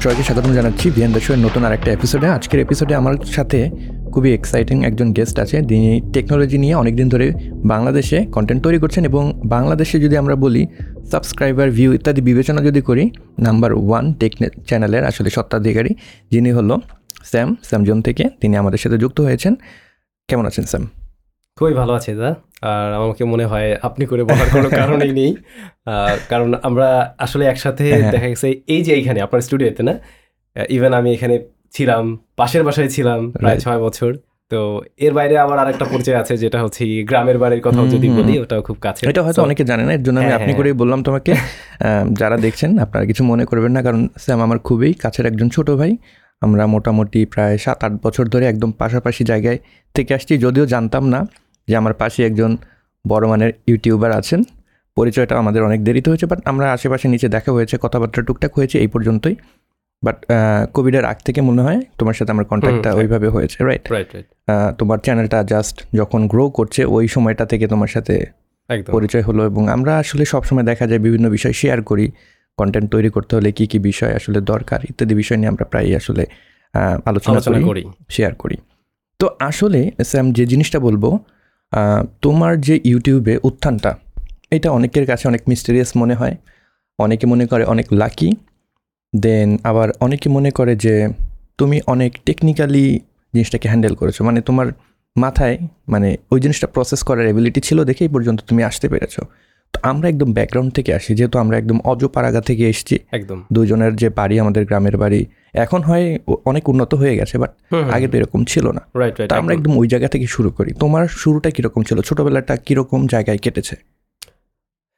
সবাইকে স্বাগতম জানাচ্ছি বিএন শোয়ের নতুন আরেকটা এপিসোডে আজকের এপিসোডে আমার সাথে খুবই এক্সাইটিং একজন গেস্ট আছে। যিনি টেকনোলজি নিয়ে অনেকদিন ধরে বাংলাদেশে কন্টেন্ট তৈরি করছেন এবং বাংলাদেশে যদি আমরা বলি সাবস্ক্রাইবার ভিউ ইত্যাদি বিবেচনা যদি করি নাম্বার ওয়ান টেক চ্যানেলের আসলে সত্ত্বাধিকারী যিনি হলো স্যাম স্যামজন থেকে। তিনি আমাদের সাথে যুক্ত হয়েছেন। কেমন আছেন স্যাম খুবই ভালো আছে দাদা। আর আমাকে মনে হয় আপনি করে বলার কোনো কারণেই নেই। কারণ আমরা আসলে একসাথে হ্যাঁ। দেখা গেছে এই যে এইখানে আপনার স্টুডিওতে না? ইভেন আমি এখানে ছিলাম পাশের বাসায় ছিলাম প্রায় ছয় বছর। তো এর বাইরে আমার আরেকটা পরিচয় আছে যেটা হচ্ছে গ্রামের বাড়ির কথাও যদি বলি ওটাও খুব কাছে এটা হয়তো অনেকে জানে না এর জন্য আমি হ্যাঁ, আপনি হ্যাঁ। করেই বললাম তোমাকে। আহ, যারা দেখছেন আপনারা কিছু মনে করবেন না কারণ স্যাম আমার খুবই কাছের একজন ছোট ভাই। আমরা মোটামুটি প্রায় সাত আট বছর ধরে একদম পাশাপাশি জায়গায় থেকে আসছি যদিও জানতাম না। যে আমার পাশে একজন বড় মানের ইউটিউবার আছেন। পরিচয়টা আমাদের অনেক দেরিতে হয়েছে বাট আমরা আশেপাশে নিচে দেখা হয়েছে কথাবার্তা টুকটাক হয়েছে এই পর্যন্তই। বাট কোভিডের আগ থেকে মনে হয় তোমার সাথে আমার কন্ট্যাক্টটা ওইভাবে হয়েছে রাইট তোমার চ্যানেলটা জাস্ট যখন গ্রো করছে ওই সময়টা থেকে তোমার সাথে পরিচয় হলো এবং আমরা আসলে সবসময় দেখা যায় বিভিন্ন বিষয় শেয়ার করি। কন্টেন্ট তৈরি করতে হলে কি কি বিষয় আসলে দরকার ইত্যাদি বিষয় নিয়ে আমরা প্রায়ই আসলে আলোচনা করি শেয়ার করি। তো আসলে স্যাম যে জিনিসটা বলব তোমার যে ইউটিউবে উত্থানটা, এটা অনেকের কাছে অনেক মিস্টেরিয়াস মনে হয়, অনেকে মনে করে অনেক লাকি দেন আবার অনেকে মনে করে যে তুমি অনেক টেকনিক্যালি জিনিসটাকে হ্যান্ডেল করেছ মানে তোমার মাথায় মানে ওই জিনিসটা প্রসেস করার অ্যাবিলিটি ছিল দেখেই পর্যন্ত তুমি আসতে পেরেছ। আমরা একদম ব্যাকগ্রাউন্ড থেকে আসি যেহেতু আমরা একদম অজপাড়াগা থেকে এসেছি। একদম। দুজনের যে বাড়ি আমাদের গ্রামের বাড়ি এখন হয় অনেক উন্নত হয়ে গেছে বাট আগে তো এরকম ছিল না। তা আমরা একদম। ওই জায়গা থেকে শুরু করি। তোমার শুরুটা কীরকম ছিল? ছোটবেলাটা কীরকম জায়গায় কেটেছে?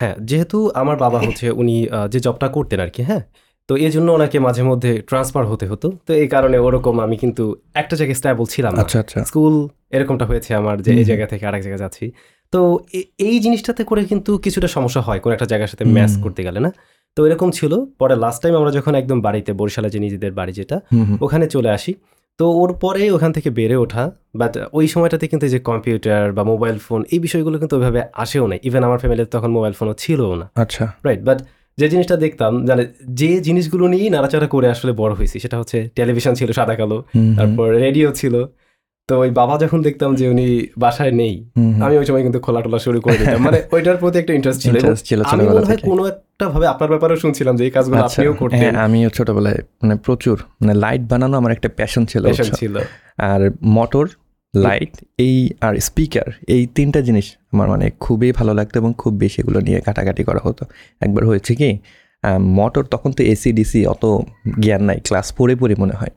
হ্যাঁ যেহেতু আমার বাবা হচ্ছে উনি যে জবটা করতেন আর কি হ্যাঁ? তো এই জন্য ওনাকে মাঝে মধ্যে ট্রান্সফার হতে হতো। তো এই কারণে ওরকম আমি কিন্তু একটা জায়গায় স্ট্যাবল ছিলাম আচ্ছা আচ্ছা। স্কুল এরকমটা হয়েছে আমার যে এই জায়গা থেকে আরেক জায়গায় যাচ্ছি। তো এই জিনিসটাতে করে কিন্তু কিছুটা সমস্যা হয় কোনো একটা জায়গার সাথে ম্যাচ করতে গেলে না? তো এরকম ছিল। পরে লাস্ট টাইম আমরা যখন একদম বাড়িতে বরিশালে যে নিজেদের বাড়ি যেটা। ওখানে চলে আসি। তো ওর পরে ওখান থেকে বেড়ে ওঠা বাট ওই সময়টাতে কিন্তু এই যে কম্পিউটার বা মোবাইল ফোন এই বিষয়গুলো কিন্তু ওইভাবে আসেও না ইভেন আমার ফ্যামিলিতে তখন মোবাইল ফোনও ছিলও না। আচ্ছা। রাইট বাট যে জিনিসটা দেখতাম মানে যে জিনিসগুলো নিয়েই নাড়াচাড়া করে আসলে বড় হয়েছি সেটা হচ্ছে টেলিভিশন ছিল সাদা কালো তারপর রেডিও ছিল। তো ওই বাবা যখন দেখতাম যে উনি বাসায় নেই। আমি ওই সময় কিন্তু খোলা টোলা শুরু করে দিতাম। মানে ওইটার প্রতি একটা ইন্টারেস্ট ছিল। আমি মনে হয় কোনো একটা ভাবে আপনার ব্যাপারেও শুনছিলাম যে এই কাজগুলো আচ্ছা, আপনিও করতেন। হ্যাঁ আমিও ছোটবেলায় মানে প্রচুর মানে লাইট বানানো আমার একটা প্যাশন ছিল ছিল। আর মোটর লাইট এই আর স্পিকার এই তিনটা জিনিস আমার মানে খুবই ভালো লাগতো এবং খুব বেশি এগুলো নিয়ে কাটাকাটি করা হতো। একবার হয়েছে কি মোটর তখন তো এসি ডিসি অত জ্ঞান নাই ক্লাস পড়ে পড়ে মনে হয়।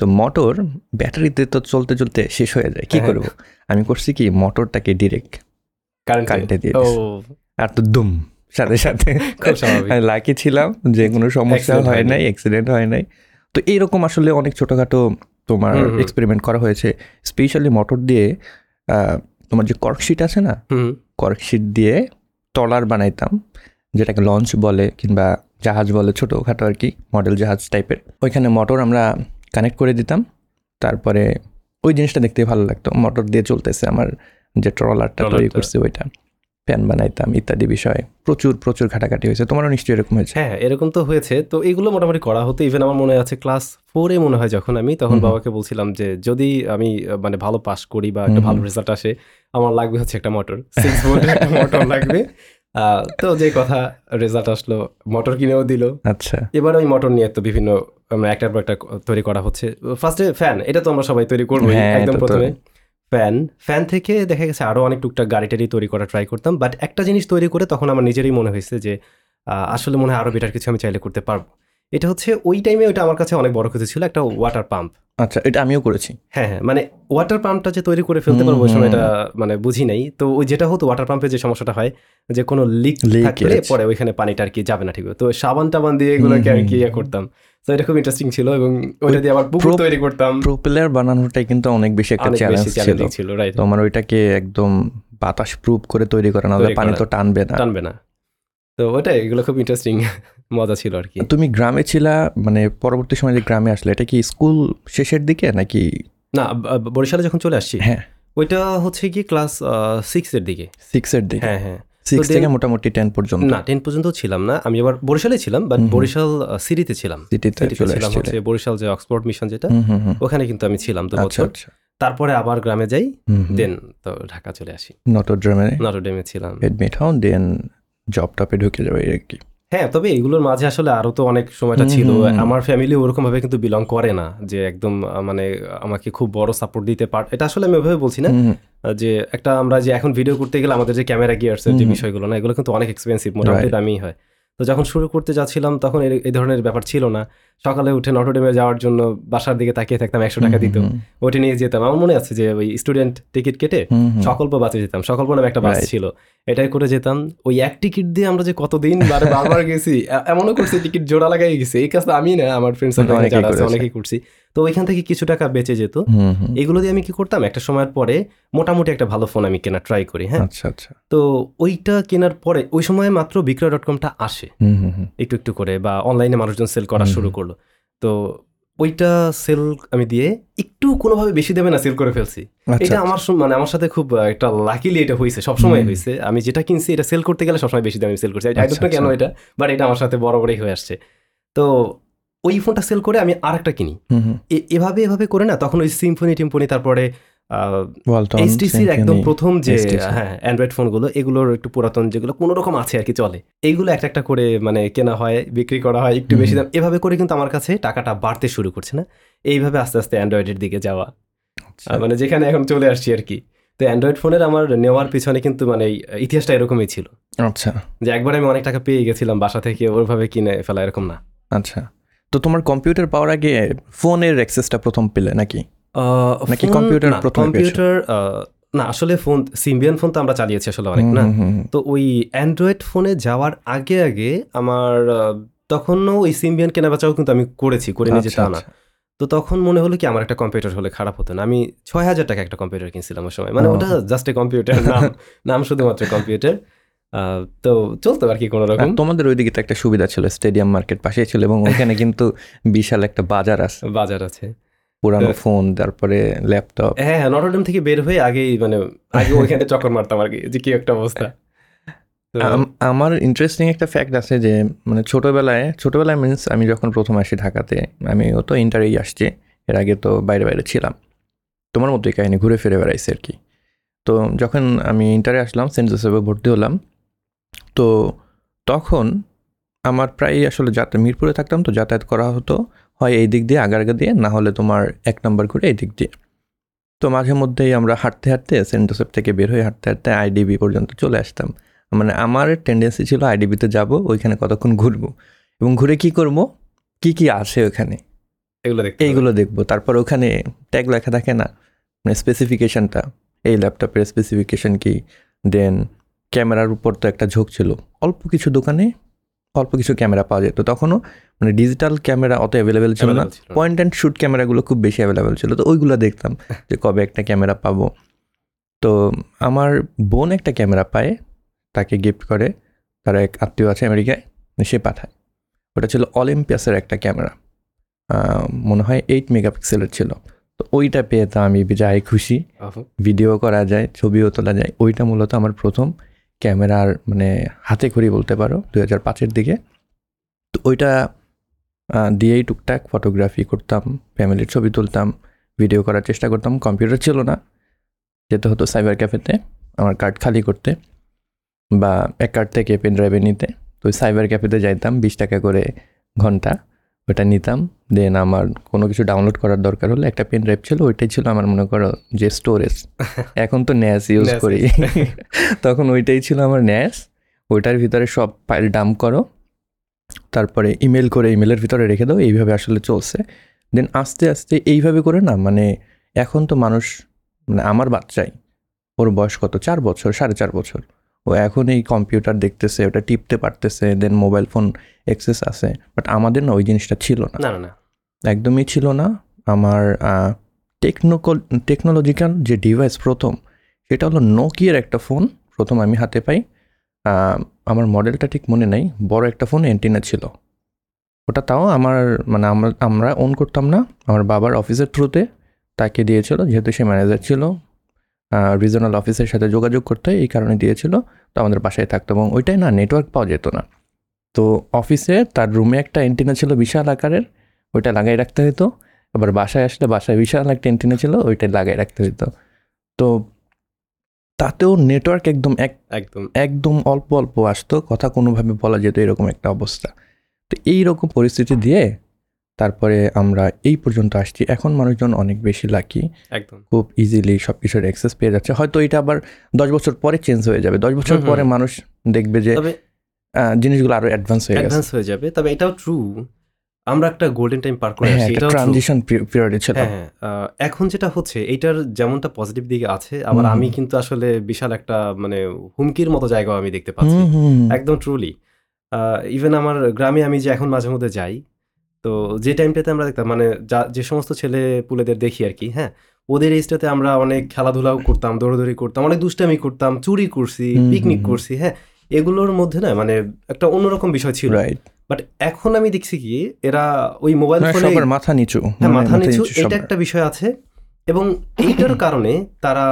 তো মোটর ব্যাটারিতে তো চলতে চলতে শেষ হয়ে যায়। কি হ্যাঁ। করব? আমি করছি কি মোটরটাকে ডিরেক্ট কারেন্ট দিয়ে আর তো দুম সাথে সাথে। লাকি ছিলাম যে কোনো সমস্যা হয় নাই অ্যাক্সিডেন্ট হয় নাই। তো এইরকম আসলে অনেক ছোটোখাটো তোমার। এক্সপেরিমেন্ট করা হয়েছে। স্পেশালি মোটর দিয়ে তোমার যে কর্কশিট আছে না? কর্কশিট দিয়ে টলার বানাইতাম যেটাকে লঞ্চ বলে কিংবা জাহাজ বলে ছোটোখাটো আর কি মডেল জাহাজ টাইপের ওইখানে মোটর আমরা কানেক্ট করে দিতাম। তারপরে ওই জিনিসটা দেখতে ভালো লাগতো। মোটর দিয়ে চলতেছে আমার যে ট্রলারটা তৈরি। করছে ওইটা। প্যান বানাইতাম ইত্যাদি বিষয়ে। প্রচুর প্রচুর ঘাটাঘাটি হয়েছে। তোমারও নিশ্চয়ই এরকম হয়েছে? হ্যাঁ এরকম তো হয়েছে। তো এগুলো মোটামুটি করা হতো। ইভেন আমার মনে আছে ক্লাস ফোরে মনে হয় যখন আমি তখন। বাবাকে বলছিলাম যে যদি আমি মানে ভালো পাস করি বা একটা ভালো রেজাল্ট আসে আমার লাগবে হচ্ছে একটা মোটর সিক্স মোটর লাগবে। তো যে কথা রেজাল্ট আসলো মোটর কিনেও দিল। আচ্ছা। এবার ওই মোটর নিয়ে তো বিভিন্ন একটার পর একটা তৈরি করা হচ্ছে। ফার্স্টে ফ্যান এটা তো আমরা সবাই তৈরি করব হ্যাঁ, একদম প্রথমে। ফ্যান ফ্যান থেকে দেখা গেছে আরও অনেক টুকটাক গাড়ি টাড়ি তৈরি করা ট্রাই করতাম বাট একটা জিনিস তৈরি করে তখন আমার নিজেরই মনে হয়েছে যে আহ, আসলে মনে হয় আরও বেটার কিছু আমি চাইলে করতে পারব। এটা হচ্ছে ওই টাইমে ওটা আমার কাছে অনেক বড় কিছু ছিল একটা ওয়াটার পাম্প আচ্ছা এটা আমিও করেছি। হ্যাঁ হ্যাঁ মানে ওয়াটার পাম্পটা যে তৈরি করে ফেলতে পারব ওই সময় এটা মানে বুঝি নাই। তো ওই যেটা হতো ওয়াটার পাম্পে যে সমস্যাটা হয় যে কোনো লিক. থাকলে পরে ওইখানে পানিটা আর কি যাবে না ঠিক তো সাবান টাবান দিয়ে এগুলোকে আর কি ইয়ে করতাম। তো এটা খুব ইন্টারেস্টিং ছিল এবং ওইটা দিয়ে আবার পুকুর তৈরি করতাম। প্রোপেলার বানানোটাই কিন্তু অনেক বেশি একটা চ্যালেঞ্জ ছিল। ছিল রাইট তোমার ওইটাকে একদম বাতাস প্রুফ করে তৈরি করা না পানি তো টানবে না। টানবে না। তো ওটাই এগুলো খুব ইন্টারেস্টিং মজা ছিল আর কি। তুমি গ্রামে ছিলা মানে পরবর্তী সময় যে গ্রামে আসলে এটা কি স্কুল শেষের দিকে নাকি? না বরিশালে যখন চলে আসছি হ্যাঁ। ওইটা হচ্ছে কি ক্লাস সিক্স এর দিকে। সিক্সের দিকে? হ্যাঁ হ্যাঁ। সিক্স থেকে মোটামুটি টেন পর্যন্ত? না টেন পর্যন্ত ছিলাম না। আমি আবার বরিশালে ছিলাম বাট। বরিশাল সিটিতে ছিলাম। সিটিতে ছিলাম হচ্ছে বরিশাল যে অক্সফোর্ড মিশন যেটা ওখানে কিন্তু আমি ছিলাম দু আচ্ছা বছর। আচ্ছা। তারপরে আবার গ্রামে যাই। দেন তো ঢাকা চলে আসি। নটরডেমে নটরডেমে ছিলাম। এডমিট হও দেন জব টপে ঢুকে যাবে আর কি। হ্যাঁ তবে এগুলোর মাঝে আসলে আরও তো অনেক সময়টা ছিল। আমার ফ্যামিলি ওরকম ভাবে কিন্তু বিলং করে না যে একদম মানে আমাকে খুব বড় সাপোর্ট দিতে পার এটা আসলে আমি ওইভাবে বলছি না যে একটা আমরা যে এখন ভিডিও করতে গেলে আমাদের যে ক্যামেরা গিয়ার্সের যে। বিষয়গুলো না এগুলো কিন্তু অনেক এক্সপেন্সিভ মোটামুটি. দামি হয়। তো যখন শুরু করতে যাচ্ছিলাম তখন এই- ধরনের ব্যাপার ছিল না। সকালে উঠে নটরডেমে যাওয়ার জন্য বাসার দিকে তাকিয়ে থাকতাম একশো টাকা দিত। ওটা নিয়ে যেতাম। আমার মনে আছে যে ওই স্টুডেন্ট টিকিট কেটে। সকল্প বাসে যেতাম। সকল্প নামে একটা বাস ছিল। এটাই করে যেতাম। ওই এক টিকিট দিয়ে আমরা যে কতদিন বারে বারবার গেছি এমনও করছি টিকিট জোড়া লাগাই গেছি। এই কাজটা আমি না আমার ফ্রেন্ড সার্কেল অনেকেই করেছে। তো ওইখান থেকে কিছু টাকা বেঁচে যেত। এগুলো দিয়ে আমি কি করতাম? একটা সময়ের পরে মোটামুটি একটা ভালো ফোন আমি কেনা ট্রাই করি হ্যাঁ। আচ্ছা আচ্ছা। তো ওইটা কেনার পরে ওই সময় মাত্র বিক্রয় ডট কমটা আসে। একটু একটু করে বা অনলাইনে মানুষজন সেল করা শুরু করল। তো ওইটা সেল আমি দিয়ে একটু কোনোভাবে বেশি দেবে না সেল করে ফেলছি। আচ্ছা। এটা আমার মানে আমার সাথে খুব একটা লাকিলি এটা হয়েছে সবসময় হয়েছে আমি যেটা কিনছি এটা সেল করতে গেলে সবসময় বেশি দামে সেল করছি। আই আচ্ছা, কেন আচ্ছা। এটা বাট এটা আমার সাথে বড় বড়ই হয়ে আসছে। তো ওই ফোনটা সেল করে আমি আর একটা কিনি। এভাবে এভাবে করে না তখন ওই সিম্ফনি টিম্ফনি তারপরে এইচটিসির একদম প্রথম যে হ্যাঁ অ্যান্ড্রয়েড ফোনগুলো এগুলোর একটু পুরাতন যেগুলো কোনো রকম আছে আর কি চলে। এইগুলো একটা একটা করে মানে কেনা হয় বিক্রি করা হয় একটু বেশি দাম। এভাবে করে কিন্তু আমার কাছে টাকাটা বাড়তে শুরু করছে না? এইভাবে আস্তে আস্তে অ্যান্ড্রয়েডের দিকে যাওয়া। আচ্ছা। মানে যেখানে এখন চলে আসছি আর কি। তো অ্যান্ড্রয়েড ফোনের আমার নেওয়ার পিছনে কিন্তু মানে ইতিহাসটা এরকমই ছিল। আচ্ছা। যে একবার আমি অনেক টাকা পেয়ে গেছিলাম বাসা থেকে ওইভাবে কিনে ফেলা এরকম না। আচ্ছা। তো তোমার কম্পিউটার পাওয়ার আগে ফোনের অ্যাক্সেসটা প্রথম পেলে নাকি? নাকি কম্পিউটার না, কম্পিউটার না আসলে ফোন সিম্বিয়ান ফোন তো আমরা চালিয়েছি আসলে অনেক না। তো ওই অ্যান্ড্রয়েড ফোনে যাওয়ার আগে আগে আমার তখনও ওই সিম্বিয়ান কেনা বেচাও কিন্তু আমি করেছি করে নিয়ে আচ্ছা, তা না। তো তখন মনে হলো কি আমার একটা কম্পিউটার হলে খারাপ হতো না। আমি ছয় হাজার টাকা একটা কম্পিউটার কিনছিলাম ওই সময়। মানে ওটা জাস্ট এ কম্পিউটার নাম নাম শুধুমাত্র কম্পিউটার। তো চলতো আর কি কোনো রকম। তোমাদের ওইদিকে তো একটা সুবিধা ছিল স্টেডিয়াম মার্কেট পাশেই ছিল এবং ওইখানে কিন্তু বিশাল একটা বাজার আছে। বাজার আছে। পুরানো হ্যাঁ। ফোন তারপরে ল্যাপটপ। হ্যাঁ হ্যাঁ নটরডেম থেকে বের হয়ে আগেই মানে আগে ওইখানে চক্কর মারতাম আর কি যে কি একটা অবস্থা। আমার ইন্টারেস্টিং একটা ফ্যাক্ট আছে যে মানে ছোটোবেলায় ছোটোবেলায় মিন্স আমি যখন প্রথম আসি ঢাকাতে আমি ও তো ইন্টারেই আসছি এর আগে তো বাইরে বাইরে ছিলাম। তোমার মতোই কাহিনী ঘুরে ফিরে বেড়াইছে আর কি। তো যখন আমি ইন্টারে আসলাম সেন্ট জোসেফে ভর্তি হলাম তো তখন আমার প্রায় আসলে যাতায়াত মিরপুরে থাকতাম তো যাতায়াত করা হতো হয় এই দিক দিয়ে আগারগা দিয়ে না হলে তোমার এক নম্বর করে এই দিক দিয়ে। তো মাঝে মধ্যেই আমরা হাঁটতে হাঁটতে সেন্ট জোসেফ থেকে বের হয়ে হাঁটতে হাঁটতে আইডিবি পর্যন্ত চলে আসতাম। মানে আমার টেন্ডেন্সি ছিল আইডিবিতে যাব ওইখানে কতক্ষণ ঘুরবো। এবং ঘুরে কি করব? কি কি আছে ওখানে? এগুলো দেখতে এইগুলো দেখব। তারপর ওখানে ট্যাগ লেখা থাকে না? মানে স্পেসিফিকেশানটা এই ল্যাপটপের স্পেসিফিকেশন কি? দেন ক্যামেরার উপর তো একটা ঝোঁক ছিল। অল্প কিছু দোকানে অল্প কিছু ক্যামেরা পাওয়া যেত তখনও মানে ডিজিটাল ক্যামেরা অত অ্যাভেলেবেল ছিল না। পয়েন্ট অ্যান্ড শ্যুট ক্যামেরাগুলো খুব বেশি অ্যাভেলেবেল ছিল। তো ওইগুলো দেখতাম যে কবে একটা ক্যামেরা পাবো। তো আমার বোন একটা ক্যামেরা পায় তাকে গিফট করে। তার এক আত্মীয় আছে আমেরিকায় সে পাঠায়। ওটা ছিল অলিম্পিয়াসের একটা ক্যামেরা। মনে হয় এইট মেগাপিক্সেলের ছিল। তো ওইটা পেয়ে তো আমি যাই খুশি। ভিডিও করা যায় ছবিও তোলা যায়। ওইটা মূলত আমার প্রথম। ক্যামেরার মানে হাতে খড়ি বলতে পারো দু হাজার পাঁচের দিকে। তো ওইটা দিয়েই টুকটাক ফটোগ্রাফি করতাম ফ্যামিলির ছবি তুলতাম ভিডিও করার চেষ্টা করতাম। কম্পিউটার ছিল না, যেতে হতো সাইবার ক্যাফেতে আমার কার্ড খালি করতে বা এক কার্ড থেকে পেন ড্রাইভে নিতে। তো সাইবার ক্যাফেতে যাইতাম, বিশ টাকা করে ঘণ্টা। ওটা নিতাম। দেন আমার কোনো কিছু ডাউনলোড করার দরকার হলে একটা পেন ড্রাইভ ছিল ওইটাই ছিল আমার মনে করো যে স্টোরেজ এখন তো ন্যাস ইউজ করি। তখন ওইটাই ছিল আমার ন্যাস ওইটার ভিতরে সব ফাইল ডাম্প করো। তারপরে ইমেল করে ইমেলের ভিতরে রেখে দাও এইভাবে আসলে চলছে। দেন আস্তে আস্তে এইভাবে করে না মানে এখন তো মানুষ মানে আমার বাচ্চাই ওর বয়স কত? চার বছর সাড়ে চার বছর। ও এখন এই কম্পিউটার দেখতেছে ওটা টিপতে পারতেছে দেন মোবাইল ফোন অ্যাক্সেস আছে। বাট আমাদের না ওই জিনিসটা ছিল না। না না একদমই ছিল না। আমার টেকনোকল টেকনোলজিক্যাল যে ডিভাইস প্রথম সেটা হলো নোকিয়ার একটা ফোন প্রথম আমি হাতে পাই। আমার মডেলটা ঠিক মনে নাই। বড় একটা ফোন অ্যান্টিনা ছিল। ওটা তাও আমার মানে আমরা আমরা অন করতাম না। আমার বাবার অফিসের থ্রুতে তাকে দিয়েছিল যেহেতু সে ম্যানেজার ছিল। রিজনাল অফিসের সাথে যোগাযোগ করতে এই কারণে দিয়েছিল তো আমাদের বাসায় থাকতো এবং ওইটাই না নেটওয়ার্ক পাওয়া যেত না। তো অফিসে তার রুমে একটা অ্যান্টিনা ছিল বিশাল আকারের ওইটা লাগাই রাখতে হতো আবার বাসায় আসলে বাসায় বিশাল একটা অ্যান্টিনা ছিল ওইটাই লাগাই রাখতে হতো তো তাতেও নেটওয়ার্ক একদম এক একদম। একদম অল্প অল্প আসতো কথা কোনোভাবে বলা যেত এরকম একটা অবস্থা। তো এই রকম পরিস্থিতি দিয়ে তারপরে আমরা এই পর্যন্ত আসছি। এখন মানুষজন অনেক বেশি লাকি একদম। খুব ইজিলি সব কিছুর অ্যাক্সেস পেয়ে যাচ্ছে। হয়তো এটা আবার দশ বছর পরে চেঞ্জ হয়ে যাবে। দশ বছর। পরে মানুষ দেখবে যে জিনিসগুলো আরও অ্যাডভান্স হয়ে গেছে। অ্যাডভান্স হয়ে যাবে। তবে এটাও ট্রু আমরা একটা গোল্ডেন টাইম পার করে হ্যাঁ আসছি। একটা ট্রানজিশন পিরিয়ডে ছিল। হ্যাঁ হ্যাঁ। এখন যেটা হচ্ছে এটার যেমনটা পজিটিভ দিকে আছে আবার আমি কিন্তু আসলে বিশাল একটা মানে হুমকির মতো জায়গাও আমি দেখতে পাচ্ছি। একদম ট্রুলি ইভেন আমার গ্রামে আমি যে এখন মাঝে মধ্যে যাই তো যে টাইমটাতে আমরা দেখতাম মানে যা যে সমস্ত ছেলে পুলেদের দেখি আর কি হ্যাঁ ওদের এজটাতে আমরা অনেক খেলাধুলাও করতাম দৌড়াদৌড়ি করতাম অনেক দুষ্টামি করতাম চুরি করছি পিকনিক। করছি হ্যাঁ এগুলোর মধ্যে না মানে একটা অন্যরকম বিষয় ছিল। রাইট বাট এখন আমি দেখছি কি এরা ওই মোবাইল ফোনে মাথা নিচু হ্যাঁ মানে মাথা নিচু এটা একটা বিষয় আছে। এবং এইটার কারণে তারা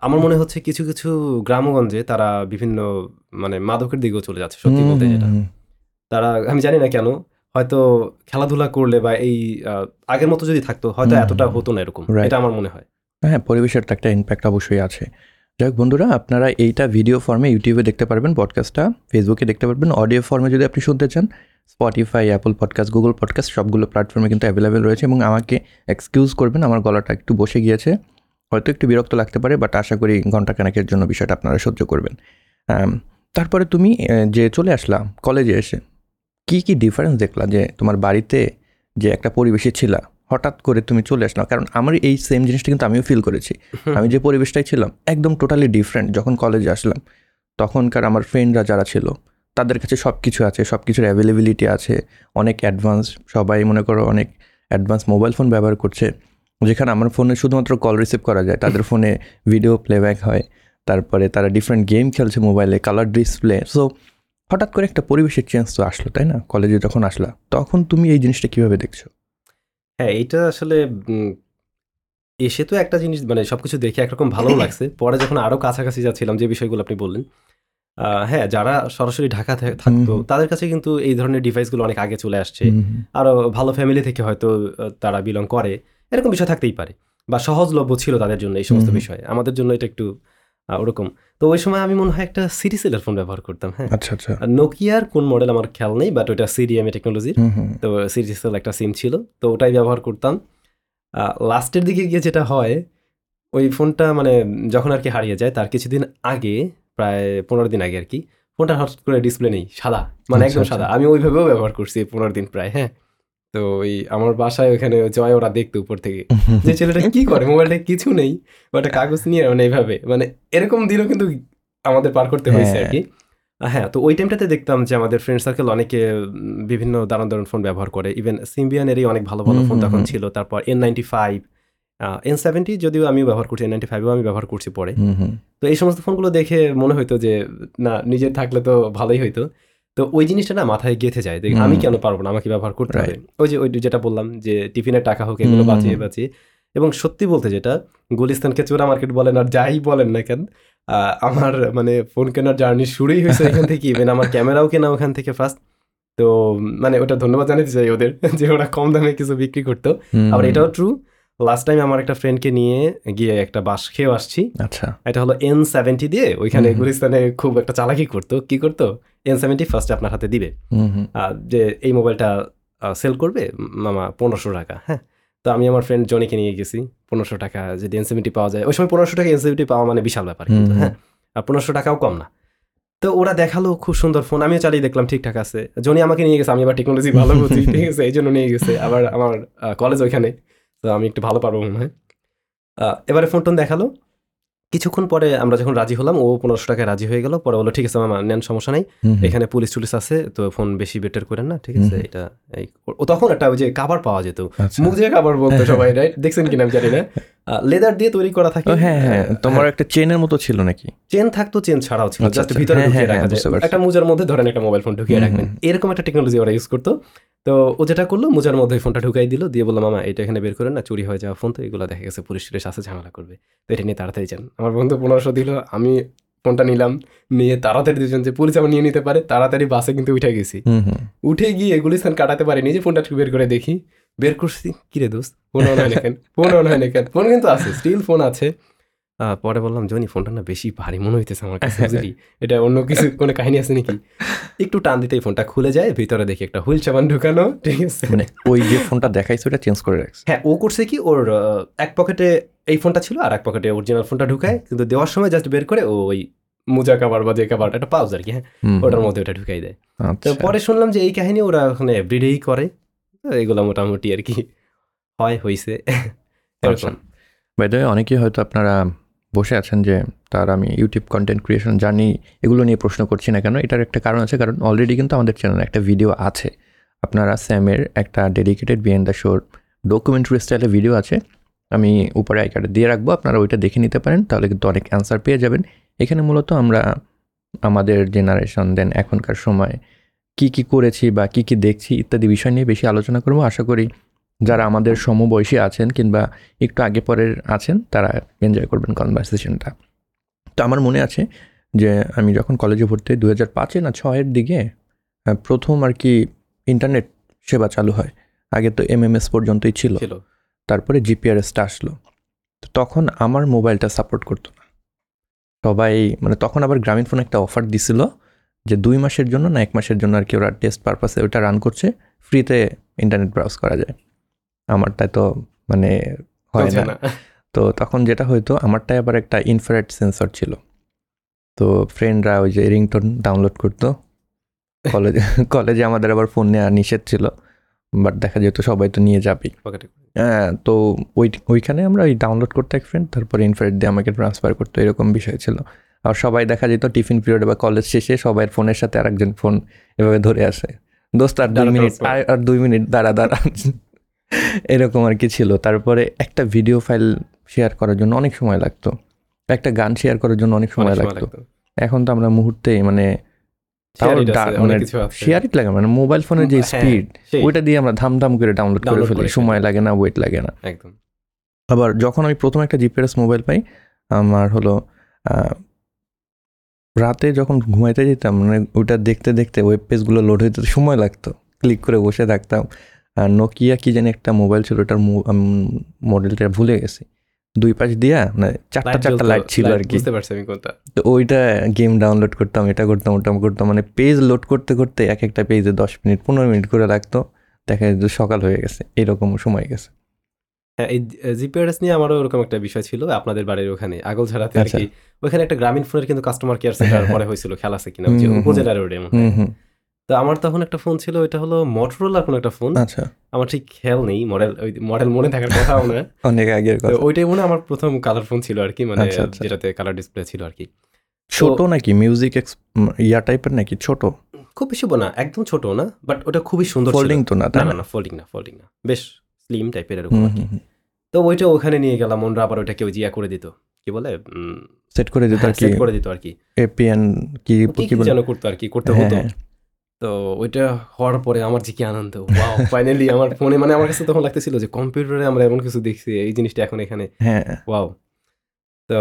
আমার মনে হচ্ছে কিছু কিছু গ্রামগঞ্জে তারা বিভিন্ন মানে মাদকের দিকেও চলে যাচ্ছে সত্যি বলতে যেটা। তারা আমি জানি না কেন হয়তো খেলাধুলা করলে বা এই আগের মতো যদি থাকতো হয়তো এতটা হতো না এরকম. এটা আমার মনে হয়। হ্যাঁ পরিবেশের তো একটা ইম্প্যাক্ট অবশ্যই আছে। যাই হোক বন্ধুরা আপনারা এইটা ভিডিও ফর্মে ইউটিউবে দেখতে পারবেন পডকাস্টটা ফেসবুকে দেখতে পারবেন। অডিও ফর্মে যদি আপনি শুনতে চান Spotify Apple podcast Google podcast সবগুলো প্ল্যাটফর্মে কিন্তু অ্যাভেলেবেল রয়েছে এবং আমাকে এক্সকিউজ করবেন আমার গলাটা একটু বসে গিয়েছে। হয়তো একটু বিরক্ত লাগতে পারে বাট আশা করি ঘণ্টা কানেকের জন্য বিষয়টা আপনারা সহ্য করবেন। তারপরে তুমি যে চলে আসলা কলেজে এসে কি কি ডিফারেন্স দেখলা যে তোমার বাড়িতে যে একটা পরিবেশে ছিলা হঠাৎ করে তুমি চলে আসলা? কারণ আমার এই সেম জিনিসটা কিন্তু আমিও ফিল করেছি। আমি যে পরিবেশটাই ছিলাম একদম টোটালি ডিফারেন্ট যখন কলেজে আসলাম তখনকার আমার ফ্রেন্ডরা যারা ছিল তাদের কাছে সব কিছু আছে সব কিছুর অ্যাভেলেবিলিটি আছে অনেক অ্যাডভান্স সবাই মনে করো অনেক অ্যাডভান্স মোবাইল ফোন ব্যবহার করছে যেখানে আমার ফোনে শুধুমাত্র কল রিসিভ করা যায়। তাদের ফোনে ভিডিও প্লেব্যাক হয় তারপরে তারা ডিফারেন্ট গেম খেলছে মোবাইলে কালার ডিসপ্লে সো হঠাৎ করে একটা পরিবেশের চেঞ্জ তো আসলো তাই না? কলেজে যখন আসলা তখন তুমি এই জিনিসটা কীভাবে দেখছ? হ্যাঁ এটা আসলে এসে তো একটা জিনিস মানে সবকিছু দেখে একরকম ভালো লাগছে। পরে যখন আরও কাছাকাছি যাচ্ছিলাম যে বিষয়গুলো আপনি বললেন হ্যাঁ যারা সরাসরি ঢাকা থাকতো তাদের কাছে কিন্তু এই ধরনের ডিভাইসগুলো অনেক আগে চলে আসছে। হুম, আরও ভালো ফ্যামিলি থেকে হয়তো তারা বিলং করে। এরকম বিষয় থাকতেই পারে। বা সহজলভ্য ছিল তাদের জন্য এই সমস্ত। বিষয়। আমাদের জন্য এটা একটু ওরকম। তো ওই সময় আমি মনে হয় একটা সিটি সেলের ফোন ব্যবহার করতাম হ্যাঁ। আচ্ছা আচ্ছা। নোকিয়ার কোন মডেল আমার খেয়াল নেই বাট ওটা সিডিএমএ টেকনোলজির তো সিটি সেল একটা সিম ছিল তো ওটাই ব্যবহার করতাম। লাস্টের দিকে গিয়ে যেটা হয় ওই ফোনটা মানে যখন আর কি হারিয়ে যায় তার কিছুদিন আগে প্রায় পনেরো দিন আগে আর কি ফোনটা হঠাৎ করে ডিসপ্লে নেই সাদা। মানে আচ্ছা, একদম আচ্ছা। সাদা। আমি ওইভাবেও ব্যবহার করছি পনেরো দিন প্রায় হ্যাঁ। তো ওই আমার বাসায় ওখানে জয় ওরা দেখতো উপর থেকে। যে ছেলেটা কি করে? মোবাইলটা কিছু নেই ওটা কাগজ নিয়ে মানে এইভাবে মানে এরকম দিনও কিন্তু আমাদের পার করতে হয়েছে আর হ্যাঁ। কি হ্যাঁ তো ওই টাইমটাতে দেখতাম যে আমাদের ফ্রেন্ড সার্কেল অনেকে বিভিন্ন দারুণ দারুণ ফোন ব্যবহার করে। ইভেন সিম্বিয়ানেরই অনেক ভালো ভালো ফোন তখন ছিল। তারপর N ninety five N seventy যদিও আমি ব্যবহার করছি এন নাইনটি ফাইভও আমি ব্যবহার করছি পরে। তো এই সমস্ত ফোনগুলো দেখে মনে হইতো যে না নিজের থাকলে তো ভালোই হইতো। তো ওই জিনিসটা না মাথায় গেঁথে যায়। যে আমি কেন পারব না? আমাকে ব্যবহার করতে হবে। ওই যে ওই যেটা বললাম যে টিফিনের টাকা হোক এগুলো বাঁচিয়ে। বাঁচিয়ে। এবং সত্যি বলতে যেটা গুলিস্তানকে চোরা মার্কেট বলেন আর যাই বলেন না কেন আহ, আমার মানে ফোন কেনার জার্নি শুরুই হয়েছে এখান থেকে ইভেন আমার ক্যামেরাও কেনা ওখান থেকে ফার্স্ট তো মানে ওটা ধন্যবাদ জানাতে চাই ওদের যে ওরা কম দামে কিছু বিক্রি করতো। আবার এটাও ট্রু লাস্ট টাইম আমার একটা ফ্রেন্ডকে নিয়ে গিয়ে একটা বাস খেয়েও আসছি। আচ্ছা। এটা হলো এন সেভেন্টি দিয়ে ওইখানে। গুলিস্তানে খুব একটা চালাকি করতো। কি করতো? এন সেভেন্টি ফার্স্ট আপনার হাতে দিবে। যে এই মোবাইলটা সেল করবে মামা পনেরোশো টাকা হ্যাঁ? তো আমি আমার ফ্রেন্ড জনিকে নিয়ে গেছি পনেরোশো টাকা যদি এন সেভেন্টি পাওয়া যায়। ওই সময় পনেরোশো টাকা এন সেভেন্টি পাওয়া মানে বিশাল ব্যাপার কিন্তু হ্যাঁ? আর পনেরোশো টাকাও কম না। তো ওরা দেখাল খুব সুন্দর ফোন আমিও চালিয়ে দেখলাম ঠিকঠাক আছে। জনি আমাকে নিয়ে গেছে আমি আবার টেকনোলজি ভালো বুঝি ঠিক আছে? এই জন্য নিয়ে গেছে। আবার আমার কলেজ ওইখানে। তো আমি একটু ভালো পারব মনে হয়। এবারে ফোন টোন দেখাল। কিছুক্ষণ পরে আমরা যখন রাজি হলাম ও পনেরোশো টাকায় রাজি হয়ে গেল। পরে বলল ঠিক আছে মামা নেন সমস্যা নাই। এখানে পুলিশ টুলিশ আছে তো ফোন বেশি বেটার করেন না ঠিক আছে? এটা এই ও তখন একটা ওই যে কাবার পাওয়া যেত। আচ্ছা। মুখ দিয়ে কাবার বলতো সবাই রাইট দেখছেন কিনা আমি জানি না। লেদার দিয়ে তৈরি করা থাকে। হ্যাঁ হ্যাঁ তোমার একটা চেনের মতো ছিল নাকি? চেন থাকতো চেন ছাড়াও ছিল। আচ্ছা, জাস্ট আচ্ছা। ভিতরে হ্যাঁ, ঢুকিয়ে হ্যাঁ, রাখা যায়। একটা মোজার মধ্যে ধরেন একটা মোবাইল ফোন ঢুকিয়ে রাখবেন। এরকম একটা টেকনোলজি ওরা ইউজ করতো। তো ও যেটা করল মোজার মধ্যে ফোনটা ঢুকাই দিল দিয়ে বললাম মামা এটা এখানে বের করে না চুরি হয়ে যাওয়া ফোন তো এগুলো দেখা গেছে পুলিশ টুলিশ আসে ঝামেলা করবে। তো এটা নিয়ে তাড়াতাড়ি যান। আমার বন্ধু পনেরোশো দিল আমি ফোনটা নিলাম নিয়ে তাড়াতাড়ি দুজন যে পুলিশ আমার নিয়ে নিতে পারে তাড়াতাড়ি বাসে কিন্তু উঠে গেছি। উঠে গিয়ে গুলিস্তান কাটাতে পারিনি যে ফোনটা বের করে দেখি বের করছি কিরে দোস্ত ফোন অন হয় না কেন ফোন অন হয় না কেন ফোন কিন্তু আছে স্টিল ফোন আছে। পরে বললাম জনি ফোনটা না বেশি ভারী মনে হইতেছে আমার কাছে বুঝলি? এটা অন্য কিছু কোনো কাহিনী আছে নাকি? একটু টান দিতেই ফোনটা খুলে যায় ভিতরে দেখি একটা হুইল চাবান ঢুকানো ঠিক আছে? মানে ওই যে ফোনটা দেখাইছে ওটা চেঞ্জ করে রাখছে। হ্যাঁ ও করছে কি ওর এক পকেটে এই ফোনটা ছিল আর এক পকেটে অরিজিনাল ফোনটা ঢুকায় কিন্তু দেওয়ার সময় জাস্ট বের করে ওই মোজা কাবার বা যে কাবার একটা পাউজ আর কি হ্যাঁ? ওটার মধ্যে ওটা ঢুকাই দেয়। তো আচ্ছা। পরে শুনলাম যে এই কাহিনী ওরা ওখানে এভরিডেই করে এগুলো মোটামুটি আর কি হয় হয়েছে আচ্ছা। এরকম। বাই দ্য অনেকেই হয়তো আপনারা বসে আছেন যে তার আমি ইউটিউব কন্টেন্ট ক্রিয়েশন জানি এগুলো নিয়ে প্রশ্ন করছি না কেন, এটার একটা কারণ আছে, কারণ অলরেডি কিন্তু আমাদের চ্যানেলে একটা ভিডিও আছে। আপনারা স্যামের একটা ডেডিকেটেড বিএন দ্য শোর ডকুমেন্টারি স্টাইলে ভিডিও আছে। আমি উপরে আই কার্ডে দিয়ে রাখব, আপনারা ওইটা দেখে নিতে পারেন, তাহলে কিন্তু অনেক অ্যান্সার পেয়ে যাবেন। এখানে মূলত আমরা আমাদের জেনারেশন দেন এখনকার সময় কি কি করেছি বা কি কি দেখছি ইত্যাদি বিষয় নিয়ে বেশি আলোচনা করব। আশা করি যারা আমাদের সমবয়সী আছেন কিংবা একটু আগে পরের আছেন তারা এনজয় করবেন কনভারসেশনটা তো আমার মনে আছে যে আমি যখন কলেজে ভর্তি হই দু হাজার পাঁচে না ছয়ের দিকে প্রথম আর কি ইন্টারনেট সেবা চালু হয়। আগে তো এমএমএস পর্যন্তই ছিল। ছিল। তারপরে জিপিআরএসটা আসলো। তো তখন আমার মোবাইলটা সাপোর্ট করতো না। সবাই মানে তখন আবার গ্রামীণ ফোন একটা অফার দিছিল যে দুই মাসের জন্য না এক মাসের জন্য আর কি ওরা টেস্ট পারপাসে ওটা রান করছে ফ্রিতে ইন্টারনেট ব্রাউজ করা যায়। আমারটায় তো মানে হয় না। তো তখন যেটা হয়তো আমারটায় আবার একটা ইনফ্রারেড সেন্সর ছিল। তো ফ্রেন্ডরা ওই যে রিংটোন ডাউনলোড করতো। কলেজে কলেজে আমাদের আবার ফোন নেওয়া নিষেধ ছিল। বাট দেখা যেত সবাই তো নিয়ে যাবেই। হ্যাঁ তো ওই ওইখানে আমরা ওই ডাউনলোড করতে এক ফ্রেন্ড তারপরে ইনফ্রারেড দিয়ে আমাকে ট্রান্সফার করতো এরকম বিষয় ছিল। আর সবাই দেখা যেত টিফিন পিরিয়ড বা কলেজ শেষে সবাই ফোনের সাথে আরেকজন ফোন এভাবে ধরে আসে। দোস্ত আর দুই মিনিট আর দুই মিনিট দাঁড়া দাঁড়া। এরকম আর কি ছিল। তারপরে একটা ভিডিও ফাইল শেয়ার করার জন্য অনেক সময় লাগতো। একটা গান শেয়ার করার জন্য অনেক সময় লাগতো। এখন তো আমরা মুহূর্তে মানে আছে, মানে লাগে মানে মোবাইল ফোনের যে হ্যাঁ, স্পিড ওইটা দিয়ে আমরা ধাম ধাম করে ডাউনলোড করে ফেলি। সময় লাগে না ওয়েট লাগে না। একদম। আবার যখন আমি প্রথম একটা জিপিএস মোবাইল পাই আমার হলো আহ, রাতে যখন ঘুমাইতে যেতাম মানে ওটা দেখতে দেখতে ওয়েব পেজগুলো লোড হইতে সময় লাগতো। ক্লিক করে বসে থাকতাম। নোকিয়া কি জানি একটা মোবাইল ছিল ওটার মডেলটা ভুলে গেছি। দুই পাশ দিয়া মানে চারটা চারটা লাইট ছিল আর কি। তো ওইটা গেম ডাউনলোড করতাম এটা করতাম ওটা করতাম মানে পেজ লোড করতে করতে এক একটা পেজে দশ মিনিট পনেরো মিনিট করে লাগতো। দেখা যেত সকাল হয়ে গেছে এরকম সময় গেছে। হ্যাঁ এই জিপিআরএস নিয়ে আমারও ওরকম একটা বিষয় ছিল আপনাদের বাড়ির ওখানে আগলঝাড়াতে আর আচ্ছা। কি ওখানে একটা গ্রামীণ ফোনের কিন্তু কাস্টমার কেয়ার সেন্টার পরে হয়েছিল খেলা আছে কিনা উপজেলা রোডে তো আমার তখন একটা ফোন ছিল ওইটা হলো মটোরোলার কোনো একটা ফোন আচ্ছা। আমার ঠিক খেয়াল নেই মডেল ওই মডেল মনে থাকার কথাও না। অনেক আগের কথা। ওইটাই মনে হয় আমার প্রথম কালার ফোন ছিল আর কি মানে আচ্ছা, আচ্ছা। যেটাতে কালার ডিসপ্লে ছিল আর কি। ছোট নাকি? মিউজিক ইয়া টাইপের নাকি? ছোট? খুব বেশি না একদম ছোট না বাট ওটা খুবই সুন্দর ফোল্ডিং তো না না না ফোল্ডিং না ফোল্ডিং না বেশ স্লিম টাইপের এরকম আর কি। তো ওইটা ওখানে নিয়ে গেলাম ওনরা আবার ওইটা কেউ জিয়া করে দিত। কি বলে? সেট করে দিত আর কি? সেট করে দিত আর কি। এপিএন কি কি যেন করতো আর কি করতে হতো। হ্যাঁ, তো ওইটা হওয়ার পরে আমার যে কি আনন্দ ওয়াও ফাইনালি আমার ফোনে মানে আমার কাছে তখন লাগতেছিল যে কম্পিউটারে আমরা এমন কিছু দেখছি এই জিনিসটা এখন এখানে হ্যাঁ। ওয়াও তো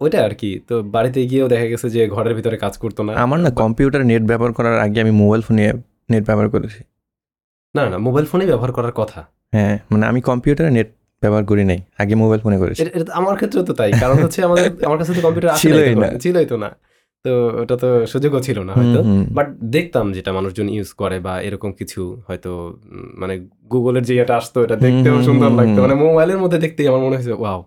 ওইটা আর কি তো বাড়িতে গিয়েও দেখা গেছে যে ঘরের ভিতরে কাজ করতো না। আমার না কম্পিউটার নেট ব্যবহার করার আগে আমি মোবাইল ফোনে নেট ব্যবহার করেছি। না না মোবাইল ফোনেই ব্যবহার করার কথা। হ্যাঁ মানে আমি কম্পিউটারে নেট ব্যবহার করি নাই আগে মোবাইল ফোনে করেছি। আমার ক্ষেত্রে তো তাই কারণ হচ্ছে আমাদের আমার কাছে তো কম্পিউটার ছিলই না। ছিলই তো না। তো ওটা তো সুযোগও ছিল না হয়তো। বাট দেখতাম যেটা মানুষজন ইউজ করে বা এরকম কিছু হয়তো মানে গুগলের যে এটা আসতো এটা দেখতেও সুন্দর লাগতো। মানে মোবাইলের মধ্যে দেখতে আমার মনে হয়েছে ওয়াও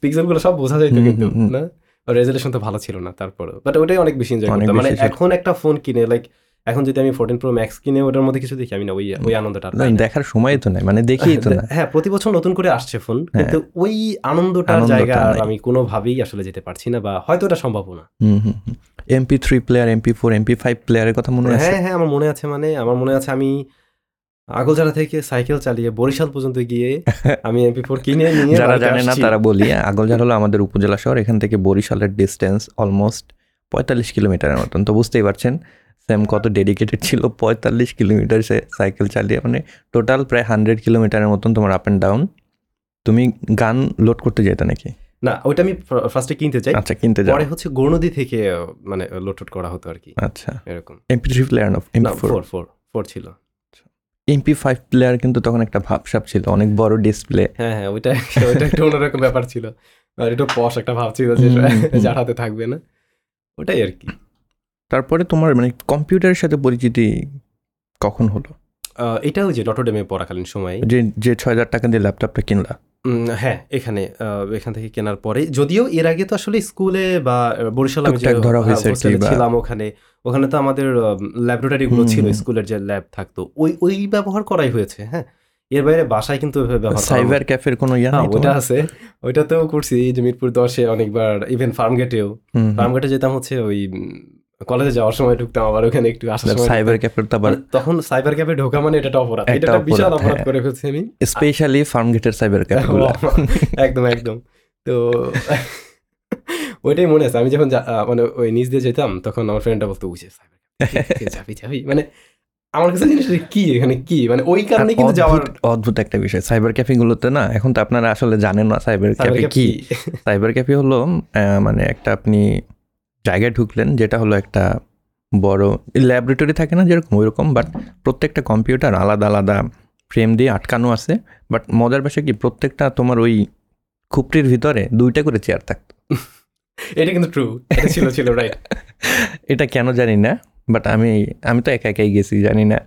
পিক্সেলগুলো সব বোঝা যাইতো কিন্তু। না? রেজুলেশন তো ভালো ছিল না তারপরে বাট ওটাই অনেক বেশি এনজয় করতাম। মানে এখন একটা ফোন কিনে লাইক এখন যদি আমি ফোরটিন প্রো ম্যাক্স কিনে ওটার মধ্যে কিছু দেখি আমি না ওই ওই আনন্দটা না, দেখার সময় তো নাই মানে দেখি তো না। হ্যাঁ প্রতি বছর নতুন করে আসছে ফোন হ্যাঁ। কিন্তু ওই আনন্দটার আনন্দটা জায়গা আর আমি কোনোভাবেই আসলে যেতে পারছি না বা হয়তো এটা সম্ভব না। MP three player MP four MP five প্লেয়ারের কথা মনে আছে? হ্যাঁ হ্যাঁ আমার মনে আছে মানে আমার মনে আছে আমি আগলঝাড়া থেকে সাইকেল চালিয়ে বরিশাল পর্যন্ত গিয়ে আমি এমপি ফোর কিনে নিয়ে যারা জানে না তারা বলি আগলঝাড় হলো আমাদের উপজেলা শহর এখান থেকে বরিশালের ডিস্টেন্স অলমোস্ট পঁয়তাল্লিশ কিলোমিটারের মতন। তো বুঝতেই পারছেন স্যাম কত ডেডিকেটেড ছিল? পঁয়তাল্লিশ কিলোমিটার সে সাইকেল চালিয়ে। মানে টোটাল প্রায় হান্ড্রেড কিলোমিটারের মতন তোমার আপ অ্যান্ড ডাউন তুমি গান লোড করতে যেতে নাকি? না ওইটা আমি ফার্স্টে কিনতে চাই। আচ্ছা কিনতে যাও। পরে হচ্ছে গৌরনদী থেকে মানে লোড করা হতো আর কি আচ্ছা। এরকম। এমপি থ্রি প্লেয়ার না এমপি ফোর ফোর ফোর ছিল। এমপি ফাইভ প্লেয়ার কিন্তু তখন একটা ভাবসাব ছিল অনেক বড় ডিসপ্লে হ্যাঁ হ্যাঁ ওইটা ওইটা একটু অন্যরকম ব্যাপার ছিল। আর একটু পশ একটা ভাব ছিল যে। যার হাতে থাকবে না। ওটাই আর কি তারপরে তোমার মানে কম্পিউটারের সাথে পরিচিতি কখন হলো? আহ, এটাও যে নটরডেমে পড়াকালীন সময়ে। যে যে ছয় হাজার টাকা দিয়ে ল্যাপটপটা কিনলা। হ্যাঁ এখানে এখান থেকে কেনার পরে। যদিও এর আগে তো আসলে স্কুলে বা বরিশাল ধরা হয়েছে ছিলাম ওখানে ওখানে তো আমাদের ল্যাবরেটরি গুলো ছিল স্কুলের যে ল্যাব থাকতো। ওই ওই ব্যবহার করাই হয়েছে হ্যাঁ। এর বাইরে বাসায় কিন্তু সাইবার ক্যাফের কোনো ইয়া হ্যাঁ নাই ওটা আছে। ওইটাতেও করছি যে মিরপুর দশে অনেকবার ইভেন ফার্ম গেটেও হুম, হুম। ফার্ম গেটে যেতাম হচ্ছে ওই কলেজে যাওয়ার সময় ঢুকতাম আবার ওখানে একটু আসার সময় সাইবার ক্যাফের তো আবার মানে তখন সাইবার ক্যাফে ঢোকা মানে এটা একটা অপরাধ। এটা একটা বিশাল অপরাধ, হ্যাঁ। করে ফেলছি আমি। স্পেশালি ফার্ম গেটের সাইবার ক্যাফ একদম একদম। তো ওইটাই মনে আছে। আমি যখন মানে ওই নিচ দিয়ে যেতাম তখন আমার ফ্রেন্ডটা বলতো বুঝে যাবি যাবি মানে আমার কাছে জিনিসটা কি এখানে কি? মানে ওই কারণে কিন্তু যাওয়ার অদ্ভুত একটা বিষয়। সাইবার ক্যাফে গুলোতে না এখন তো আপনারা আসলে জানেন না সাইবার ক্যাফে কি? সাইবার ক্যাফে হলো আহ, মানে একটা আপনি জায়গায় ঢুকলেন যেটা হলো একটা বড় ল্যাবরেটরি থাকে না যেরকম ওইরকম বাট প্রত্যেকটা কম্পিউটার আলাদা আলাদা ফ্রেম দিয়ে আটকানো আছে। বাট মজার বিষয় কি প্রত্যেকটা তোমার ওই খুপটির ভিতরে দুইটা করে চেয়ার থাকতো। এটা কিন্তু ট্রু এটা ছিল ছিল রাইট এটা কেন জানি না বাট আমি আমি তো একা একাই গেছি জানি না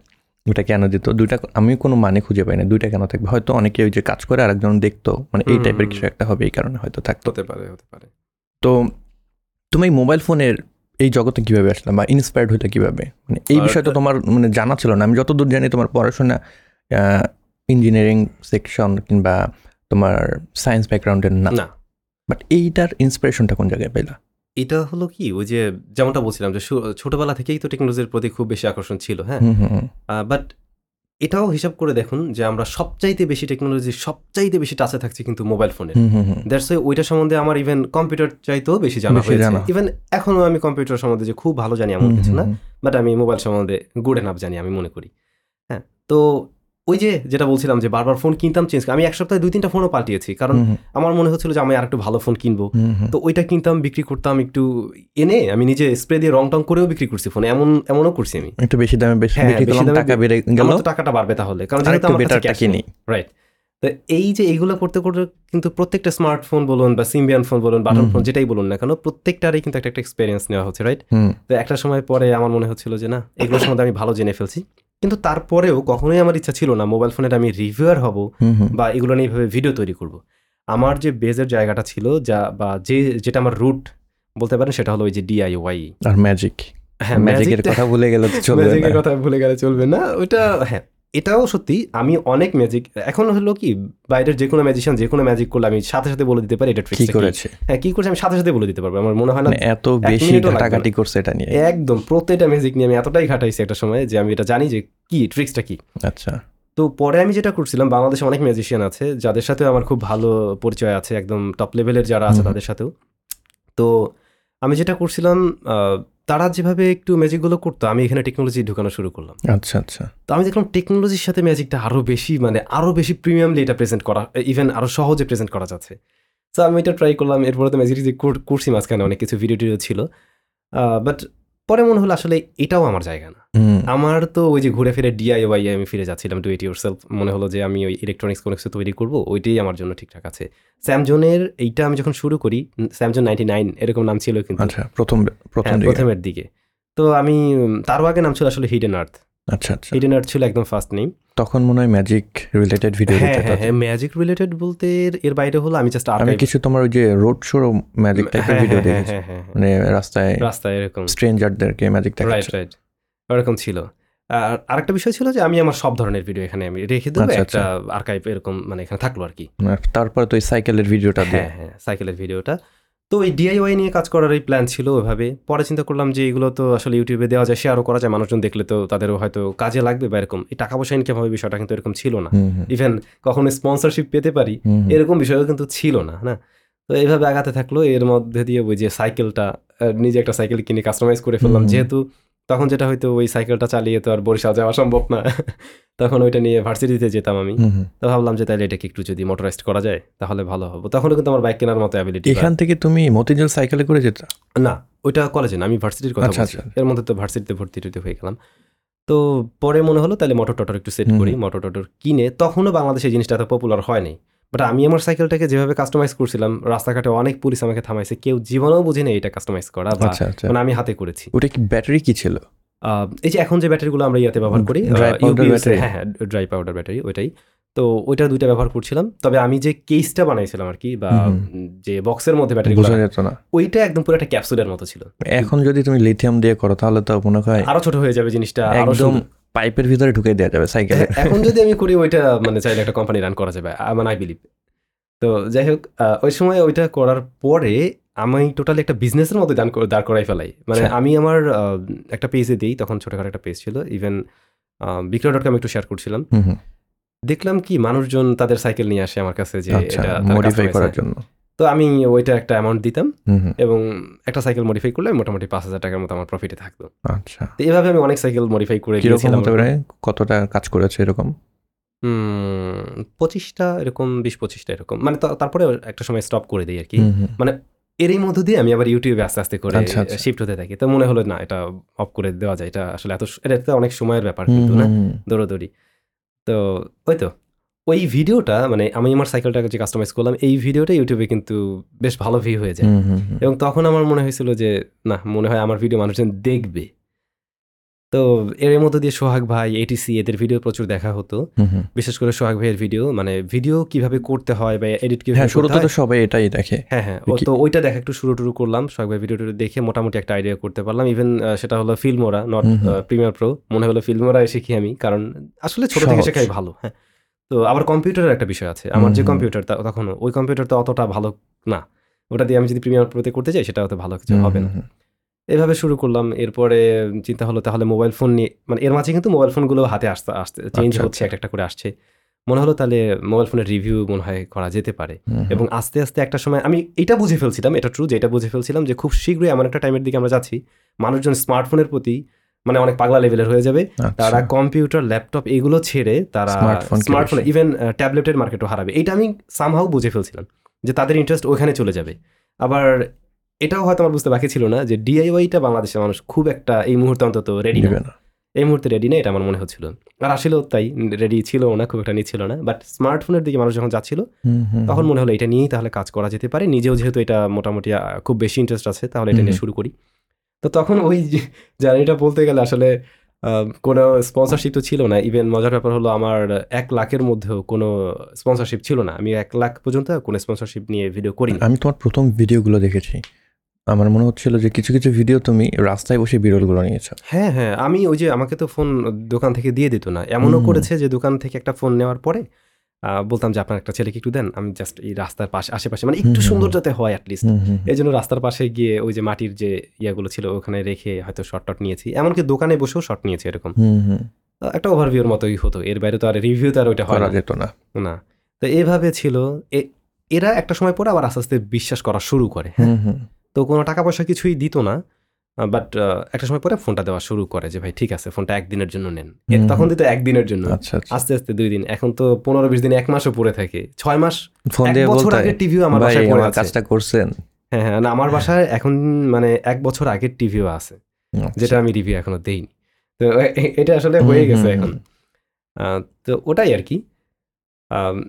ওটা কেন দিত। দুইটা আমি কোনো মানে খুঁজে পাই না দুইটা কেন থাকবে। হয়তো অনেকে ওই যে কাজ করে আরেকজন দেখতো মানে এই টাইপের কিছু একটা হবে এই কারণে হয়তো থাকতো। হতে পারে হতে পারে। তো তুমি এই মোবাইল ফোনের এই জগতে কীভাবে আসলে বা ইন্সপায়ার্ড হইতে কীভাবে? মানে এই বিষয়টা তোমার মানে জানা ছিল না। আমি যতদূর জানি তোমার পড়াশোনা ইঞ্জিনিয়ারিং সেকশন কিংবা তোমার সায়েন্স ব্যাকগ্রাউন্ডের না। না। বাট এইটার ইন্সপিরেশনটা কোন জায়গায় পেলা এটা হলো কি? ওই যে যেমনটা বলছিলাম যে ছোটবেলা থেকেই তো টেকনোলজির প্রতি খুব বেশি আকর্ষণ ছিল হ্যাঁ। বাট এটাও হিসাব করে দেখুন যে আমরা সবচাইতে বেশি টেকনোলজি সবচাইতে বেশি টাচে থাকছি কিন্তু মোবাইল ফোনে দ্যাটস ওই। ওইটা সম্বন্ধে আমার ইভেন কম্পিউটার চাইতেও বেশি জানা হয়েছে। ইভেন এখনও আমি কম্পিউটার সম্বন্ধে যে খুব ভালো জানি এমন কিছু না বাট আমি মোবাইল সম্বন্ধে গুড এনাফ জানি আমি মনে করি। হ্যাঁ তো ওই যে যেটা বলছিলাম যে বারবার ফোন কিনতাম চেঞ্জ আমি এক সপ্তাহে দুই তিনটা ফোনও পাল্টিয়েছি কারণ আমার মনে হচ্ছিল যে আমি আর একটু ভালো ফোন কিনবো। তো ওইটা কিনতাম বিক্রি করতাম একটু এনে আমি নিজে স্প্রে দিয়ে রং টং করেও বিক্রি করছি ফোনে এমন এমনও করছি আমি। একটু বেশি দামে বেশি হ্যাঁ, টাকা বেড়ে গেল। টাকাটা বাড়বে তাহলে কারণ যেহেতু আমার কাছে কিনি। রাইট তো এই যে এইগুলো করতে করতে কিন্তু প্রত্যেকটা স্মার্টফোন বলুন বা সিম্বিয়ান ফোন বলুন বাটন ফোন যেটাই বলুন না কেন প্রত্যেকটারই কিন্তু একটা একটা এক্সপিরিয়েন্স নেওয়া হচ্ছে রাইট তো একটা সময় পরে আমার মনে হচ্ছিল যে না এগুলোর সম্বন্ধে আমি ভালো জেনে ফেলছি। কিন্তু তারপরেও কখনোই আমার ইচ্ছা ছিল না মোবাইল ফোনের আমি রিভিউয়ার হব বা এগুলো নিয়ে এইভাবে ভিডিও তৈরি করব। আমার যে বেজের জায়গাটা ছিল যা বা যে যেটা আমার রুট বলতে পারেন সেটা হলো ওই যে ডিআই ওয়াই আর ম্যাজিক হ্যাঁ ম্যাজিকের কথা ভুলে গেলে চলবে ম্যাজিকের কথা ভুলে গেলে চলবে না ওইটা হ্যাঁ। এটাও সত্যি আমি অনেক ম্যাজিক এখন হলো কি বাইরের যে কোনো ম্যাজিশিয়ান যে কোনো ম্যাজিক করলে আমি সাথে সাথে বলে দিতে পারি এটা কি ট্রিক্স করেছে? হ্যাঁ কি করছে আমি সাথে সাথে বলে দিতে পারব। আমার মনে হয় না মানে এত বেশি ঘাটাঘাটি করছে এটা নিয়ে। একদম প্রত্যেকটা ম্যাজিক নিয়ে আমি এতটাই ঘাটাইছি একটা সময় যে আমি এটা জানি যে কি ট্রিক্সটা কি। আচ্ছা। তো পরে আমি যেটা করছিলাম বাংলাদেশে অনেক ম্যাজিশিয়ান আছে যাদের সাথে আমার খুব ভালো পরিচয় আছে একদম টপ লেভেলের যারা আছে তাদের সাথেও। তো আমি যেটা করছিলাম তারা যেভাবে একটু ম্যাজিকগুলো করতো আমি এখানে টেকনোলজি ঢুকানো শুরু করলাম। আচ্ছা আচ্ছা। তো আমি দেখলাম টেকনোলজির সাথে ম্যাজিকটা আরও বেশি মানে আরও বেশি প্রিমিয়ামলি এটা প্রেজেন্ট করা ইভেন আরও সহজে প্রেজেন্ট করা যাচ্ছে। তো আমি এটা ট্রাই করলাম এরপরে তো ম্যাজিক যে কোর- করছি মাঝখানে অনেক কিছু ভিডিও টিডিও ছিল বাট পরে মনে হলো আসলে এটাও আমার জায়গা না। আমার তো ওই যে ঘুরে ফিরে ডিআইওয়াই আমি ফিরে যাচ্ছিলাম টু ইট সেলফ মনে হলো যে আমি ওই ইলেকট্রনিক্স কোনো কিছু তৈরি করব ওইটাই আমার জন্য ঠিকঠাক আছে। স্যামজনের এইটা আমি যখন শুরু করি স্যামজন নাইনটি নাইন এরকম নাম ছিল কিন্তু। আচ্ছা প্রথম প্রথম হ্যাঁ, প্রথমের দিকে। তো আমি তারও আগে নাম ছিল আসলে হিডেন আর্থ আচ্ছা আচ্ছা। হিডেন আর্থ ছিল একদম ফার্স্ট নেম তখন মনে হয় ম্যাজিক রিলেটেড ভিডিও হ্যাঁ হ্যাঁ ম্যাজিক রিলেটেড বলতে এর- বাইরে হলো আমি জাস্ট আমি কিছু তোমার ওই যে রোড শো ম্যাজিক টাইপের ভিডিও দেখেছি। হ্যাঁ হ্যাঁ হ্যাঁ। মানে রাস্তায় রাস্তায় এরকম। স্ট্রেঞ্জারদেরকে ম্যাজিক রাইট দেখাচ্ছে রাইট ওরকম ছিল। আর আরেকটা বিষয় ছিল যে আমি আমার সব ধরনের ভিডিও এখানে আমি রেখে দেবো আচ্ছা, একটা আর্কাইভ এরকম মানে এখানে থাকল আর কি। আর তারপরে তো ওই সাইকেলের ভিডিওটা দিয়ে। হ্যাঁ হ্যাঁ সাইকেলের ভিডিওটা তো এই ডিআইওয়াই নিয়ে কাজ করার এই প্ল্যান ছিল ওইভাবে। পরে চিন্তা করলাম যে এগুলো তো আসলে ইউটিউবে দেওয়া যায় শেয়ারও করা যায় মানুষজন দেখলে তো তাদেরও হয়তো কাজে লাগবে বা এরকম। এই টাকা পয়সা ইনকাম হবে বিষয়টা কিন্তু এরকম ছিল না। ইভেন কখনো স্পন্সরশিপ পেতে পারি। এরকম বিষয়ও কিন্তু ছিল না না? তো এইভাবে আগাতে থাকল। এর মধ্যে দিয়ে ওই যে সাইকেলটা নিজে একটা সাইকেল কিনে কাস্টমাইজ করে ফেললাম। যেহেতু তখন যেটা হয়তো ওই সাইকেলটা চালিয়ে তো আর বরিশাল যাওয়া সম্ভব না। তখন ওইটা নিয়ে ভার্সিটিতে যেতাম আমি। তো ভাবলাম যে তাহলে এটাকে একটু যদি মোটরাইজড করা যায় তাহলে ভালো হবে। তখনও কিন্তু আমার বাইক কেনার মতো অ্যাবিলিটি এখান থেকে তুমি মতিঝিল সাইকেলে করে যেত? না ওইটা কলেজে না আমি ভার্সিটির কথা আচ্ছা, বলছি। আচ্ছা। এর মধ্যে তো ভার্সিটিতে ভর্তি টর্তি হয়ে গেলাম। তো পরে মনে হলো তাহলে মোটর টটর একটু সেট করি মোটর টটর কিনে। তখনও বাংলাদেশে জিনিসটা এত পপুলার হয়নি বাট আমি আমার সাইকেলটাকে যেভাবে কাস্টমাইজ করছিলাম রাস্তাঘাটে অনেক পুলিশ আমাকে থামাইছে কেউ জীবনেও বুঝেনি এটা কাস্টমাইজ করা বা আচ্ছা আচ্ছা। মানে আমি হাতে করেছি। ওটা কি ব্যাটারি কি ছিল? এই যে এখন যে ব্যাটারিগুলো আমরা ইয়াতে ব্যবহার করি? হ্যাঁ হ্যাঁ ড্রাই পাউডার ব্যাটারি ওইটাই। তো ওইটা দুইটা ব্যবহার করছিলাম। তবে আমি যে কেসটা বানাইছিলাম আর কি বা যে বক্সের মধ্যে বোঝা যেত না। ওইটা একদম পুরো একটা ক্যাপসুলের মতো ছিল। এখন যদি তুমি লিথিয়াম দিয়ে করো তাহলে তো মনে হয় আরও ছোট হয়ে যাবে জিনিসটা একদম। পাইপের ভিতরে ঢুকে দেওয়া যাবে সাইকেলে। হ্যাঁ, এখন যদি আমি করি ওইটা মানে চাইলে একটা কোম্পানি রান করা যাবে মানে আই বিলিভ তো যাই হোক ওই সময় ওইটা করার পরে আমি টোটালি একটা বিজনেসের মতো দান করে- দাঁড় করাই ফেলাই। মানে আচ্ছা। আমি আমার একটা পেজে দিই তখন ছোটখাটো একটা পেজ ছিল ইভেন বিক্রয় ডট কম একটু শেয়ার করছিলাম। দেখলাম কি মানুষজন তাদের সাইকেল নিয়ে আসে আমার কাছে যে আচ্ছা এটা মডিফাই করার জন্য। তো আমি ওইটা একটা অ্যামাউন্ট দিতাম এবং একটা সাইকেল মডিফাই করলে মোটামুটি পাঁচ হাজার টাকার মতো আমার প্রফিটে থাকতো। আচ্ছা। তো এভাবে আমি অনেক সাইকেল মডিফাই করে পারে? কতটা কাজ করেছে এরকম? পঁচিশটা এরকম বিশ পঁচিশটা এরকম। মানে তারপরে একটা সময় স্টপ করে দিই আর কি। হুম। এরই মধ্য দিয়ে আমি আবার ইউটিউবে আস্তে আস্তে করে আচ্ছা, আচ্ছা। শিফট হতে থাকি। তো মনে হলো না এটা অফ করে দেওয়া যায়। এটা আসলে এত এটা অনেক সময়ের ব্যাপার কিন্তু না। দৌড়াদৌড়ি। তো ওই তো। ওই ভিডিওটা মানে আমি আমার সাইকেলটাকে যে কাস্টমাইজ করলাম এই ভিডিওটা ইউটিউবে কিন্তু বেশ ভালো ভিউ হয়ে যায়। এবং তখন আমার মনে হয়েছিল যে না মনে হয় আমার ভিডিও মানুষজন দেখবে। তো এর মধ্যে দিয়ে সোহাগ ভাই এটিসি এদের ভিডিও প্রচুর দেখা হতো। বিশেষ করে সোহাগ ভাইয়ের ভিডিও মানে ভিডিও কীভাবে করতে হয় বা এডিট কীভাবে হ্যাঁ শুরুতে তো সবাই এটাই দেখে। হ্যাঁ হ্যাঁ ও তো ওইটা দেখা একটু শুরু টুরু করলাম সোহাগ ভাই ভিডিও দেখে মোটামুটি একটা আইডিয়া করতে পারলাম। ইভেন সেটা হলো ফিল্মোরা নট। প্রিমিয়ার প্রো মনে হলো ফিল্মোরা শিখি আমি কারণ আসলে ছোট থেকে শেখাই ভালো হ্যাঁ। তো আবার কম্পিউটারের একটা বিষয় আছে আমার যে। কম্পিউটার তখন ওই কম্পিউটার তো অতটা ভালো না ওটা দিয়ে আমি যদি প্রিমিয়ার প্রোতে করতে চাই সেটা অত ভালো কিছু হবে না। এভাবে শুরু করলাম এরপরে চিন্তা হলো তাহলে মোবাইল ফোন নিয়ে মানে এর মাঝে কিন্তু মোবাইল ফোনগুলো হাতে আসতে আসতে চেঞ্জ আচ্ছা, হচ্ছে আচ্ছা। একটা একটা করে আসছে মনে হলো তাহলে মোবাইল ফোনের রিভিউ মনে হয় করা যেতে পারে। এবং আস্তে আস্তে একটা সময় আমি এটা বুঝে ফেলছিলাম এটা ট্রু যে এটা বুঝে ফেলছিলাম যে খুব শীঘ্রই এমন একটা টাইমের দিকে আমরা যাচ্ছি মানুষজন স্মার্টফোনের প্রতি মানে অনেক পাগলা লেভেলের হয়ে যাবে। আচ্ছা। তারা কম্পিউটার ল্যাপটপ এগুলো ছেড়ে তারা স্মার্টফোন ইভেন ট্যাবলেটের মার্কেটও হারাবে। এটা আমি সামহাও বুঝে ফেলছিলাম যে তাদের ইন্টারেস্ট ওইখানে চলে যাবে। আবার এটাও হয়তো আমার বুঝতে বাকি ছিল না যে ডিআইওয়াইটা বাংলাদেশের মানুষ খুব একটা এই মুহূর্তে অন্তত রেডি নিবে না। এই মুহূর্তে রেডি না এটা আমার মনে হচ্ছিল। আর আসলেও তাই রেডি ছিল না খুব একটা নিচ্ছিল না। বাট স্মার্টফোনের দিকে মানুষ যখন যাচ্ছিল তখন মনে হলো এটা নিয়েই তাহলে কাজ করা যেতে পারে। নিজেও যেহেতু এটা মোটামুটি খুব বেশি ইন্টারেস্ট আছে তাহলে এটা নিয়ে শুরু করি। তো তখন ওই জার্নিটা বলতে গেলে আসলে কোনো স্পন্সরশিপ তো ছিল না ইভেন মজার ব্যাপার হলো আমার এক লাখের মধ্যেও কোনো স্পন্সরশিপ ছিল না। আমি এক লাখ পর্যন্ত কোনো স্পন্সরশিপ নিয়ে ভিডিও করি আমি তোমার প্রথম ভিডিওগুলো দেখেছি। আমার মনে হচ্ছিল যে কিছু কিছু ভিডিও তুমি রাস্তায় বসে বিরলগুলো নিয়েছো। হ্যাঁ হ্যাঁ আমি ওই যে আমাকে তো ফোন দোকান থেকে দিয়ে দিত না। এমনও করেছে যে দোকান থেকে একটা ফোন নেওয়ার পরে বলতাম যে আপনার একটা ছেলেকে একটু দেন আমি জাস্ট এই রাস্তার পাশে আশেপাশে মানে একটু সুন্দর যাতে হয় অ্যাটলিস্ট এই জন্য রাস্তার পাশে গিয়ে ওই যে মাটির যে ইয়াগুলো ছিল ওখানে রেখে হয়তো শর্ট টট নিয়েছি। এমনকি দোকানে বসেও শর্ট নিয়েছি এরকম। একটা ওভারভিউর মতোই হতো। এর বাইরে তো আর রিভিউ তো আর ওইটা হয় না। যেত না। না। তো এভাবে ছিল। এরা একটা সময় পরে আবার আস্তে আস্তে বিশ্বাস করা শুরু করে হ্যাঁ? তো কোনো টাকা পয়সা কিছুই দিত না। বাট একটা সময় পরে ফোনটা দেওয়া শুরু করে যে ভাই ঠিক আছে ফোনটা একদিনের জন্য নেন। তখন। দিত একদিনের জন্য। আচ্ছা আচ্ছা। আস্তে আস্তে দুই দিন। এখন তো পনেরো বিশ দিন এক মাসও পড়ে থাকে। ছয় মাস ফোন দিয়ে বছর আগের টিভিও আমার বাসায় পড়ে আছে। কাজটা করছেন? হ্যাঁ হ্যাঁ না আমার বাসায় এখন মানে এক বছর আগের টিভিও আছে আচ্ছা। যেটা আমি রিভিউ এখনও দেইনি। তো এটা আসলে হয়ে গেছে এখন। তো ওটাই আর কি।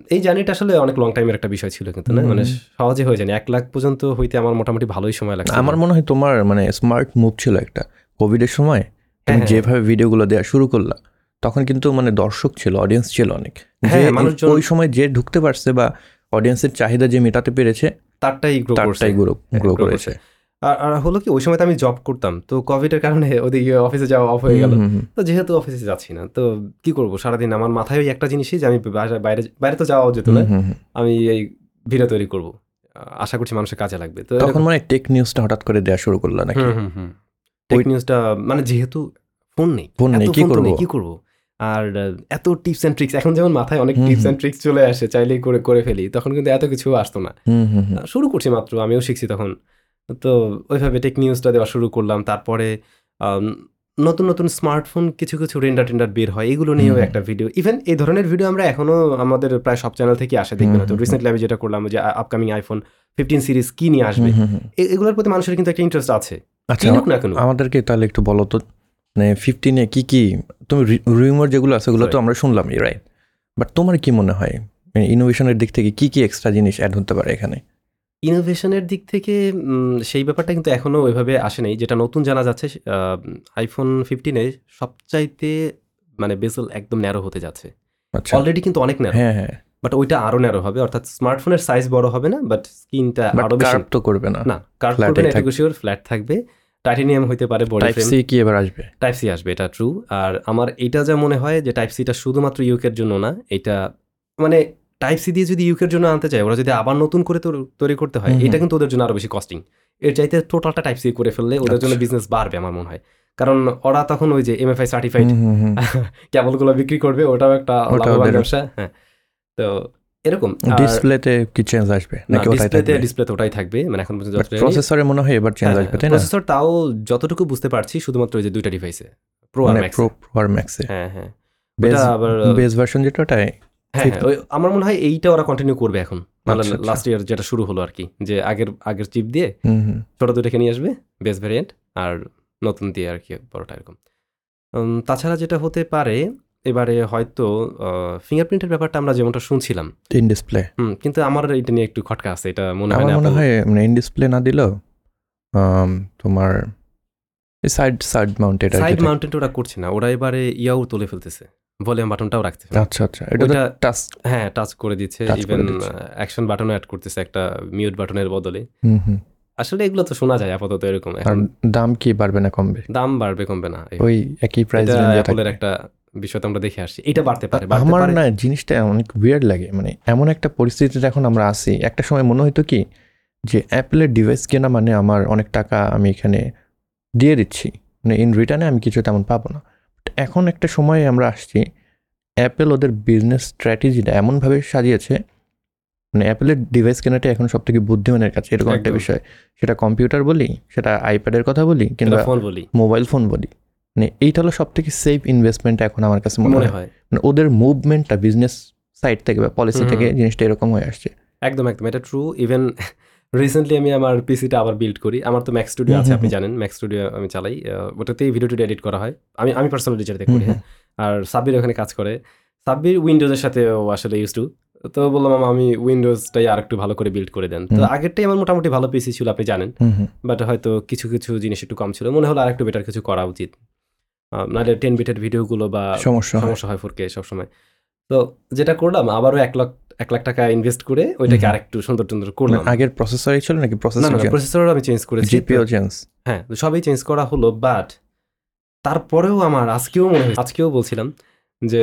এই জার্নিটা আসলে অনেক লং টাইমের একটা বিষয় ছিল কিন্তু না? মানে সহজে হয়ে যায়নি। এক লাখ পর্যন্ত হইতে আমার মোটামুটি ভালোই সময় লাগছে। আমার মনে হয় তোমার মানে স্মার্ট মুভ ছিল একটা। কোভিডের সময় তুমি হ্যাঁ, যেভাবে ভিডিওগুলো দেওয়া শুরু করলা তখন কিন্তু মানে দর্শক ছিল অডিয়েন্স ছিল অনেক। হ্যাঁ, ওই সময় যে ঢুকতে পারছে বা অডিয়েন্সের চাহিদা যে মেটাতে পেরেছে তারটাই তারটাই গ্রো হ্যাঁ, করেছে। আর হলো কি ওই সময় তো আমি জব করতাম তো কোভিডের কারণে ওদিকে অফিসে যাওয়া অফ হয়ে গেল। তো যেহেতু অফিসে যাচ্ছি না তো কি করব সারাদিন আমার মাথায় ওই একটা জিনিসই যে আমি বাইরে বাইরে তো যাওয়া যেত না। আমি এই ভিডিও তৈরি করব আশা করছি মানুষের কাজে লাগবে তো তখন মানে টেক নিউজটা হঠাৎ করে দেওয়া শুরু করলা নাকি টেক নিউজটা মানে যেহেতু ফোন নেই ফোন নেই, কি করব? কি করব আর এত টিপস অ্যান্ড ট্রিক্স এখন যেমন মাথায় অনেক টিপস। অ্যান্ড ট্রিক্স চলে আসে চাইলেই করে করে ফেলি তখন কিন্তু এত কিছু আসতো না। শুরু করছি মাত্র আমিও শিখছি তখন তো ওইভাবে টেক নিউজটা দেওয়া শুরু করলাম। তারপরে নতুন নতুন স্মার্টফোন কিছু কিছু রেন্ডার টেন্ডার বের হয়। এগুলো নিয়েও একটা ভিডিও ইভেন এই ধরনের ভিডিও আমরা এখনও আমাদের প্রায় সব চ্যানেল থেকে আসে দেখবেন তো রিসেন্টলি আমি যেটা করলাম যে আপকামিং আইফোন ফিফটিন সিরিজ কি নিয়ে আসবে? এগুলোর প্রতি মানুষের কিন্তু একটা ইন্টারেস্ট আছে। আচ্ছা আমাদেরকে তাহলে একটু বলো তো মানে ফিফটিনে কি কি তুমি রিউমার যেগুলো আছে ওগুলো তো. আমরা শুনলামই রাইট বাট তোমার কি মনে হয়? ইনোভেশনের দিক থেকে কি কি এক্সট্রা জিনিস অ্যাড হতে পারে এখানে? ইনোভেশনের দিক থেকে সেই ব্যাপারটা কিন্তু এখনও ওইভাবে আসে নাই। যেটা নতুন জানা যাচ্ছে আইফোন ফিফটিনে সবচাইতে মানে বেসেল একদম ন্যারো হতে যাচ্ছে। আচ্ছা। অলরেডি কিন্তু অনেক ন্যারো হ্যাঁ হ্যাঁ। বাট ওইটা আরও ন্যারো হবে। অর্থাৎ স্মার্টফোনের সাইজ বড় হবে না বাট স্ক্রিনটা আরও বেশি কার্ভ তো করবে না। না কার্ভ করবে না। শিওর ফ্ল্যাট থাকবে। টাইটেনিয়াম হইতে পারে বডি টাইপ সি কি এবার আসবে? টাইপ সি আসবে এটা ট্রু আর আমার এটা যা মনে হয় যে টাইপ সিটা শুধুমাত্র ইউকের জন্য না এটা মানে টাইপ সি দিয়ে যদি ইউকের জন্য আনতে চায় ওরা যদি আবার নতুন করে তৈরি করতে হয় এটা কিন্তু ওদের জন্য আরও বেশি কস্টিং এর চাইতে টোটালটা টাইপ সি করে ফেললে ওদের জন্য আচ্ছা। বিজনেস বাড়বে আমার মনে হয়। কারণ ওরা তখন ওই যে এমএফআই সার্টিফাইড। কেবলগুলো বিক্রি করবে ওটাও একটা লাভবান ব্যবসা হ্যাঁ। তো এরকম ডিসপ্লেতে কি চেঞ্জ আসবে? নাকি ওটাই থাকবে? ডিসপ্লেতে ওটাই থাকবে মানে এখন পর্যন্ত প্রসেসরে মনে হয় এবার চেঞ্জ হ্যাঁ, আসবে তাই না? প্রসেসর তাও যতটুকু বুঝতে পারছি শুধুমাত্র ওই যে দুইটা ডিভাইসে প্রো আর মানে ম্যাক্স প্রো আর ম্যাক্সে হ্যাঁ হ্যাঁ। বেস আবার বেস ভার্সন যেটা ওটাই হ্যাঁ হ্যাঁ, আমার মনে হয় এইটা ওরা কন্টিনিউ করবে এখন। আচ্ছা, আচ্ছা। লাস্ট ইয়ার যেটা শুরু হলো আর কি যে আগের আগের চিপ দিয়ে ছোট দুটাকে নিয়ে আসবে বেস ভ্যারিয়েন্ট আর নতুন দিয়ে আর কি বড়টা এরকম। তাছাড়া যেটা হতে পারে এবারে হয়তো ফিঙ্গারপ্রিন্টের ব্যাপারটা আমরা যেমনটা শুনছিলাম। ইন ডিসপ্লে হুম কিন্তু আমার এটা নিয়ে একটু খটকা আছে এটা মনে হয় না মনে হয় মানে ইন ডিসপ্লে না দিলেও তোমার side side mounted side mounted ওরা করছে না ওরা এবারে ইয়াও তুলে ফেলতেছে। ভলিউম বাটনটাও রাখছে। আচ্ছা আচ্ছা। এটা টাচ হ্যাঁ টাচ করে দিচ্ছে ইভেন অ্যাকশন বাটনও অ্যাড করতেছে একটা মিউট বাটনের বদলে। আসলে এগুলো তো শোনা যায় আপাতত এরকম দাম কি বাড়বে না কমবে? দাম বাড়বে কমবে না। ওই একই প্রাইস রেঞ্জে একটা বিষয় তো আমরা দেখে আসছি। এটা বাড়তে পারে আমার না জিনিসটা অনেক উইয়ার্ড লাগে। মানে এমন একটা পরিস্থিতিতে এখন আমরা আছি। একটা সময় মনে হতো কি যে অ্যাপেলের ডিভাইস কেনা মানে আমার অনেক টাকা আমি এখানে দিয়ে দিচ্ছি। মানে ইন রিটার্নে আমি কিছু তেমন পাবো না। এখন একটা সময়ে আমরা আসছি অ্যাপেল ওদের বিজনেস স্ট্র্যাটেজিটা এমনভাবে সাজিয়েছে মানে অ্যাপেলের ডিভাইস কেনাটা এখন সব থেকে বুদ্ধিমানের কাছে এরকম একটা বিষয়। সেটা কম্পিউটার বলি সেটা আইপ্যাডের কথা বলি কিংবা বলি। মোবাইল ফোন বলি। মানে এইটা হলো সব থেকে সেফ ইনভেস্টমেন্ট এখন আমার কাছে মনে হয়। মানে ওদের মুভমেন্টটা বিজনেস সাইড থেকে বা পলিসি থেকে জিনিসটা এরকম হয়ে আসছে। একদম একদম। এটা ট্রু ইভেন রিসেন্টলি আমি আমার পিসিটা আবার বিল্ড করি। আমার তো ম্যাক্স স্টুডিও আছে আপনি জানেন ম্যাক্স স্টুডিও আমি চালাই। ওটাতেই ভিডিও টিডিও এডিট করা হয়। আমি আমি পার্সোনালি যেটাতে করি হ্যাঁ। আর সাব্বির ওখানে কাজ করে। সাব্বির উইন্ডোজের সাথে ও আসলে ইউজ টু তো বললাম আমি উইন্ডোজটাই আর একটু ভালো করে বিল্ড করে দেন। তো আগেরটাই আমার মোটামুটি ভালো পিসি ছিল আপনি জানেন। বাট হয়তো কিছু কিছু জিনিস একটু কম ছিল। মনে হলো আর একটু বেটার কিছু করা উচিত। নাহলে টেন বিটের ভিডিওগুলো বা সমস্যা হয়। সমস্যা হয় ফোরকে সবসময়। তো যেটা করলাম আবারও এক লাখ এক লাখ টাকা ইনভেস্ট করে ওইটাকে। আরেকটু সুন্দর সুন্দর করলাম। মানে আগের প্রসেসরই ছিল নাকি প্রসেসর না প্রসেসর আমি চেঞ্জ করেছি। জিপিও চেঞ্জ হ্যাঁ সবই চেঞ্জ করা হলো বাট তারপরেও আমার আজকেও মনে হয় আজকেও বলছিলাম যে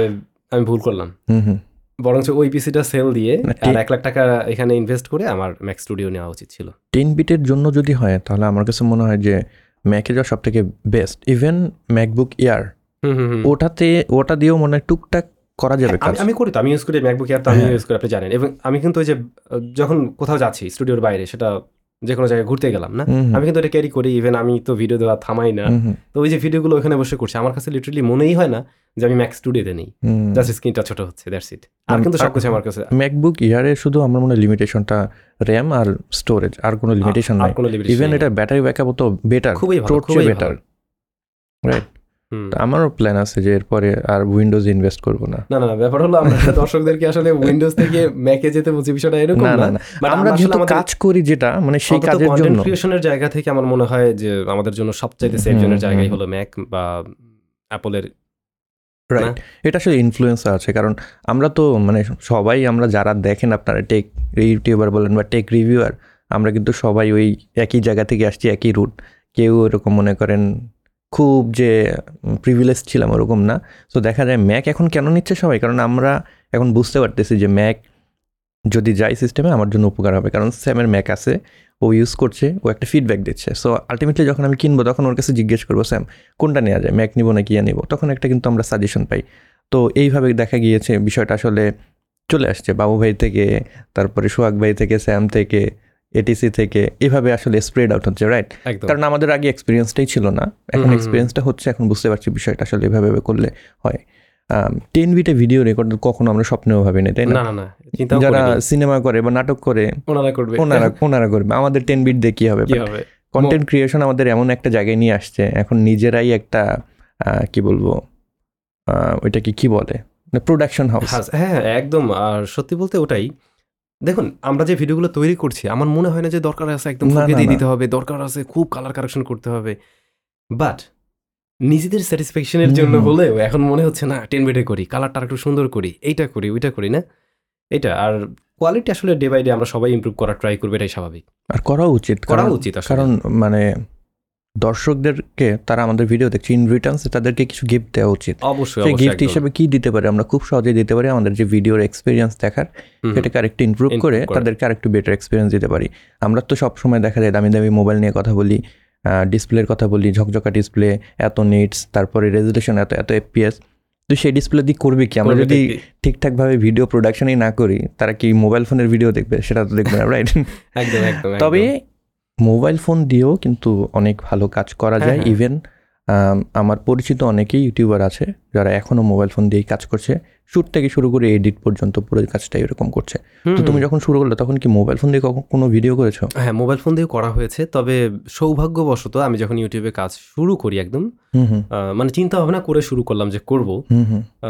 আমি ভুল করলাম। হুম হুম। বরঞ্চ ওই পিসিটা সেল দিয়ে আর এক লাখ টাকা এখানে ইনভেস্ট করে আমার ম্যাক স্টুডিও নেওয়া উচিত ছিল। টেন বিটের জন্য যদি হয় তাহলে আমার কাছে মনে হয় যে ম্যাকে যাওয়া সব থেকে বেস্ট ইভেন ম্যাকবুক ইয়ার হুম হুম হুম। ওটাতে ওটা দিয়েও মনে হয় টুকটাক করা যাবে কাজ? আমি করি তো আমি ইউজ করি ম্যাকবুক এয়ার তো আমি হ্যাঁ। ইউজ করি আপনি জানেন। এবং আমি কিন্তু ওই যে যখন কোথাও যাচ্ছি স্টুডিওর বাইরে সেটা যে কোনো জায়গায় ঘুরতে গেলাম না? আমি কিন্তু এটা ক্যারি করি ইভেন আমি তো ভিডিও দেওয়া থামাই না। তো ওই যে ভিডিওগুলো ওখানে বসে করছি আমার কাছে লিটারালি মনেই হয় না যে আমি ম্যাক স্টুডিওতে নেই। জাস্ট স্ক্রিনটা ছোট হচ্ছে দ্যাটস ইট আর কিন্তু আর- সবকিছু আমার কাছে ম্যাকবুক ইয়ারে শুধু আমার মনে হয় লিমিটেশনটা র্যাম আর স্টোরেজ আর কোনো লিমিটেশন নাই। ইভেন এটা ব্যাটারি ব্যাকআপও তো বেটার খুবই ভালো খুবই বেটার রাইট। আমারও প্ল্যান আছে যে এরপরে আর উইন্ডোজ ইনভেস্ট করব না। না না ব্যাপার হলো আমরা দর্শকদেরকে আসলে উইন্ডোজ থেকে ম্যাকে যেতে বলছি বিষয়টা এরকম না না আমরা যেহেতু কাজ করি যেটা মানে সেই কাজের জন্য। creation-এর জায়গা থেকে আমার মনে হয় যে আমাদের জন্য সবচাইতে সেফ জোনের জায়গাই হলো ম্যাক বা অ্যাপলের রাইট এটা আসলে ইনফ্লুয়েন্সার আছে কারণ আমরা তো মানে সবাই আমরা যারা দেখেন আপনারা টেক ইউটিউবার বলেন বা টেক রিভিউয়ার আমরা কিন্তু সবাই ওই একই জায়গা থেকে আসছি একই রুট কেউ এরকম মনে করেন খুব যে প্রিভিলেজ ছিলাম ওরকম না। সো দেখা যায় ম্যাক এখন কেন নিচ্ছে সবাই? কারণ আমরা এখন বুঝতে পারতেছি যে ম্যাক যদি যাই সিস্টেমে আমার জন্য উপকার হবে। কারণ স্যামের ম্যাক আছে, ও ইউজ করছে, ও একটা ফিডব্যাক দিচ্ছে। সো আলটিমেটলি যখন আমি কিনবো, তখন ওর কাছে জিজ্ঞেস করব স্যাম কোনটা নেওয়া যায়? ম্যাক নিবো না কি নিবো? তখন একটা কিন্তু আমরা সাজেশন পাই। তো এইভাবে দেখা গিয়েছে, বিষয়টা আসলে চলে আসছে। বাবু ভাই থেকে, তারপরে সোহাগ ভাই থেকে স্যাম থেকে এটিসি থেকে এভাবে আসলে স্প্রেড আউট হচ্ছে রাইট কারণ আমাদের আগে এক্সপিরিয়েন্সটাই ছিল না। এখন এক্সপিরিয়েন্সটা হচ্ছে এখন বুঝতে পারছি বিষয়টা আসলে এভাবে করলে হয়। টেন বিটে ভিডিও রেকর্ড কখনো আমরা স্বপ্নেও ভাবি না? তাই না যারা সিনেমা করে বা নাটক করে ওনারা করবে। ওনারা ওনারা করবে। আমাদের টেন বিট দিয়ে কি হবে? কন্টেন্ট ক্রিয়েশন আমাদের এমন একটা জায়গায় নিয়ে আসছে এখন নিজেরাই একটা আহ, কি বলব ওইটাকে কি বলে? প্রোডাকশন হাউস হ্যাঁ হ্যাঁ একদম। আর সত্যি বলতে ওটাই দেখুন আমরা যে ভিডিওগুলো তৈরি করছি আমার মনে হয় না যে দরকার আছে একদম দিয়ে দিতে হবে দরকার আছে খুব কালার কারেকশন করতে হবে। বাট নিজেদের স্যাটিসফ্যাকশনের জন্য। হলেও এখন মনে হচ্ছে না টেন বেডে করি কালারটা একটু সুন্দর করি এইটা করি ওইটা করি না? এটা আর কোয়ালিটি আসলে ডে বাই ডে আমরা সবাই ইমপ্রুভ করার ট্রাই করব এটাই স্বাভাবিক। আর করা উচিত করা উচিত কারণ মানে দর্শকদেরকে তারা আমাদের ভিডিও দেখছে ইন রিটার্নস তাদেরকে কিছু গিফট দেওয়া উচিত অবশ্যই সেই গিফট। হিসেবে কি দিতে পারে আমরা খুব সহজেই দিতে পারি আমাদের যে ভিডিওর এক্সপিরিয়েন্স দেখার সেটাকে আরেকটু ইমপ্রুভ করে। তাদেরকে আরেকটু বেটার এক্সপিরিয়েন্স দিতে পারি আমরা তো সব সময় দেখা যায় দামি দামি মোবাইল নিয়ে কথা বলি ডিসপ্লের কথা বলি ঝকঝকা ডিসপ্লে এত নিটস তারপরে রেজুলেশন এত এত এফপিএস তো সেই ডিসপ্লে দিয়ে করবে কি আমরা যদি। ঠিকঠাকভাবে ভিডিও প্রোডাকশনই না করি তারা কি মোবাইল ফোনের ভিডিও দেখবে সেটা তো দেখবে না রাইট একদম একদম তবে। মোবাইল ফোন দিয়েও কিন্তু অনেক ভালো কাজ করা হ্যাঁ, যায় হ্যাঁ। ইভেন আমার পরিচিত অনেকেই ইউটিউবার আছে যারা এখনও মোবাইল ফোন দিয়েই কাজ করছে। শ্যুট থেকে শুরু করে এডিট পর্যন্ত পুরো কাজটা এরকম করছে। তো তুমি যখন শুরু করলে তখন কি মোবাইল ফোন দিয়ে কখন কোনো ভিডিও করেছ? হ্যাঁ মোবাইল ফোন দিয়ে করা হয়েছে তবে সৌভাগ্যবশত আমি যখন ইউটিউবে কাজ শুরু করি একদম মানে চিন্তা ভাবনা করে শুরু করলাম যে করব।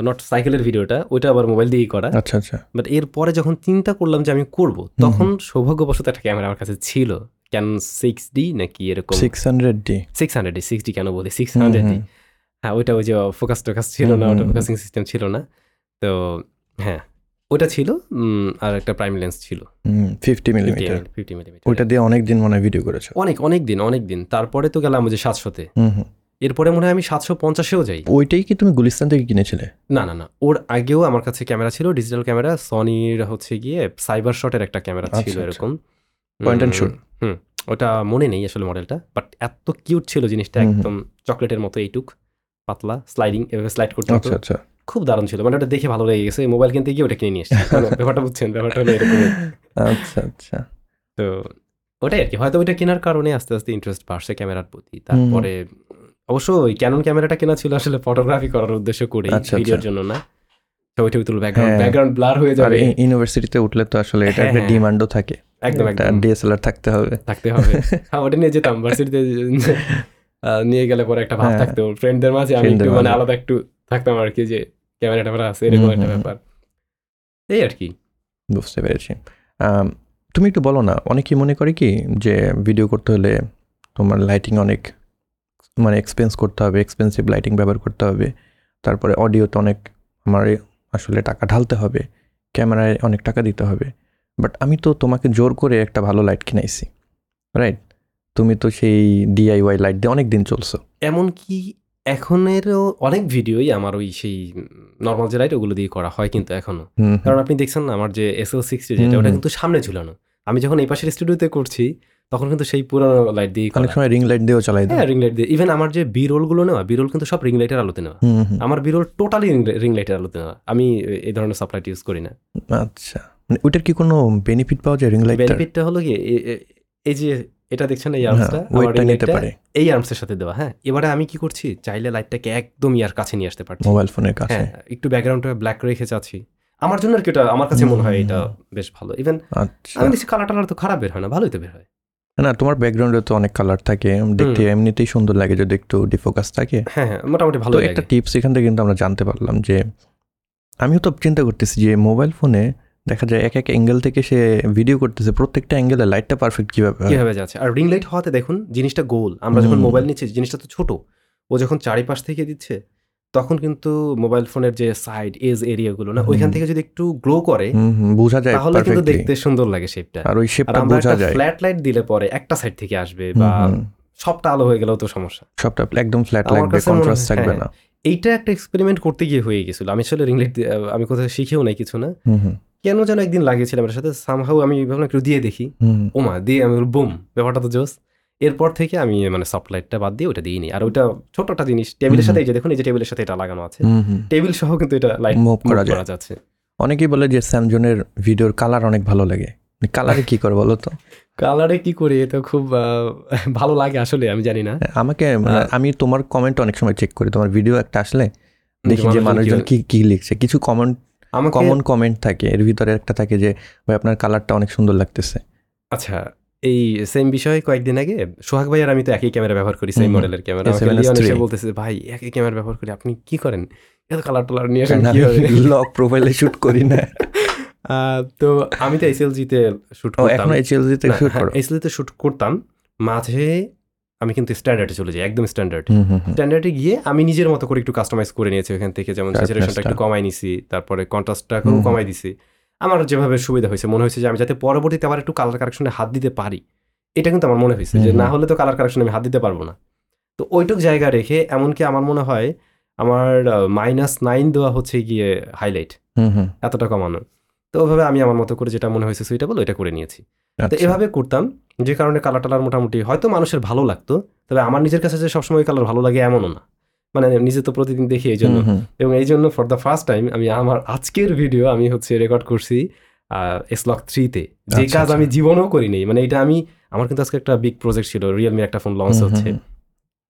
নট সাইকেলের ভিডিওটা ওইটা আবার মোবাইল দিয়েই করা। আচ্ছা আচ্ছা। বাট এরপরে যখন চিন্তা করলাম যে আমি করব তখন সৌভাগ্যবশত একটা ক্যামেরা আমার কাছে ছিল। ক্যান সিক্স ডি নাকি এরকম? Six hundred D six hundred D six D কেন বলি সিক্স হান্ড্রেড ডি হ্যাঁ ওইটা ওই যে ফোকাস টোকাস ছিল না ওটা ফোকাসিং সিস্টেম ছিল না। তো হ্যাঁ ওটা ছিল আর একটা প্রাইম লেন্স ছিল। ফিফটি মিলিমিটার ফিফটি মিলিমিটার ওইটা দিয়ে অনেক দিন মনে হয় ভিডিও করেছ। অনেক অনেক দিন অনেক দিন তারপরে তো গেলাম যে সাতশোতে। এরপরে মনে হয় আমি সাতশো পঞ্চাশেও যাই। ওইটাই কি তুমি গুলিস্তান থেকে কিনেছিলে? না না না। ওর আগেও আমার কাছে ক্যামেরা ছিল ডিজিটাল ক্যামেরা। সনির হচ্ছে গিয়ে সাইবার শটের একটা ক্যামেরা আচ্ছা, ছিল আচ্ছা। এরকম। Point and um, shoot? হুম ওটা মনে নেই আসলে মডেলটা বাট এত কিউট ছিল জিনিসটা। একদম চকলেটের মতো এইটুক পাতলা স্লাইডিং এভাবে স্লাইড করতে আচ্ছা আচ্ছা। খুব দারুণ ছিল মানে ওটা দেখে ভালো লেগে গেছে। মোবাইল কিনতে গিয়ে ওটা কিনে নিয়ে এসেছি। মানে ব্যাপারটা বুঝছেন ব্যাপারটা হলো এরকম আচ্ছা আচ্ছা। তো ওটাই আর কি হয়তো ওইটা কেনার কারণে আস্তে আস্তে ইন্টারেস্ট বাড়ছে ক্যামেরার প্রতি। তারপরে অবশ্য ওই ক্যানন ক্যামেরাটা কেনা ছিল আসলে ফটোগ্রাফি করার উদ্দেশ্য করে আচ্ছা, ভিডিওর আচ্ছা। জন্য না। ছবি টবি তুলবো ব্যাকগ্রাউন্ড হ্যাঁ। ব্যাকগ্রাউন্ড ব্লার হয়ে যাবে। ইউনিভার্সিটিতে উঠলে তো আসলে এটা হ্যাঁ, একটা হ্যাঁ। ডিমান্ডও থাকে। একদম একটা একদম। ডিএসএলআর থাকতে হবে। থাকতে হবে। হ্যাঁ ওটা নিয়ে যেতাম ভার্সিটিতে নিয়ে গেলে পরে একটা ভাব হ্যাঁ। থাকতো। ফ্রেন্ডদের মাঝে আমি একটু মানে আলাদা একটু থাকতাম আর কি যে ক্যামেরা ট্যামেরা আছে এরকম একটা। ব্যাপার। এই আর কি। বুঝতে পেরেছি। তুমি একটু বলো না অনেকেই মনে করে কি যে ভিডিও করতে হলে তোমার লাইটিং অনেক মানে এক্সপেন্স করতে হবে এক্সপেন্সিভ লাইটিং ব্যবহার করতে হবে। তারপরে অডিওতে অনেক আমার আসলে টাকা ঢালতে হবে ক্যামেরায় অনেক টাকা দিতে হবে। বাট আমি তো তোমাকে জোর করে একটা ভালো লাইট কিনাইছি রাইট তুমি তো সেই ডিআইওয়াই লাইট দিয়ে অনেক দিন চলছো এমনকি এখনেরও অনেক ভিডিওই আমার ওই সেই নর্মাল যে লাইট ওগুলো দিয়ে করা হয় কিন্তু এখনও। হুম, হুম, কারণ আপনি দেখছেন না আমার যে এসএল সিক্সটি যেটা ওটা কিন্তু সামনে ঝুলানো আমি যখন এই পাশের স্টুডিওতে করছি তখন কিন্তু সেই পুরোনো লাইট দিয়ে অনেক সময় রিং লাইট দিয়েও চালাই হ্যাঁ রিং লাইট দিয়ে। ইভেন আমার যে বি রোলগুলো নেওয়া বি রোল কিন্তু সব রিং লাইটের আলোতে নেওয়া। আমার বি রোল টোটালি রিং লাইটের আলোতে নেওয়া। আমি এই ধরনের সাপ্লাইট ইউজ করি না। আচ্ছা। মানে ওইটার কি কোনো বেনিফিট পাওয়া যায়? রিং লাইট বেনিফিটটা হলো কি এই যে এটা দেখছেন এই আর্মসটা ওয়েটটা হ্যাঁ, নিতে পারে। এই আর্মসের সাথে দেওয়া হ্যাঁ। এবারে আমি কি করছি? চাইলে লাইটটাকে একদম ইয়ার কাছে নিয়ে আসতে পারছি। মোবাইল ফোনের কাছে। হ্যাঁ একটু ব্যাকগ্রাউন্ডটা ব্ল্যাক রেখে যাচ্ছি। আমার জন্য আর কি ওটা আমার কাছে মনে হয় এটা বেশ ভালো। ইভেন আচ্ছা। আমি দেখছি কালার টালার তো খারাপ বের হয় না ভালোই তো বের হয়। না তোমার ব্যাকগ্রাউন্ডে তো অনেক কালার থাকে। দেখতে এমনিতেই সুন্দর লাগে যদি একটু ডিফোকাস থাকে। হ্যাঁ হ্যাঁ মোটামুটি ভালো একটা টিপস এখান থেকে কিন্তু আমরা জানতে পারলাম যে আমিও তো চিন্তা করতেছি যে মোবাইল ফোনে দেখা যায় এক এক অ্যাঙ্গেল থেকে সে ভিডিও করতেছে। প্রত্যেকটা অ্যাঙ্গেলে লাইটটা পারফেক্ট কীভাবে হয়? কীভাবে যাচ্ছে? আর রিং লাইট হওয়াতে দেখুন জিনিসটা গোল। আমরা যখন মোবাইল নিচ্ছি জিনিসটা তো ছোট। ও যখন চারিপাশ থেকে দিচ্ছে তখন কিন্তু মোবাইল ফোনের যে সাইড এজ এরিয়াগুলো না ওইখান থেকে যদি একটু গ্লো করে বোঝা যায় তাহলে কিন্তু দেখতে সুন্দর লাগে শেপটা আর ওই শেপটা বোঝা যায়। ফ্ল্যাট লাইট দিলে পরে একটা সাইড থেকে আসবে বা সবটা আলো হয়ে গেলেও তো সমস্যা। সবটা একদম ফ্ল্যাট লাগবে কন্ট্রাস্ট থাকবে হ্যাঁ, না। এইটা একটা এক্সপেরিমেন্ট করতে গিয়ে হয়ে গেছিল। আমি আসলে রিং লাইট আমি কোথাও শিখেও নাই কিছু না। কেন যেন একদিন লাগিয়েছিলাম এর সাথে? সামহাউ আমি ভাবলাম একটু দিয়ে দেখি। ওমা দিয়ে আমি বুম ব্যাপারটা তো জোস। এরপর থেকে আমি মানে সফট লাইটটা বাদ দিয়ে ওটা দিইনি। আর ওটা ছোট একটা জিনিস টেবিলের সাথে এই যে দেখুন এই যে টেবিলের সাথে এটা লাগানো আছে। টেবিল সহ কিন্তু এটা লাইট মুভ করা। যাচ্ছে। অনেকেই বলে যে স্যামজনের ভিডিওর কালার অনেক ভালো লাগে। কালারে কি করে বলো তো? কালারে কি করি? এটা খুব ভালো লাগে আসলে আমি জানি না। আমাকে মানে আমি তোমার কমেন্ট অনেক সময় চেক করি। তোমার ভিডিও একটা আসলে দেখি যে মানুষজন কি কি লিখছে। কিছু কমেন্ট আমাকে কমন কমেন্ট থাকে এর ভিতরে একটা থাকে যে ভাই আপনার কালারটা অনেক সুন্দর লাগতেছে। আচ্ছা এই সেম বিষয়ে কয়েকদিন আগে সোহাগ ভাই আর আমি তো একই ক্যামেরা ব্যবহার করি সেম মডেলের ক্যামেরা আমাকে A7S3 লিওন এসে বলতেছে ভাই একই ক্যামেরা ব্যবহার করি আপনি কি করেন? এত কালার টালার নিয়ে আসেন লক প্রোফাইলে শুট করি না। তো আমি তো এসএলজিতে শুট এখন এইচএলজি তে শুট করো। এসএলজিতে শুট করতাম। মাঝে আমি কিন্তু স্ট্যান্ডার্ডে চলে যাই একদম স্ট্যান্ডার্ড। স্ট্যান্ডার্ডে গিয়ে আমি নিজের মতো করে একটু কাস্টমাইজ করে নিয়েছি ওখান থেকে যেমন স্যাচুরেশনটা একটু কমাই নিছি তারপরে কন্ট্রাস্টটা হুম। কমাই দিছি। আমার যেভাবে সুবিধা হয়েছে মনে হয়েছে যে আমি যাতে পরবর্তীতে আবার একটু কালার কারেকশনে হাত দিতে পারি। এটা কিন্তু আমার মনে হয়েছে যে না হলে তো কালার কারেকশনে আমি হাত দিতে পারব না। তো ওইটুক জায়গা রেখে এমনকি আমার মনে হয় আমার মাইনাস নাইন দেওয়া হচ্ছে গিয়ে হাইলাইট এতটা কমানো। তো ওইভাবে আমি আমার মতো করে যেটা মনে হয়েছে সুইটেবল ওইটা করে নিয়েছি। তো আচ্ছা। এভাবে করতাম যে কারণে কালার টালার মোটামুটি হয়তো মানুষের ভালো লাগতো তবে আমার নিজের কাছে যে সবসময় কালার ভালো লাগে এমনও না মানে নিজে তো প্রতিদিন দেখি এই জন্য। এবং এই জন্য ফর দ্য ফার্স্ট টাইম আমি আমার আজকের ভিডিও আমি হচ্ছে রেকর্ড করছি এসলক থ্রিতে যে আচ্ছা, কাজ আচ্ছা। আমি জীবনেও করিনি মানে এটা আমি আমার কিন্তু আজকে একটা বিগ প্রজেক্ট ছিল রিয়েলমি একটা ফোন লঞ্চ হচ্ছে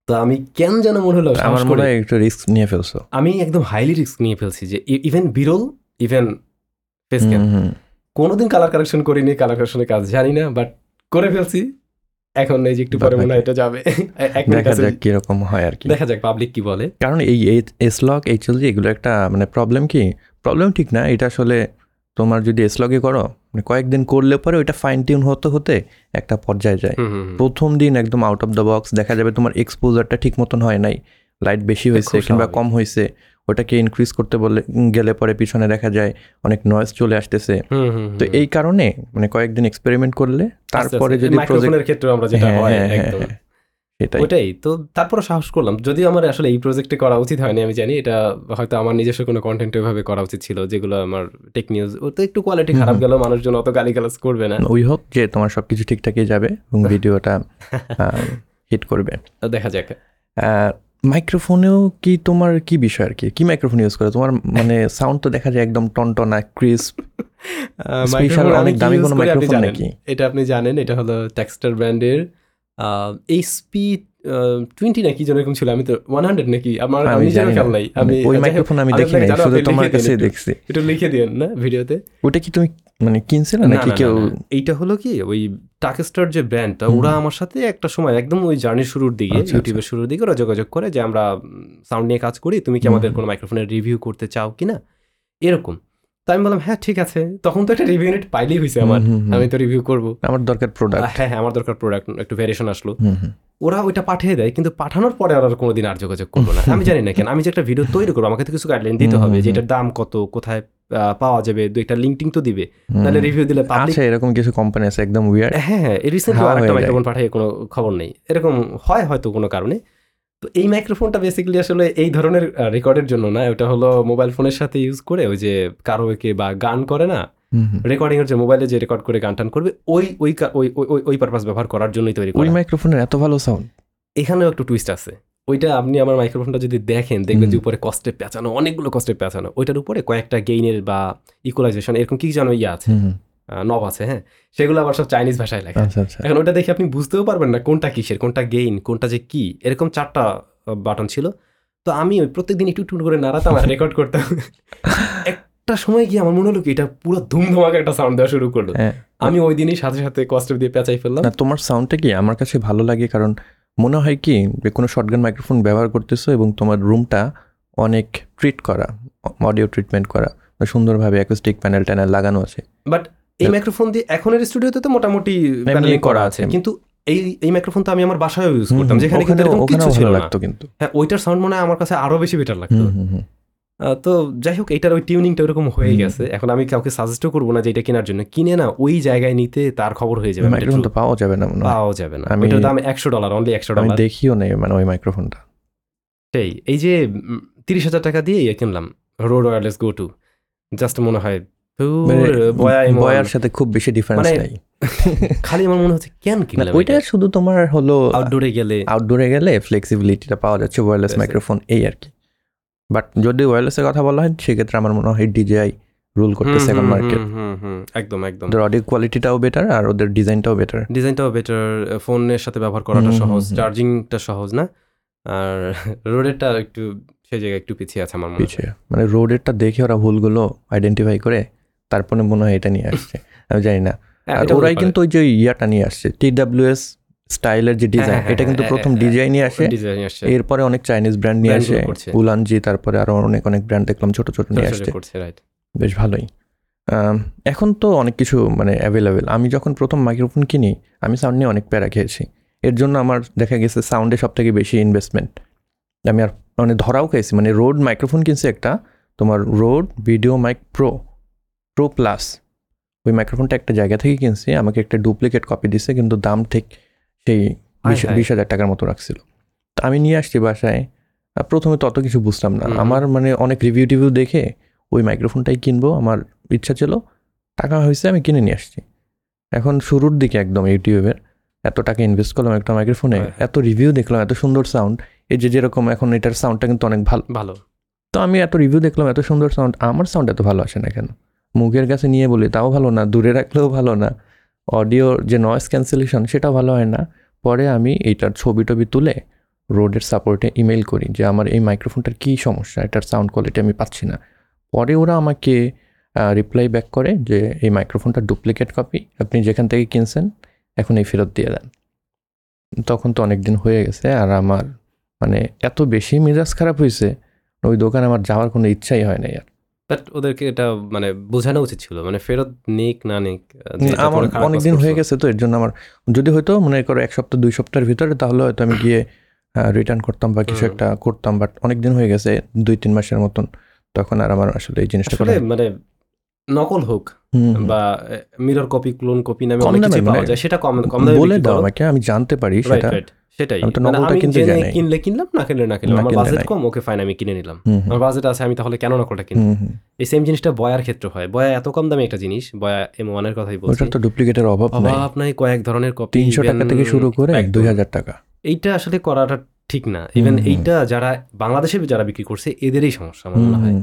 তো আমি কেন যেন মনে হলো আমার মনে হয় একটু রিস্ক নিয়ে ফেলছো আমি একদম হাইলি রিস্ক নিয়ে ফেলছি যে ইভেন বিরল ইভেন ফেস ক্যাম। কোনোদিন কালার কারেকশন করিনি কালার কারেকশনের কাজ জানি না বাট করে ফেলছি। এখন এই যে একটু পরে মনে হয় এটা যাবে। দেখা যাক কীরকম হয় আর কি। দেখা যাক পাবলিক কি বলে। কারণ এই এসলক এইচএলজি এগুলো একটা মানে প্রবলেম কি? প্রবলেম ঠিক না এটা আসলে তোমার যদি এসলকে করো মানে কয়েকদিন করলে পরে ওইটা ফাইন টিউন হতে হতে একটা পর্যায়ে যায়। প্রথম দিন একদম আউট অফ দ্য বক্স দেখা যাবে তোমার এক্সপোজারটা ঠিক মতন হয় নাই। লাইট বেশি হয়েছে কিংবা কম হয়েছে। ওটাকে ইনক্রিজ করতে বলে গেলে পরে পিছনে দেখা যায় অনেক নয়েজ চলে আসতেছে। তো এই কারণে মানে কয়েকদিন এক্সপেরিমেন্ট করলে তারপরে যদি প্রজেক্টের ক্ষেত্রে আমরা যেটা হ্যাঁ, হয় হ্যাঁ, হ্যাঁ, একদম। হ্যাঁ। ওটাই তো তারপরে সাহস করলাম। যদিও আমার আসলে এই প্রজেক্টে করা উচিত হয়নি আমি জানি। এটা হয়তো আমার নিজস্ব কোনো কন্টেন্ট ওইভাবে করা উচিত ছিল যেগুলো আমার টেক নিউজ ও তো একটু কোয়ালিটি খারাপ গেল মানুষজন অত গালিগালাজ করবে না। উই হোপ যে তোমার সবকিছু ঠিকঠাকই যাবে এবং ভিডিওটা হিট করবে। দেখা যাক। মাইক্রোফোনেও কি তোমার কি বিষয় আর কি কি মাইক্রোফোন ইউজ করে তোমার মানে সাউন্ড তো দেখা যায় একদম টনটনা ক্রিস্প আমি অনেক দামি কোনো জানেন। নাকি? এটা আপনি জানেন এটা হলো টেক্সটার ব্র্যান্ডের এইচপি টোয়েন্টি নাকি যেন এরকম ছিল আমি তো ওয়ান হান্ড্রেড নাকি আমার আমি জানি। খেয়াল নাই আমি ওই মাইক্রোফোন আমি আমি দেখি নাই শুধু তোমার কাছে দেখছি একটু লিখে দিন না ভিডিওতে ওটা কি তুমি মানে কিনছিলে না, নাকি কেউ? না, না। এইটা হলো কি? ওই টাকস্টার যে ব্র্যান্ডটা ওরা আমার সাথে একটা সময় একদম ওই জার্নি শুরুর দিকে আচ্ছা, ইউটিউবের শুরুর দিকে ওরা যোগাযোগ করে যে আমরা সাউন্ড নিয়ে কাজ করি তুমি কি আমাদের কোনো মাইক্রোফোনের রিভিউ করতে চাও কিনা? এরকম। তাই আমি বললাম হ্যাঁ ঠিক আছে। তখন তো একটা রিভিউ ইউনিট পাইলেই হয়েছে আমার। আমি তো রিভিউ করব। আমার দরকার প্রোডাক্ট হ্যাঁ হ্যাঁ আমার দরকার প্রোডাক্ট একটু ভ্যারিয়েশন আসলো। ওরা ওইটা পাঠিয়ে দেয় কিন্তু পাঠানোর পরে আর কোনোদিন আর যোগাযোগ করব না। আমি জানি না কেন আমি যে একটা ভিডিও তৈরি করব আমাকে তো কিছু গাইডলাইন দিতে হবে যে এটার দাম কত কোথায় পাওয়া যাবে দু একটা লিঙ্কিং তো দিবে। তাহলে রিভিউ দিলে আছে এরকম কিছু কোম্পানি আছে একদম উইয়ার্ড হ্যাঁ হ্যাঁ রিসেন্টলি হাওয়া আরেকটা মাইক্রোফোন পাঠিয়ে কোনো খবর নেই। এরকম হয় হয়তো কোনো কারণে। তো এই মাইক্রোফোনটা বেসিক্যালি আসলে এই ধরনের রেকর্ডের জন্য না ওটা হলো মোবাইল ফোনের সাথে ইউজ করে ওই যে কারোকে বা গান করে না রেকর্ডিং যে মোবাইলে যে রেকর্ড করে গান টান করবে ওই ওই ওই ওই- পারপাস ব্যবহার করার জন্যই তৈরি ওই মাইক্রোফোনের এত ভালো সাউন্ড এখানেও একটু টুইস্ট আছে। ওইটা আপনি আমার মাইক্রোফোনটা যদি দেখেন দেখবেন যে উপরে কষ্টে পেঁচানো অনেকগুলো কষ্টে পেঁচানো। ওইটার উপরে কয়েকটা গেইনের বা ইকুয়ালাইজেশন এরকম কি যেন ইয়ে আছে। নব আছে হ্যাঁ? সেগুলো আবার সব চাইনিজ ভাষায় লেখা। আচ্ছা আচ্ছা। এখন ওটা দেখে আপনি বুঝতেও পারবেন না কোনটা কিসের কোনটা গেইন কোনটা যে কি। এরকম চারটা বাটন ছিল। তো আমি ওই প্রত্যেকদিন একটু একটু করে নাড়াতাম আর রেকর্ড করতাম। একটা সময় গিয়ে আমার মনে হলো কি এটা পুরো ধুমধুমাকে একটা সাউন্ড দেওয়া শুরু করল। হ্যাঁ। আমি ওই দিনই সাথে সাথে কষ্ট দিয়ে পেঁচাই ফেললাম। না তোমার সাউন্ডটা কি? আমার কাছে ভালো লাগে কারণ মনে হয় কি যে কোনো শর্টগান মাইক্রোফোন ব্যবহার করতেছো এবং তোমার রুমটা অনেক ট্রিট করা অডিও ট্রিটমেন্ট করা সুন্দরভাবে অ্যাকোস্টিক প্যানেল ট্যানেল লাগানো আছে। বাট এই মাইক্রোফোন দিয়ে এখনের স্টুডিওতে তো মোটামুটি করা আছে। কিন্তু এই এই মাইক্রোফোন তো আমি আমার বাসায় ইউজ করতাম যেখানে কিন্তু এরকম কিছু ছিল লাগতো কিন্তু। হ্যাঁ ওইটার সাউন্ড মনে হয় আমার কাছে আরও বেশি বেটার লাগতো। তো যাই হোক এটার ওই টিউনিংটা ওরকম হয়ে গেছে। এখন আমি কাউকে সাজেস্টও করব না যে এটা কেনার জন্য। কিনে না ওই জায়গায় নিতে তার খবর হয়ে যাবে মাইক্রোফোন তো পাওয়া যাবে না পাওয়া যাবে না। ওইটার দাম একশো ডলার অনলি একশো আমি ডলার দেখিও নেই মানে ওই মাইক্রোফোনটা সেই এই যে তিরিশ হাজার টাকা দিয়ে কিনলাম। Rode wireless go two just মনে হয় মানে। বয়ার সাথে খুব বেশি ডিফারেন্স মানে নাই। খালি আমার মনে হচ্ছে কেন কিনলাম ওইটা শুধু তোমার হলো আউটডোরে গেলে। আউটডোরে গেলে ফ্লেক্সিবিলিটিটা পাওয়া যাচ্ছে ওয়্যারলেস মাইক্রোফোন এই আর কি। বাট যদি ওয়্যারলেসের কথা বলা হয় সেক্ষেত্রে আমার মনে হয় ডিজিআই রুল করতেছে এখন মার্কেট একদম একদম। ওদের অডিও কোয়ালিটিটাও বেটার আর ওদের ডিজাইনটাও বেটার ডিজাইনটাও বেটার ফোনের সাথে ব্যবহার করাটা সহজ। চার্জিংটা সহজ না? আর রোডেরটা একটু সেই জায়গায় একটু পিছিয়ে আছে আমার মনে হয়। পিছিয়ে। মানে রোডেরটা দেখে ওরা ভুলগুলো আইডেন্টিফাই করে তারপরে মনে হয় এটা নিয়ে আসছে। আমি জানি না। হ্যাঁ, আর ওরাই কিন্তু ওই যে ইয়াটা নিয়ে আসছে টি ডাব্লিউএস স্টাইলের যে ডিজাইন হ্যাঁ, হ্যাঁ, এটা কিন্তু প্রথম ডিজাইনই আসে। এরপরে অনেক চাইনিজ ব্র্যান্ড নিয়ে আসে। উলানজি তারপরে আরও অনেক অনেক ব্র্যান্ড দেখলাম ছোট ছোট নিয়ে আসছে। বেশ ভালোই। এখন তো অনেক কিছু মানে অ্যাভেলেবেল আমি যখন প্রথম মাইক্রোফোন কিনি আমি সাউন্ড নিয়ে অনেক প্যারা খেয়েছি। এর জন্য আমার দেখা গেছে সাউন্ডে সব থেকে বেশি ইনভেস্টমেন্ট আমি আর মানে ধরাও খেয়েছি। মানে রোড মাইক্রোফোন কিনছি একটা তোমার Rode video mic pro pro plus ওই মাইক্রোফোনটা একটা জায়গা থেকে কিনছি আমাকে একটা ডুপ্লিকেট কপি দিছে কিন্তু দাম ঠিক সেই বিশ হাজার টাকার মতো রাখছিল। তো আমি নিয়ে আসছি বাসায় প্রথমে তত কিছু বুঝতাম না। আমার মানে অনেক রিভিউ টিভিউ দেখে ওই মাইক্রোফোনটাই কিনবো আমার ইচ্ছা ছিল টাকা হয়েছে আমি কিনে নিয়ে আসছি। এখন শুরুর দিকে একদম ইউটিউবের এত টাকা ইনভেস্ট করলাম একটা মাইক্রোফোনে। এত রিভিউ দেখলাম এত সুন্দর সাউন্ড এই যে যেরকম এখন এটার সাউন্ডটা কিন্তু অনেক ভালো। ভালো। তো আমি এত রিভিউ দেখলাম এত সুন্দর সাউন্ড আমার সাউন্ড এত ভালো আসে না কেন? মুখের কাছে নিয়ে বলি, তাও ভালো না, দূরে রাখলেও ভালো না। অডিওর যে নয়েস ক্যান্সেলেশন সেটাও ভালো হয় না। পরে আমি এইটার ছবি টবি তুলে রোডের সাপোর্টে ইমেল করি যে, আমার এই মাইক্রোফোনটার কী সমস্যা? এটার সাউন্ড কোয়ালিটি আমি পাচ্ছি না। পরে ওরা আমাকে রিপ্লাই ব্যাক করে যে, এই মাইক্রোফোনটা ডুপ্লিকেট কপি আপনি যেখান থেকে কিনছেন, এখন এই ফেরত দিয়ে দেন। তখন তো অনেক দিন হয়ে গেছে আর আমার মানে এত বেশি মেজাজ খারাপ হয়েছে ওই দোকানে আমার যাওয়ার কোনো ইচ্ছাই হয় না আর বাট ওদেরকে এটা মানে বোঝানো উচিত ছিল মানে ফেরত নিক না নিক আমার পরে খারাপ অনেক দিন হয়ে গেছে তো এর জন্য আমার যদি হয়তো মনে করো এক সপ্তাহ দুই সপ্তাহের ভিতরে তাহলে হয়তো আমি গিয়ে রিটার্ন করতাম বা কিছু একটা করতাম। বাট অনেক দিন হয়ে গেছে দুই তিন মাসের মতন তখন আর আমার আসলে এই জিনিসটা করা মানে নকল হোক। বা মিরর কপি ক্লোন কপি নামে অনেক কিছু পাওয়া মানে যায় সেটা কম কম বলে দাও আমাকে আমি জানতে পারি সেটা। সেটাই। আমি মানে জেনে কিনলে কিনলাম না কিনলে না কিনলাম। আমার বাজেট কম ওকে ফাইন আমি কিনে নিলাম। আমার বাজেট আছে আমি তাহলে কেন নকলটা কিনবো। এই সেম জিনিসটা বয়ার ক্ষেত্রে হয়। বয়া এত কম দামে একটা জিনিস বয়া এম ওয়ানের কথাই বলছি। ওটার তো ডুপ্লিকেটের অভাব নাই। অভাব নাই কয়েক ধরনের কপি তিনশো টাকা থেকে শুরু করে একদম। দুই হাজার টাকা। এইটা আসলে করাটা ঠিক না। ইভেন। এইটা যারা বাংলাদেশে যারা বিক্রি করছে এদেরই সমস্যা আমার মনে হয়।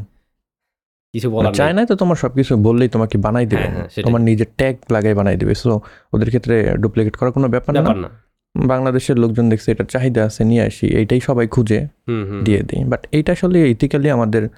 কিছু বলার। চায়নায় তো তোমার সবকিছু বললেই তোমাকে বানাই দেবে। হ্যাঁ, হ্যাঁ, তোমার নিজের ট্যাগ লাগাই বানাই দেবে। সো ওদের ক্ষেত্রে ডুপ্লিকেট করার কোনো ব্যাপার না। বাংলাদেশের লোকজন দেখছে এটা চাহিদা আছে নিয়ে আসি। এইটাই সবাই খুঁজে দিয়ে দিই। বাট এইটা আসলে ইথিক্যালি আমাদের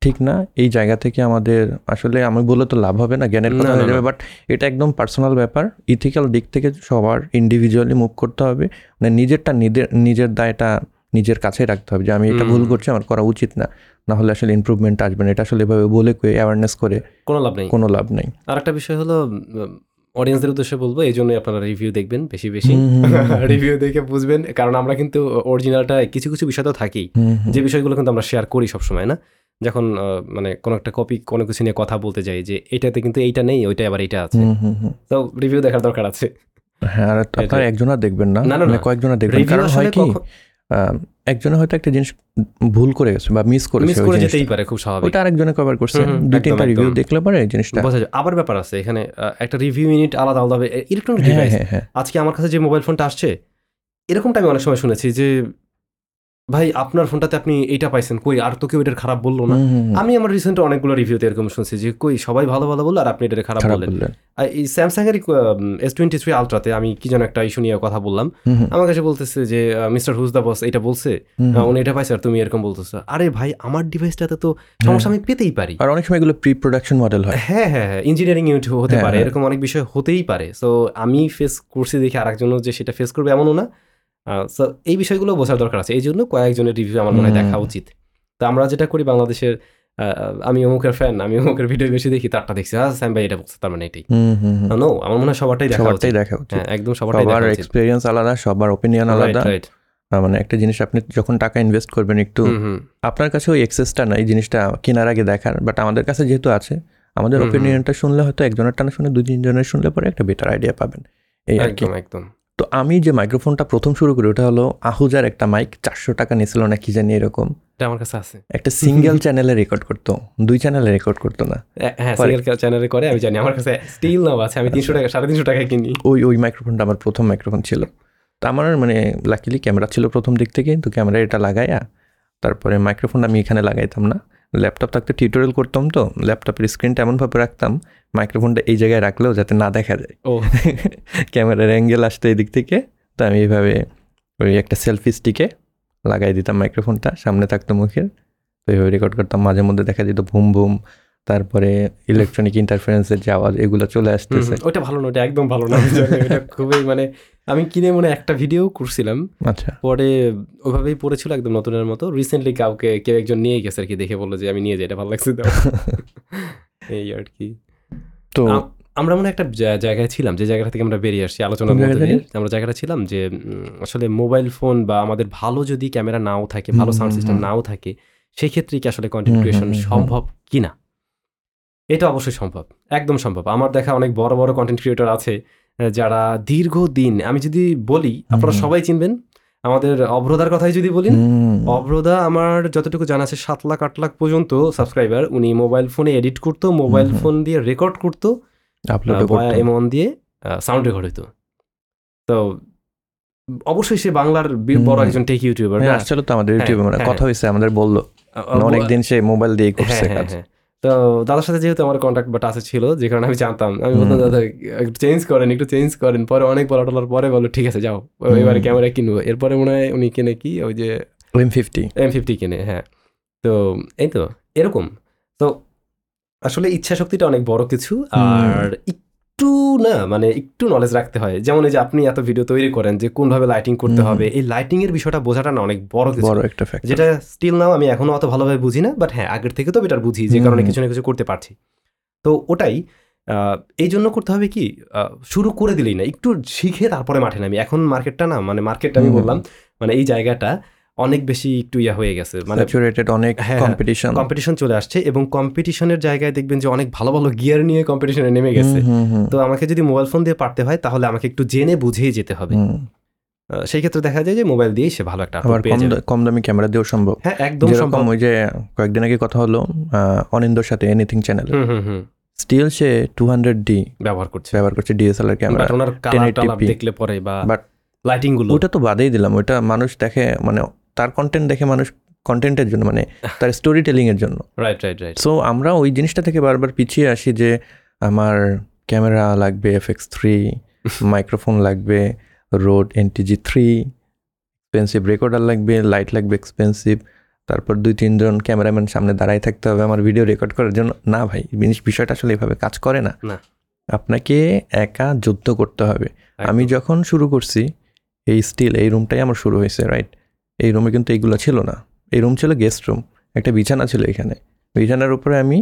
ঠিক না। এই জায়গা থেকে আমাদের আসলে আমি বলে তো লাভ হবে না জ্ঞানের কথা হয়ে যাবে। বাট এটা একদম পার্সোনাল ব্যাপার। ইথিক্যাল দিক থেকে সবার ইন্ডিভিজুয়ালি মুভ করতে হবে। মানে নিজেরটা নিজের নিজের দায়টা নিজের কাছেই রাখতে হবে যে আমি এটা ভুল করছি আমার করা উচিত না। না হলে আসলে ইম্প্রুভমেন্ট আসবে না। এটা আসলে এভাবে বলে কয়ে অ্যাওয়ারনেস করে কোনো লাভ নেই। কোনো লাভ নেই। আর একটা বিষয় হলো অডিয়েন্সদের উদ্দেশ্যে বলব এই জন্যই আপনারা রিভিউ দেখবেন বেশি বেশি। রিভিউ দেখে বুঝবেন কারণ আমরা কিন্তু অরিজিনালটা কিছু কিছু বিষয় তো থাকি। যে বিষয়গুলো কিন্তু আমরা শেয়ার করি সবসময় না যখন মানে কোনো একটা কপি কোনো কিছু নিয়ে কথা বলতে যাই যে এটাতে কিন্তু এইটা নেই ওইটা আবার এইটা আছে। তো রিভিউ দেখার দরকার আছে হ্যাঁ আর আপনারা একজনা দেখবেন না না, না, মানে। কয়েকজনা দেখবেন কারণ হয় কি একজনে হয়তো একটা জিনিস ভুল করে গেছে বা মিস করে মিস করে যেতেই পারে খুব স্বাভাবিক। ওটা আরেকজনে কভার করছে। দুই তিনটা রিভিউ দেখলে পারে এই জিনিসটা। বোঝা যায়। আবার ব্যাপার আছে এখানে একটা রিভিউ ইউনিট আলাদা আলাদা ইলেকট্রনিক হ্যাঁ ডিভাইস হ্যাঁ হ্যাঁ। আজকে আমার কাছে যে মোবাইল ফোনটা আসছে এরকমটা আমি অনেক সময় শুনেছি যে ভাই আপনার ফোনটাতে আপনি এইটা পাইছেন কই? আর তো কেউ এটার খারাপ বলল না। আমি আমার রিসেন্ট অনেকগুলো রিভিউতে এরকম শুনছি যে কই সবাই ভালো ভালো বলল আর আপনি এটা খারাপ বললেন। এই স্যামসাং এর এস টোয়েন্টি থ্রি আলট্রাতে আমি কি যেন একটা ইস্যু নিয়ে কথা বললাম। আমার কাছে বলতেছে যে মিস্টার হুজ দা বস এটা বলছে? হুম। উনি এটা পাইছে আর তুমি এরকম বলতেছো। আরে ভাই আমার ডিভাইসটাতে তো সমস্যা আমি পেতেই পারি। আর অনেক সময় এগুলো প্রি প্রোডাকশন মডেল হয়। হ্যাঁ হ্যাঁ হ্যাঁ ইঞ্জিনিয়ারিং ইউনিট হতে হ্যাঁ, পারে হ্যাঁ। এরকম অনেক বিষয় হতেই পারে। সো আমি ফেস করছি দেখে আরেকজনও যে সেটা ফেস করবে এমনও না। সো এই বিষয়গুলো বোঝার দরকার আছে। এই জন্য কয়েকজনের রিভিউ আমার মনে হয় দেখা উচিত। তো আমরা যেটা করি বাংলাদেশের আমি অমুকের ফ্যান আমি অমুকের ভিডিও বেশি দেখি তারটা দেখছি হ্যাঁ স্যাম ভাই এটা বলছে তার মানে এটাই। নো আমার মনে হয় সবারটাই দেখা সবারটাই দেখা উচিত। হ্যাঁ একদম সবারটাই সবার দেখা উচিত। এক্সপিরিয়েন্স আলাদা সবার ওপিনিয়ন আলাদা। রাইট মানে একটা জিনিস আপনি যখন টাকা ইনভেস্ট করবেন একটু আপনার কাছে ওই এক্সেসটা নাই জিনিসটা কেনার আগে দেখার বাট আমাদের কাছে যেহেতু আছে আমাদের। ওপিনিয়নটা শুনলে হয়তো একজনের টানা শুনে দুই তিনজনের শুনলে পরে একটা বেটার আইডিয়া পাবেন। এই একদম একদম। তো আমি যে মাইক্রোফোনটা প্রথম শুরু করি ওটা হলো আহুজার একটা মাইক চারশো টাকা নিয়েছিল না কি জানি এরকম। এটা আমার কাছে আছে। একটা সিঙ্গেল চ্যানেলে রেকর্ড করতো দুই চ্যানেলে রেকর্ড করতো না। হ্যাঁ সিঙ্গেল চ্যানেলে করে আমি জানি আমার কাছে স্টিল নাও আছে আমি তিনশো টাকা সাড়ে তিনশো টাকায় কিনি। ওই ওই মাইক্রোফোনটা আমার প্রথম মাইক্রোফোন ছিল। তো আমার মানে লাকিলি ক্যামেরা ছিল প্রথম দিক থেকে তো ক্যামেরা এটা লাগাইয়া তারপরে মাইক্রোফোন আমি এখানে লাগাইতাম না। ল্যাপটপ থাকতে টিউটোরিয়াল করতাম তো ল্যাপটপের স্ক্রিনটা এমনভাবে রাখতাম মাইক্রোফোনটা এই জায়গায় রাখলেও যাতে না দেখা যায়। ও। ক্যামেরার অ্যাঙ্গেল আসতো এই দিক থেকে তো আমি এইভাবে ওই একটা সেলফি স্টিকে লাগাই দিতাম মাইক্রোফোনটা সামনে থাকতো মুখের তো এইভাবে রেকর্ড করতাম মাঝে মধ্যে দেখা যেত ভুম ভুম তারপরে ইলেকট্রনিক ইন্টারফারেন্সের যে আওয়াজ এগুলো চলে আসতেছে। ওটা ভালো না ওটা একদম ভালো না খুবই মানে আমি কিনে মনে একটা ভিডিও করছিলাম। আচ্ছা। পরে ওইভাবেই পড়েছিল একদম নতুনের মতো। রিসেন্টলি কাউকে কেউ একজন নিয়ে গেছে আর কি দেখে বলল যে আমি নিয়ে যাই এটা ভালো লাগছে দাও এই আর কি। তো আমরা মনে একটা জায়গায় ছিলাম যে জায়গাটা থেকে আমরা বেরিয়ে আসছি আলোচনার মধ্যে আমরা জায়গাটা ছিলাম যে আসলে মোবাইল ফোন বা আমাদের ভালো যদি ক্যামেরা নাও থাকে ভালো সাউন্ড সিস্টেম নাও থাকে সেই ক্ষেত্রে কি আসলে কন্টেন্ট ক্রিয়েশন। সম্ভব কিনা? এটা অবশ্যই সম্ভব একদম সম্ভব। আমার দেখা অনেক বড় বড় কন্টেন্ট ক্রিয়েটর আছে যারা দীর্ঘদিন আমি যদি বলি আপনারা সবাই চিনবেন আমাদের অভ্রদার কথাই যদি বলি অভ্রদা আমার যতটুকু জানা আছে সাত লাখ আট লাখ পর্যন্ত সাবস্ক্রাইবার উনি মোবাইল ফোনে এডিট করতো মোবাইল। ফোন দিয়ে রেকর্ড করতো এমন দিয়ে সাউন্ড রেকর্ড হইতো। তো অবশ্যই সে বাংলার বড় একজন টেক ইউটিউবার হ্যাঁ, আসছিল তো আমাদের ইউটিউবে মানে হ্যাঁ, কথা হয়েছে আমাদের বলল। অনেকদিন সে মোবাইল দিয়ে করছে কাজ। তো দাদার সাথে যেহেতু আমার কন্ট্যাক্ট বা টাচে ছিল যে কারণে আমি জানতাম। আমি বলতাম দাদা একটু চেঞ্জ করেন একটু চেঞ্জ করেন। পরে অনেক বলা টলার পরে বলো ঠিক আছে যাও। এবারে ক্যামেরা কিনবো। এরপরে মনে হয় উনি কিনে কি ওই যে এম ফিফটি এম ফিফটি কিনে হ্যাঁ। তো এই তো এরকম। তো আসলে ইচ্ছা শক্তিটা অনেক বড় কিছু আর একটু না মানে একটু নলেজ রাখতে হয়। যেমন এই যে আপনি এত ভিডিও তৈরি করেন যে কোনভাবে লাইটিং করতে হবে এই লাইটিং এর বিষয়টা বোঝাটা না অনেক বড় কিছু। বড় একটা ফ্যাক্টর যেটা স্টিল নাও আমি এখনও অত ভালোভাবে বুঝি না বাট হ্যাঁ আগের থেকে তো বেটার বুঝি যে কারণে কিছু না কিছু করতে পারছি। তো ওটাই আহ, এই জন্য করতে হবে কি শুরু করে দিলেই না একটু শিখে তারপরে মাঠে নামি। এখন মার্কেটটা না মানে মার্কেটটা আমি বললাম মানে এই জায়গাটা অনেক বেশি একটু ইয়া হয়ে গেছে মানে অনেক হ্যাঁ, হ্যাঁ। কম্পিটিশন কম্পিটিশন চলে আসছে এবং কম্পিটিশনের জায়গায় দেখবেন যে অনেক ভালো ভালো গিয়ার নিয়ে কম্পিটিশনে নেমে গেছে। তো আমাকে যদি মোবাইল ফোন দিয়ে পারতে হয় তাহলে আমাকে একটু জেনে বুঝেই যেতে হবে। সেই ক্ষেত্রে দেখা যায় যে মোবাইল দিয়েই সে ভালো একটা কম দামি ক্যামেরা দিয়েও সম্ভব। হ্যাঁ একদম সম্ভব। ওই যে কয়েকদিন আগে কথা হলো অনিন্দর সাথে এনিথিং চ্যানেল স্টিল সে টু হান্ড্রেড ডি ব্যবহার করছে। ব্যবহার করছে ডিএসএলআর ক্যামেরা ওনার কালার 1080p টালার দেখলে পরে বা লাইটিংগুলো ওটা তো বাদেই দিলাম ওটা মানুষ দেখে মানে তার কন্টেন্ট দেখে মানুষ কন্টেন্টের জন্য মানে তার স্টোরি টেলিংয়ের জন্য। রাইট রাইট রাইট সো আমরা ওই জিনিসটা থেকে বারবার পিছিয়ে আসি যে আমার ক্যামেরা লাগবে এফ এক্স থ্রি মাইক্রোফোন লাগবে Rode NTG three expensive recorder লাগবে লাইট লাগবে এক্সপেন্সিভ তারপর দুই তিনজন ক্যামেরাম্যান সামনে দাঁড়াই থাকতে হবে আমার ভিডিও রেকর্ড করার জন্য। না ভাই জিনিস বিষয়টা আসলে এভাবে কাজ করে না। আপনাকে একা যুদ্ধ করতে হবে। আমি যখন শুরু করছি এই স্টিল এই রুমটাই আমার শুরু হয়েছে রাইট এই রুমে কিন্তু এইগুলো ছিল না। এই রুম ছিল গেস্ট রুম একটা বিছানা ছিল এখানে। বিছানার উপরে আমি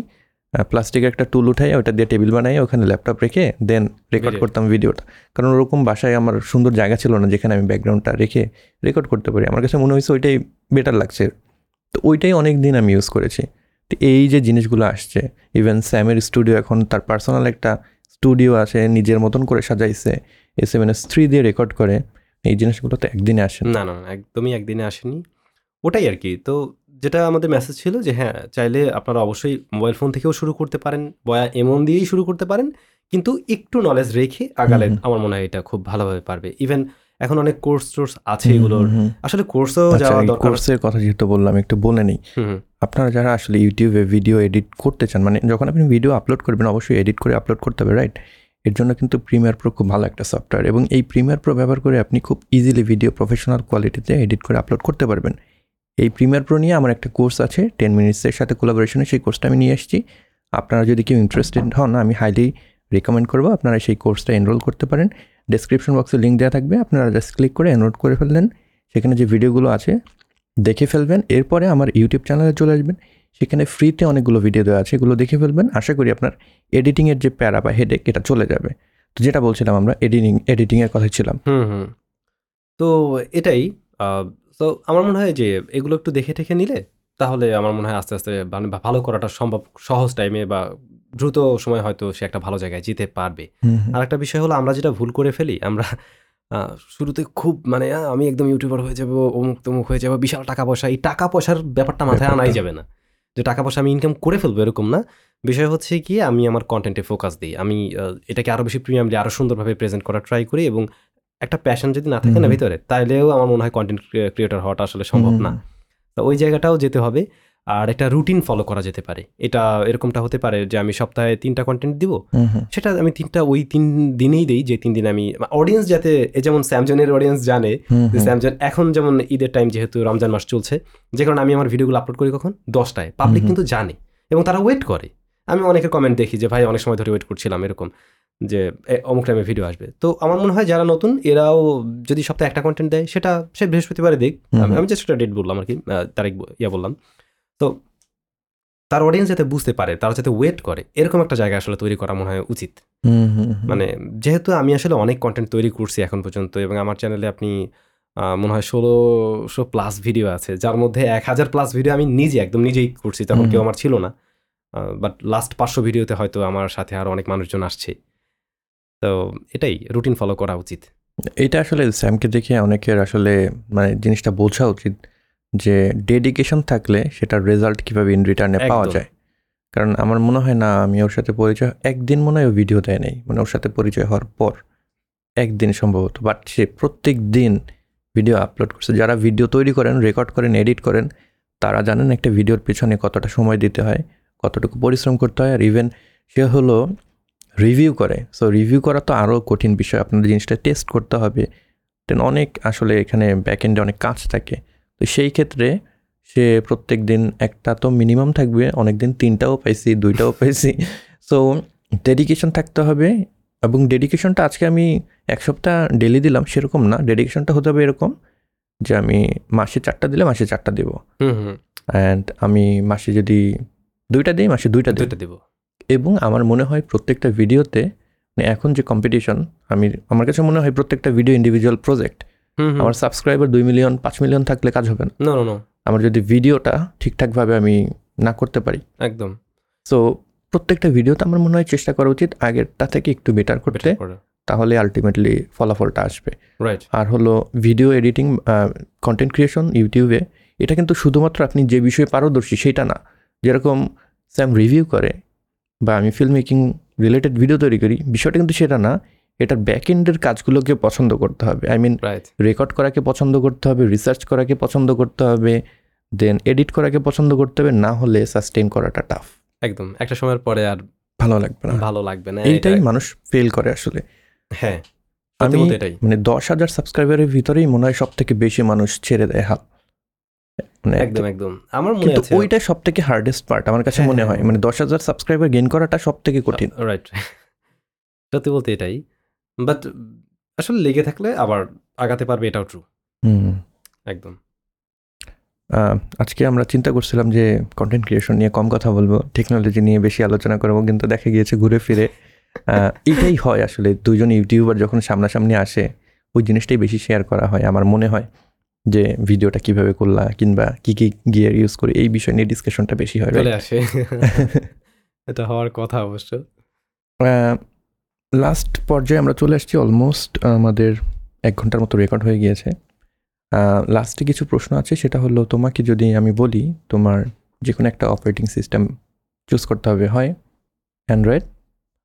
প্লাস্টিকের একটা টুল উঠাই ওটা দিয়ে টেবিল বানাই ওখানে ল্যাপটপ রেখে দেন রেকর্ড করতাম ভিডিওটা কারণ ওরকম বাসায় আমার সুন্দর জায়গা ছিল না যেখানে আমি ব্যাকগ্রাউন্ডটা রেখে রেকর্ড করতে পারি। আমার কাছে মনে হয়েছে ওইটাই বেটার লাগছে। তো ওইটাই অনেক দিন আমি ইউজ করেছি। তো এই যে জিনিসগুলো আসছে ইভেন স্যামের স্টুডিও এখন তার পার্সোনাল একটা স্টুডিও আছে নিজের মতন করে সাজাইছে। এস এম এস থ্রি দিয়ে রেকর্ড করে। এই জিনিসগুলো তো একদিনে আসে না। না একদমই একদিনে আসেনি ওটাই আর কি। তো যেটা আমাদের মেসেজ ছিল যে হ্যাঁ চাইলে আপনারা অবশ্যই মোবাইল ফোন থেকেও শুরু করতে পারেন বয়া এমন দিয়েই শুরু করতে পারেন কিন্তু একটু নলেজ রেখে আগালে হুম, হুম। আমার মনে হয় এটা খুব ভালোভাবে পারবে। ইভেন এখন অনেক কোর্স টোর্স আছে এগুলোর। আসলে কোর্সেও যাওয়া দরকার কোর্সের আচ্ছা, কথা যেহেতু বললাম একটু বলে নিই। আপনারা যারা আসলে ইউটিউবে ভিডিও এডিট করতে চান মানে যখন আপনি ভিডিও আপলোড করবেন অবশ্যই এডিট করে আপলোড করতে হবে রাইট এর জন্য কিন্তু প্রিমিয়ার প্রো খুব ভালো একটা সফটওয়্যার এবং এই প্রিমিয়ার প্রো ব্যবহার করে আপনি খুব ইজিলি ভিডিও প্রফেশনাল কোয়ালিটিতে এডিট করে আপলোড করতে পারবেন। এই প্রিমিয়ার প্রো নিয়ে আমার একটা কোর্স আছে টেন মিনিটসের সাথে কোলাবোরেশনে সেই কোর্সটা আমি নিয়ে এসেছি আপনারা যদি কেউ ইন্টারেস্টেড হন, আমি হাইলি রেকমেন্ড করব, আপনারা সেই কোর্সটা এনরোল করতে পারেন। ডেসক্রিপশন বক্সে লিঙ্ক দেওয়া থাকবে, আপনারা জাস্ট ক্লিক করে এনরোল করে ফেললেন। সেখানে যে ভিডিওগুলো আছে, দেখে ফেলবেন, এরপরে আমার ইউটিউব চ্যানেলে চলে আসবেন। সেখানে ফ্রিতে অনেকগুলো ভিডিও দেওয়া আছে এগুলো দেখে ফেলবেন। আশা করি আপনার এডিটিংয়ের যে প্যারা বা হেডেক এটা চলে যাবে। তো যেটা বলছিলাম আমরা এডিটিং এডিটিংয়ের কথা ছিলাম। হুম হুম। তো এটাই তো আমার মনে হয় যে এগুলো একটু দেখে ঠেকে নিলে তাহলে আমার মনে হয় আস্তে আস্তে মানে ভালো করাটা সম্ভব সহজ টাইমে বা দ্রুত সময় হয়তো সে একটা ভালো জায়গায় যেতে পারবে। আর একটা বিষয় হলো আমরা যেটা ভুল করে ফেলি আমরা শুরুতে খুব মানে আমি একদম ইউটিউবার হয়ে যাব অমুক তমুক হয়ে যাব বিশাল টাকা পয়সা এই টাকা পয়সার ব্যাপারটা মাথায় আনাই যাবে না। যে টাকা পয়সা আমি ইনকাম করে ফেলব এরকম না। বিষয় হচ্ছে কি আমি আমার কন্টেন্টে ফোকাস দিই। আমি এটাকে আরও বেশি প্রিমিয়াম দিয়ে আরও সুন্দরভাবে প্রেজেন্ট করার ট্রাই করি এবং একটা প্যাশন যদি না থাকে না ভিতরে তাহলেও আমার মনে হয় কন্টেন্ট ক্রিয়েটার হওয়াটা আসলে সম্ভব না। তো ওই জায়গাটাও যেতে হবে। আর একটা রুটিন ফলো করা যেতে পারে। এটা এরকমটা হতে পারে যে আমি সপ্তাহে তিনটা কন্টেন্ট দিব সেটা আমি তিনটা ওই তিন দিনেই দিই যে তিন দিন আমি অডিয়েন্স যাতে এ যেমন স্যামজনের অডিয়েন্স জানে যে স্যামজন এখন যেমন ঈদের টাইম যেহেতু রমজান মাস চলছে যে কারণে আমি আমার ভিডিওগুলো আপলোড করি কখন? দশটায়। পাবলিক কিন্তু জানে এবং তারা ওয়েট করে। আমি অনেকের কমেন্ট দেখি যে ভাই অনেক সময় ধরে ওয়েট করছিলাম এরকম যে অমুক টাইমে ভিডিও আসবে। তো আমার মনে হয় যারা নতুন এরাও যদি সপ্তাহে একটা কন্টেন্ট দেয় সেটা সে বৃহস্পতিবারে দেখ। আমি- জাস্ট একটা ডেট বললাম আর কি তারিখ ইয়া বললাম। তো তার অডিয়েন্স যাতে বুঝতে পারে তারা যাতে ওয়েট করে এরকম একটা জায়গা আসলে তৈরি করা মনে হয় উচিত। মানে যেহেতু আমি আসলে অনেক কন্টেন্ট তৈরি করছি এখন পর্যন্ত এবং আমার চ্যানেলে আপনি মনে হয় ষোলোশো প্লাস ভিডিও আছে যার মধ্যে এক হাজার প্লাস ভিডিও আমি নিজে একদম নিজেই করছি তখন কেউ আমার ছিল না। বাট লাস্ট পাঁচশো ভিডিওতে হয়তো আমার সাথে আরও অনেক মানুষজন আসছে। তো এটাই রুটিন ফলো করা উচিত। এটা আসলে স্যামকে দেখে অনেকের আসলে মানে জিনিসটা বোঝা উচিত। যে ডেডিকেশন থাকলে সেটার রেজাল্ট কীভাবে ইন রিটার্নে পাওয়া যায়। কারণ আমার মনে হয় না আমি ওর সাথে পরিচয় একদিন মনে হয় ও ভিডিও দেয় নাই। মানে ওর সাথে পরিচয় হওয়ার পর একদিন সম্ভবত। বাট সে প্রত্যেক দিন ভিডিও আপলোড করছে। যারা ভিডিও তৈরি করেন রেকর্ড করেন এডিট করেন তারা জানেন একটা ভিডিওর পিছনে কতটা সময় দিতে হয় কতটুকু পরিশ্রম করতে হয়। আর ইভেন সে হলো রিভিউ করে। সো রিভিউ করা তো আরও কঠিন বিষয়। আপনার জিনিসটা টেস্ট করতে হবে। দেন অনেক আসলে এখানে ব্যাকএন্ডে অনেক কাজ থাকে। তো সেই ক্ষেত্রে সে প্রত্যেক দিন একটা তো মিনিমাম থাকবে অনেক দিন তিনটাও পাইছি দুইটাও পাইছি। সো ডেডিকেশন থাকতে হবে এবং ডেডিকেশনটা আজকে আমি এক সপ্তাহ ডেলি দিলাম সেরকম না। ডেডিকেশনটা হতে হবে এরকম যে আমি মাসে চারটা দিলে মাসে চারটা দেবো। হুম হুম। অ্যান্ড আমি মাসে যদি দুইটা দিই মাসে দুইটা দুইটা দেবো। এবং আমার মনে হয় প্রত্যেকটা ভিডিওতে মানে এখন যে কম্পিটিশন আমি আমার কাছে মনে হয় প্রত্যেকটা ভিডিও ইন্ডিভিজুয়াল প্রজেক্ট আমার সাবস্ক্রাইবার দুই মিলিয়ন পাঁচ মিলিয়ন থাকলে কাজ হবে না। নো নো আমার যদি ভিডিওটা ঠিকঠাকভাবে আমি না করতে পারি। একদম। সো প্রত্যেকটা ভিডিওতে আমার মনে হয় চেষ্টা করা উচিত আগেরটা থেকে একটু বেটার করতে। তাহলে আলটিমেটলি ফলাফলটা আসবে। আর হলো ভিডিও এডিটিং কন্টেন্ট ক্রিয়েশন ইউটিউবে এটা কিন্তু শুধুমাত্র আপনি যে বিষয়ে পারদর্শী সেটা না। যেরকম স্যাম রিভিউ করে বা আমি ফিল্ম মেকিং রিলেটেড ভিডিও তৈরি করি বিষয়টা কিন্তু সেটা না। এটার ব্যাক এন্ডের কাজগুলোকে পছন্দ করতে হবে। আই মিন রেকর্ড করাকে পছন্দ করতে হবে রিসার্চ করাকে পছন্দ করতে হবে দেন এডিট করাকে পছন্দ করতে হবে না হলে সাস্টেন করাটা টাফ একদম। একটা সময়ের পরে আর ভালো লাগবে না। ভালো লাগবে না। এইটাই মানুষ ফেল করে আসলে। হ্যাঁ আমি মানে দশ হাজার সাবস্ক্রাইবারের ভিতরেই মনে হয় সব থেকে বেশি মানুষ ছেড়ে দেয় হাল মানে একদম একদম। আমার মনে আছে ওইটা সব থেকে হার্ডেস্ট পার্ট আমার কাছে হ্যাঁ, মনে হ্যাঁ, হয়। হ্যাঁ। মানে দশ হাজার সাবস্ক্রাইবার গেইন করাটা সব থেকে কঠিন। রাইট সত্যি বলতে এটাই। বাট আসলে লেগে থাকলে আবার আগাতে পারবে এটাও ট্রু হুম। একদম। আজকে আমরা চিন্তা করছিলাম যে কন্টেন্ট ক্রিয়েশন নিয়ে কম কথা বলব টেকনোলজি নিয়ে বেশি আলোচনা করব কিন্তু দেখা গিয়েছে ঘুরে ফিরে এটাই হয় আসলে। দুজন ইউটিউবার যখন সামনাসামনি আসে ওই জিনিসটাই বেশি শেয়ার করা হয় আমার মনে হয় যে ভিডিওটা কীভাবে করলা কিংবা কি কি গিয়ার ইউজ করে এই বিষয় নিয়ে ডিসকাশনটা বেশি হয় চলে আসে। এটা হওয়ার কথা অবশ্য। লাস্ট পর্যায়ে আমরা চলে আসছি অলমোস্ট আমাদের এক ঘণ্টার মতো রেকর্ড হয়ে গিয়েছে। লাস্টে কিছু প্রশ্ন আছে, সেটা হলো তোমাকে যদি আমি বলি তোমার যে কোনো একটা অপারেটিং সিস্টেম চুজ করতে হবে, হয় অ্যান্ড্রয়েড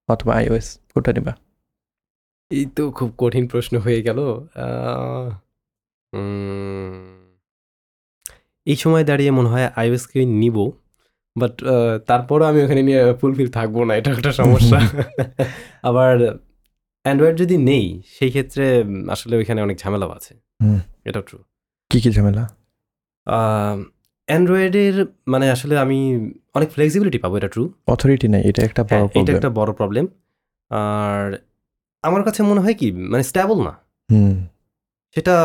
অথবা আইওএস কোনটা নেবা? এই তো খুব কঠিন প্রশ্ন হয়ে গেল। এই সময় দাঁড়িয়ে মনে হয় আইওএসকে নিব। বাট তারপরও আমি ওখানে নিয়ে ফুলফিল থাকব না এটা একটা সমস্যা। আবার অ্যান্ড্রয়েড যদি নেই সেই ক্ষেত্রে আসলে ওইখানে অনেক ঝামেলাও আছে। এটা ট্রু কি কি ঝামেলা? অ্যান্ড্রয়েডের মানে আসলে আমি অনেক ফ্লেক্সিবিলিটি পাবো এটা ট্রু অথরিটি নেই এটা একটা বড় হ্যাঁ, এটা একটা বড় প্রবলেম আর আমার কাছে মনে হয় কি মানে স্ট্যাবল না। হুম। সেটা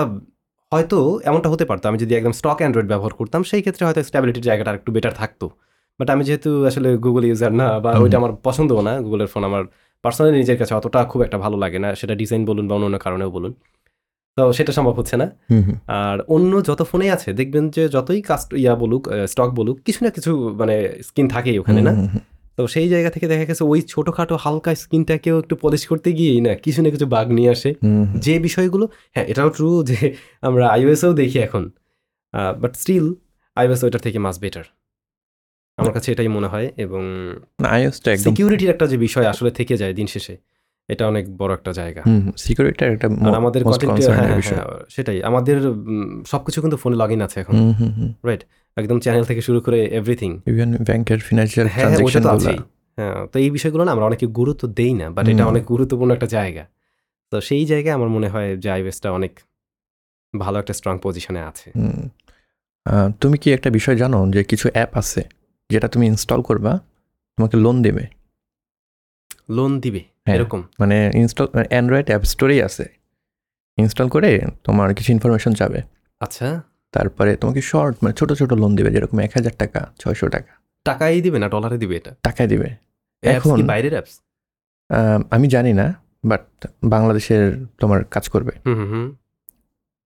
হয়তো এমনটা হতে পারতো আমি যদি একদম স্টক অ্যান্ড্রয়েড ব্যবহার করতাম সেই ক্ষেত্রে হয়তো স্ট্যাবিলিটির জায়গাটা একটু বেটার থাকতো। বাট আমি যেহেতু আসলে গুগল ইউজার না বা ওইটা আমার পছন্দও না গুগলের ফোন আমার পার্সোনালি নিজের কাছে অতটা খুব একটা ভালো লাগে না। সেটা ডিজাইন বলুন বা অন্য অন্য কারণেও বলুন। তো সেটা সম্ভব হচ্ছে না। আর অন্য যত ফোনে আছে দেখবেন যে যতই কাস্ট ইয়া বলুক স্টক বলুক কিছু না কিছু মানে স্কিন থাকেই ওখানে না? তো সেই জায়গা থেকে দেখা গেছে ওই ছোটোখাটো হালকা স্কিনটাকেও একটু পলিশ করতে গিয়েই না কিছু না কিছু বাগ নিয়ে আসে। যে বিষয়গুলো হ্যাঁ এটাও ট্রু যে আমরা আইওএসও দেখি এখন। বাট স্টিল আইওএস ওইটার থেকে মাস বেটার আমার কাছে এটাই মনে হয় এবং সিকিউরিটির একটা যে বিষয় আসলে থেকে যায় দিন শেষে এটা অনেক বড় একটা জায়গা। হুম সিকিউরিটির একটা আর আমাদের হ্যাঁ, হ্যাঁ, সেটাই। আমাদের সবকিছু কিন্তু ফোনে লগ ইন আছে এখন। রাইট একদম চ্যানেল থেকে শুরু করে এভরিথিং ইভেন ব্যাংকের ফিনান্সিয়াল ট্রানজাকশন হ্যাঁ তো এই বিষয়গুলো না আমরা অনেকে গুরুত্ব দেই না বাট এটা অনেক গুরুত্বপূর্ণ একটা জায়গা। তো সেই জায়গায় আমার মনে হয় যে আইওএসটা অনেক ভালো একটা স্ট্রং পজিশনে আছে। তুমি কি একটা বিষয় জানো যে কিছু অ্যাপ আছে যেটা তুমি ইনস্টল করবা তোমাকে লোন দেবে। লোন দিবে হ্যাঁ। এরকম? মানে ইনস্টল অ্যান্ড্রয়েড অ্যাপ স্টোরেই আছে। ইনস্টল করে তোমার কিছু ইনফরমেশন চাবে আচ্ছা। তারপরে তোমাকে শর্ট মানে ছোট ছোট লোন দিবে যেরকম এক হাজার টাকা ছয়শো টাকা। টাকাই দিবে না ডলারে দিবে এটা? টাকায় দিবে। এখন বাইরের অ্যাপস আমি জানি না বাট বাংলাদেশের তোমার কাজ করবে।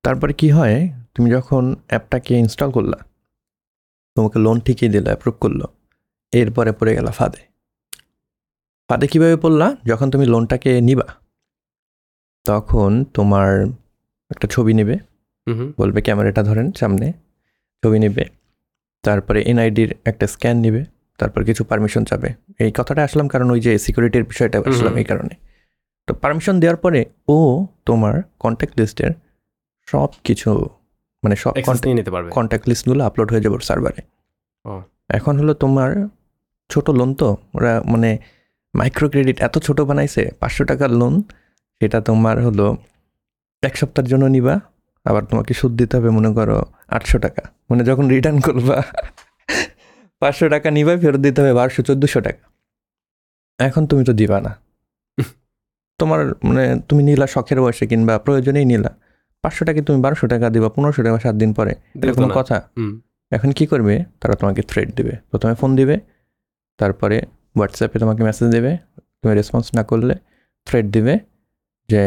তারপরে কি হয় তুমি যখন অ্যাপটাকে ইনস্টল করলা তোমাকে লোন ঠিকই দিল অ্যাপ্রুভ করল। এরপরে পড়ে গেল ফাঁদে। ফাঁদে কীভাবে পড়লা? যখন তুমি লোনটাকে নিবা তখন তোমার একটা ছবি নেবে। বলবে ক্যামেরাটা ধরেন সামনে ছবি নেবে। তারপরে এনআইডির একটা স্ক্যান নেবে তারপর কিছু পারমিশন চাবে। এই কথাটা আসলাম কারণ ওই যে সিকিউরিটির বিষয়টা আসলাম এই কারণে। তো পারমিশন দেওয়ার পরে ও তোমার কন্ট্যাক্ট লিস্টের সব কিছু মানে সব নিয়ে নিতে পারবে। কন্ট্যাক্ট লিস্টগুলো আপলোড হয়ে যাবে সার্ভারে ও। এখন হলো তোমার ছোট লোন তো ওরা মানে মাইক্রো ক্রেডিট এত ছোট বানাইছে পাঁচশো টাকার লোন সেটা তোমার হলো এক সপ্তাহের জন্য নিবা আবার তোমাকে সুদ দিতে হবে মনে করো আটশো টাকা। মানে যখন রিটার্ন করবা পাঁচশো টাকা নিবা ফেরত দিতে হবে বারোশো চোদ্দোশো টাকা। এখন তুমি তো দিবা না। তোমার মানে তুমি নিলা শখের বয়সে কিংবা প্রয়োজনেই নিলা। পাঁচশো টাকা তুমি বারোশো টাকা দিবা পনেরোশো টাকা সাত দিন পরে এটা কোনো কথা। এখন কি করবে? তারা তোমাকে থ্রেড দেবে। প্রথমে ফোন দিবে তারপরে হোয়াটসঅ্যাপে তোমাকে মেসেজ দেবে তুমি রেসপন্স না করলে থ্রেড দিবে যে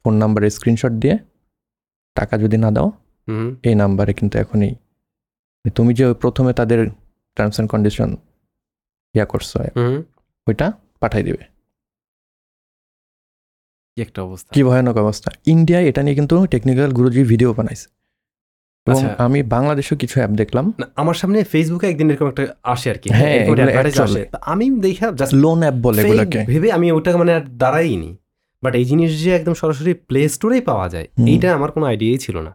ফোন নাম্বারে স্ক্রিনশট দিয়ে টাকা যদি না দাও এই নাম্বারে কিন্তু এখনই। তুমি যে প্রথমে তাদের টার্মস অ্যান্ড কন্ডিশন ইয়া করছ ওইটা পাঠাই দিবে। কি একটা অবস্থা? কি ভয়ানক অবস্থা? ইন্ডিয়ায় এটা নিয়ে কিন্তু টেকনিক্যাল গুরুজি ভিডিও বানাইছে। এবং আচ্ছা। আমি বাংলাদেশেও কিছু অ্যাপ দেখলাম। আমার সামনে ফেসবুকে একদিন এরকম একটা আসে আর কি। হ্যাঁ, আমি দেখা জাস্ট লোন অ্যাপ বলে এগুলোকে। ভেবে আমি ওটা মানে আর দাঁড়াইনি। বাট এই জিনিস যে একদম সরাসরি প্লে স্টোরেই পাওয়া যায়। এইটা আমার কোনো আইডিয়াই ছিল না।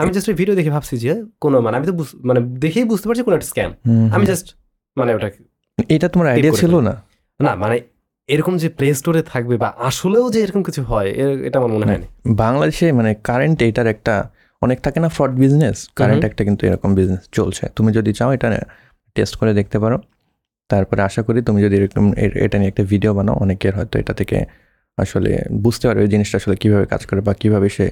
আমি জাস্ট ভিডিও দেখে ভাবছি যে কোনো মানে আমি তো মানে দেখেই বুঝতে পারছি কোনো একটা স্ক্যাম আমি জাস্ট মানে ওটা এটা তোমার আইডিয়া ছিল না? না মানে এরকম যে প্লে স্টোরে থাকবে বা আসলেও যে এরকম কিছু হয় এটা আমার মনে হয় না। বাংলাদেশে মানে কারেন্ট এটার একটা অনেক থাকে না ফ্রড বিজনেস কারেন্ট একটা কিন্তু এরকম বিজনেস চলছে। তুমি যদি চাও এটা টেস্ট করে দেখতে পারো। তারপরে আশা করি তুমি যদি এরকম এটা নিয়ে একটা ভিডিও বানাও অনেকের হয়তো এটা থেকে আসলে বুঝতে পারবে জিনিসটা আসলে কীভাবে কাজ করে বা কীভাবে সে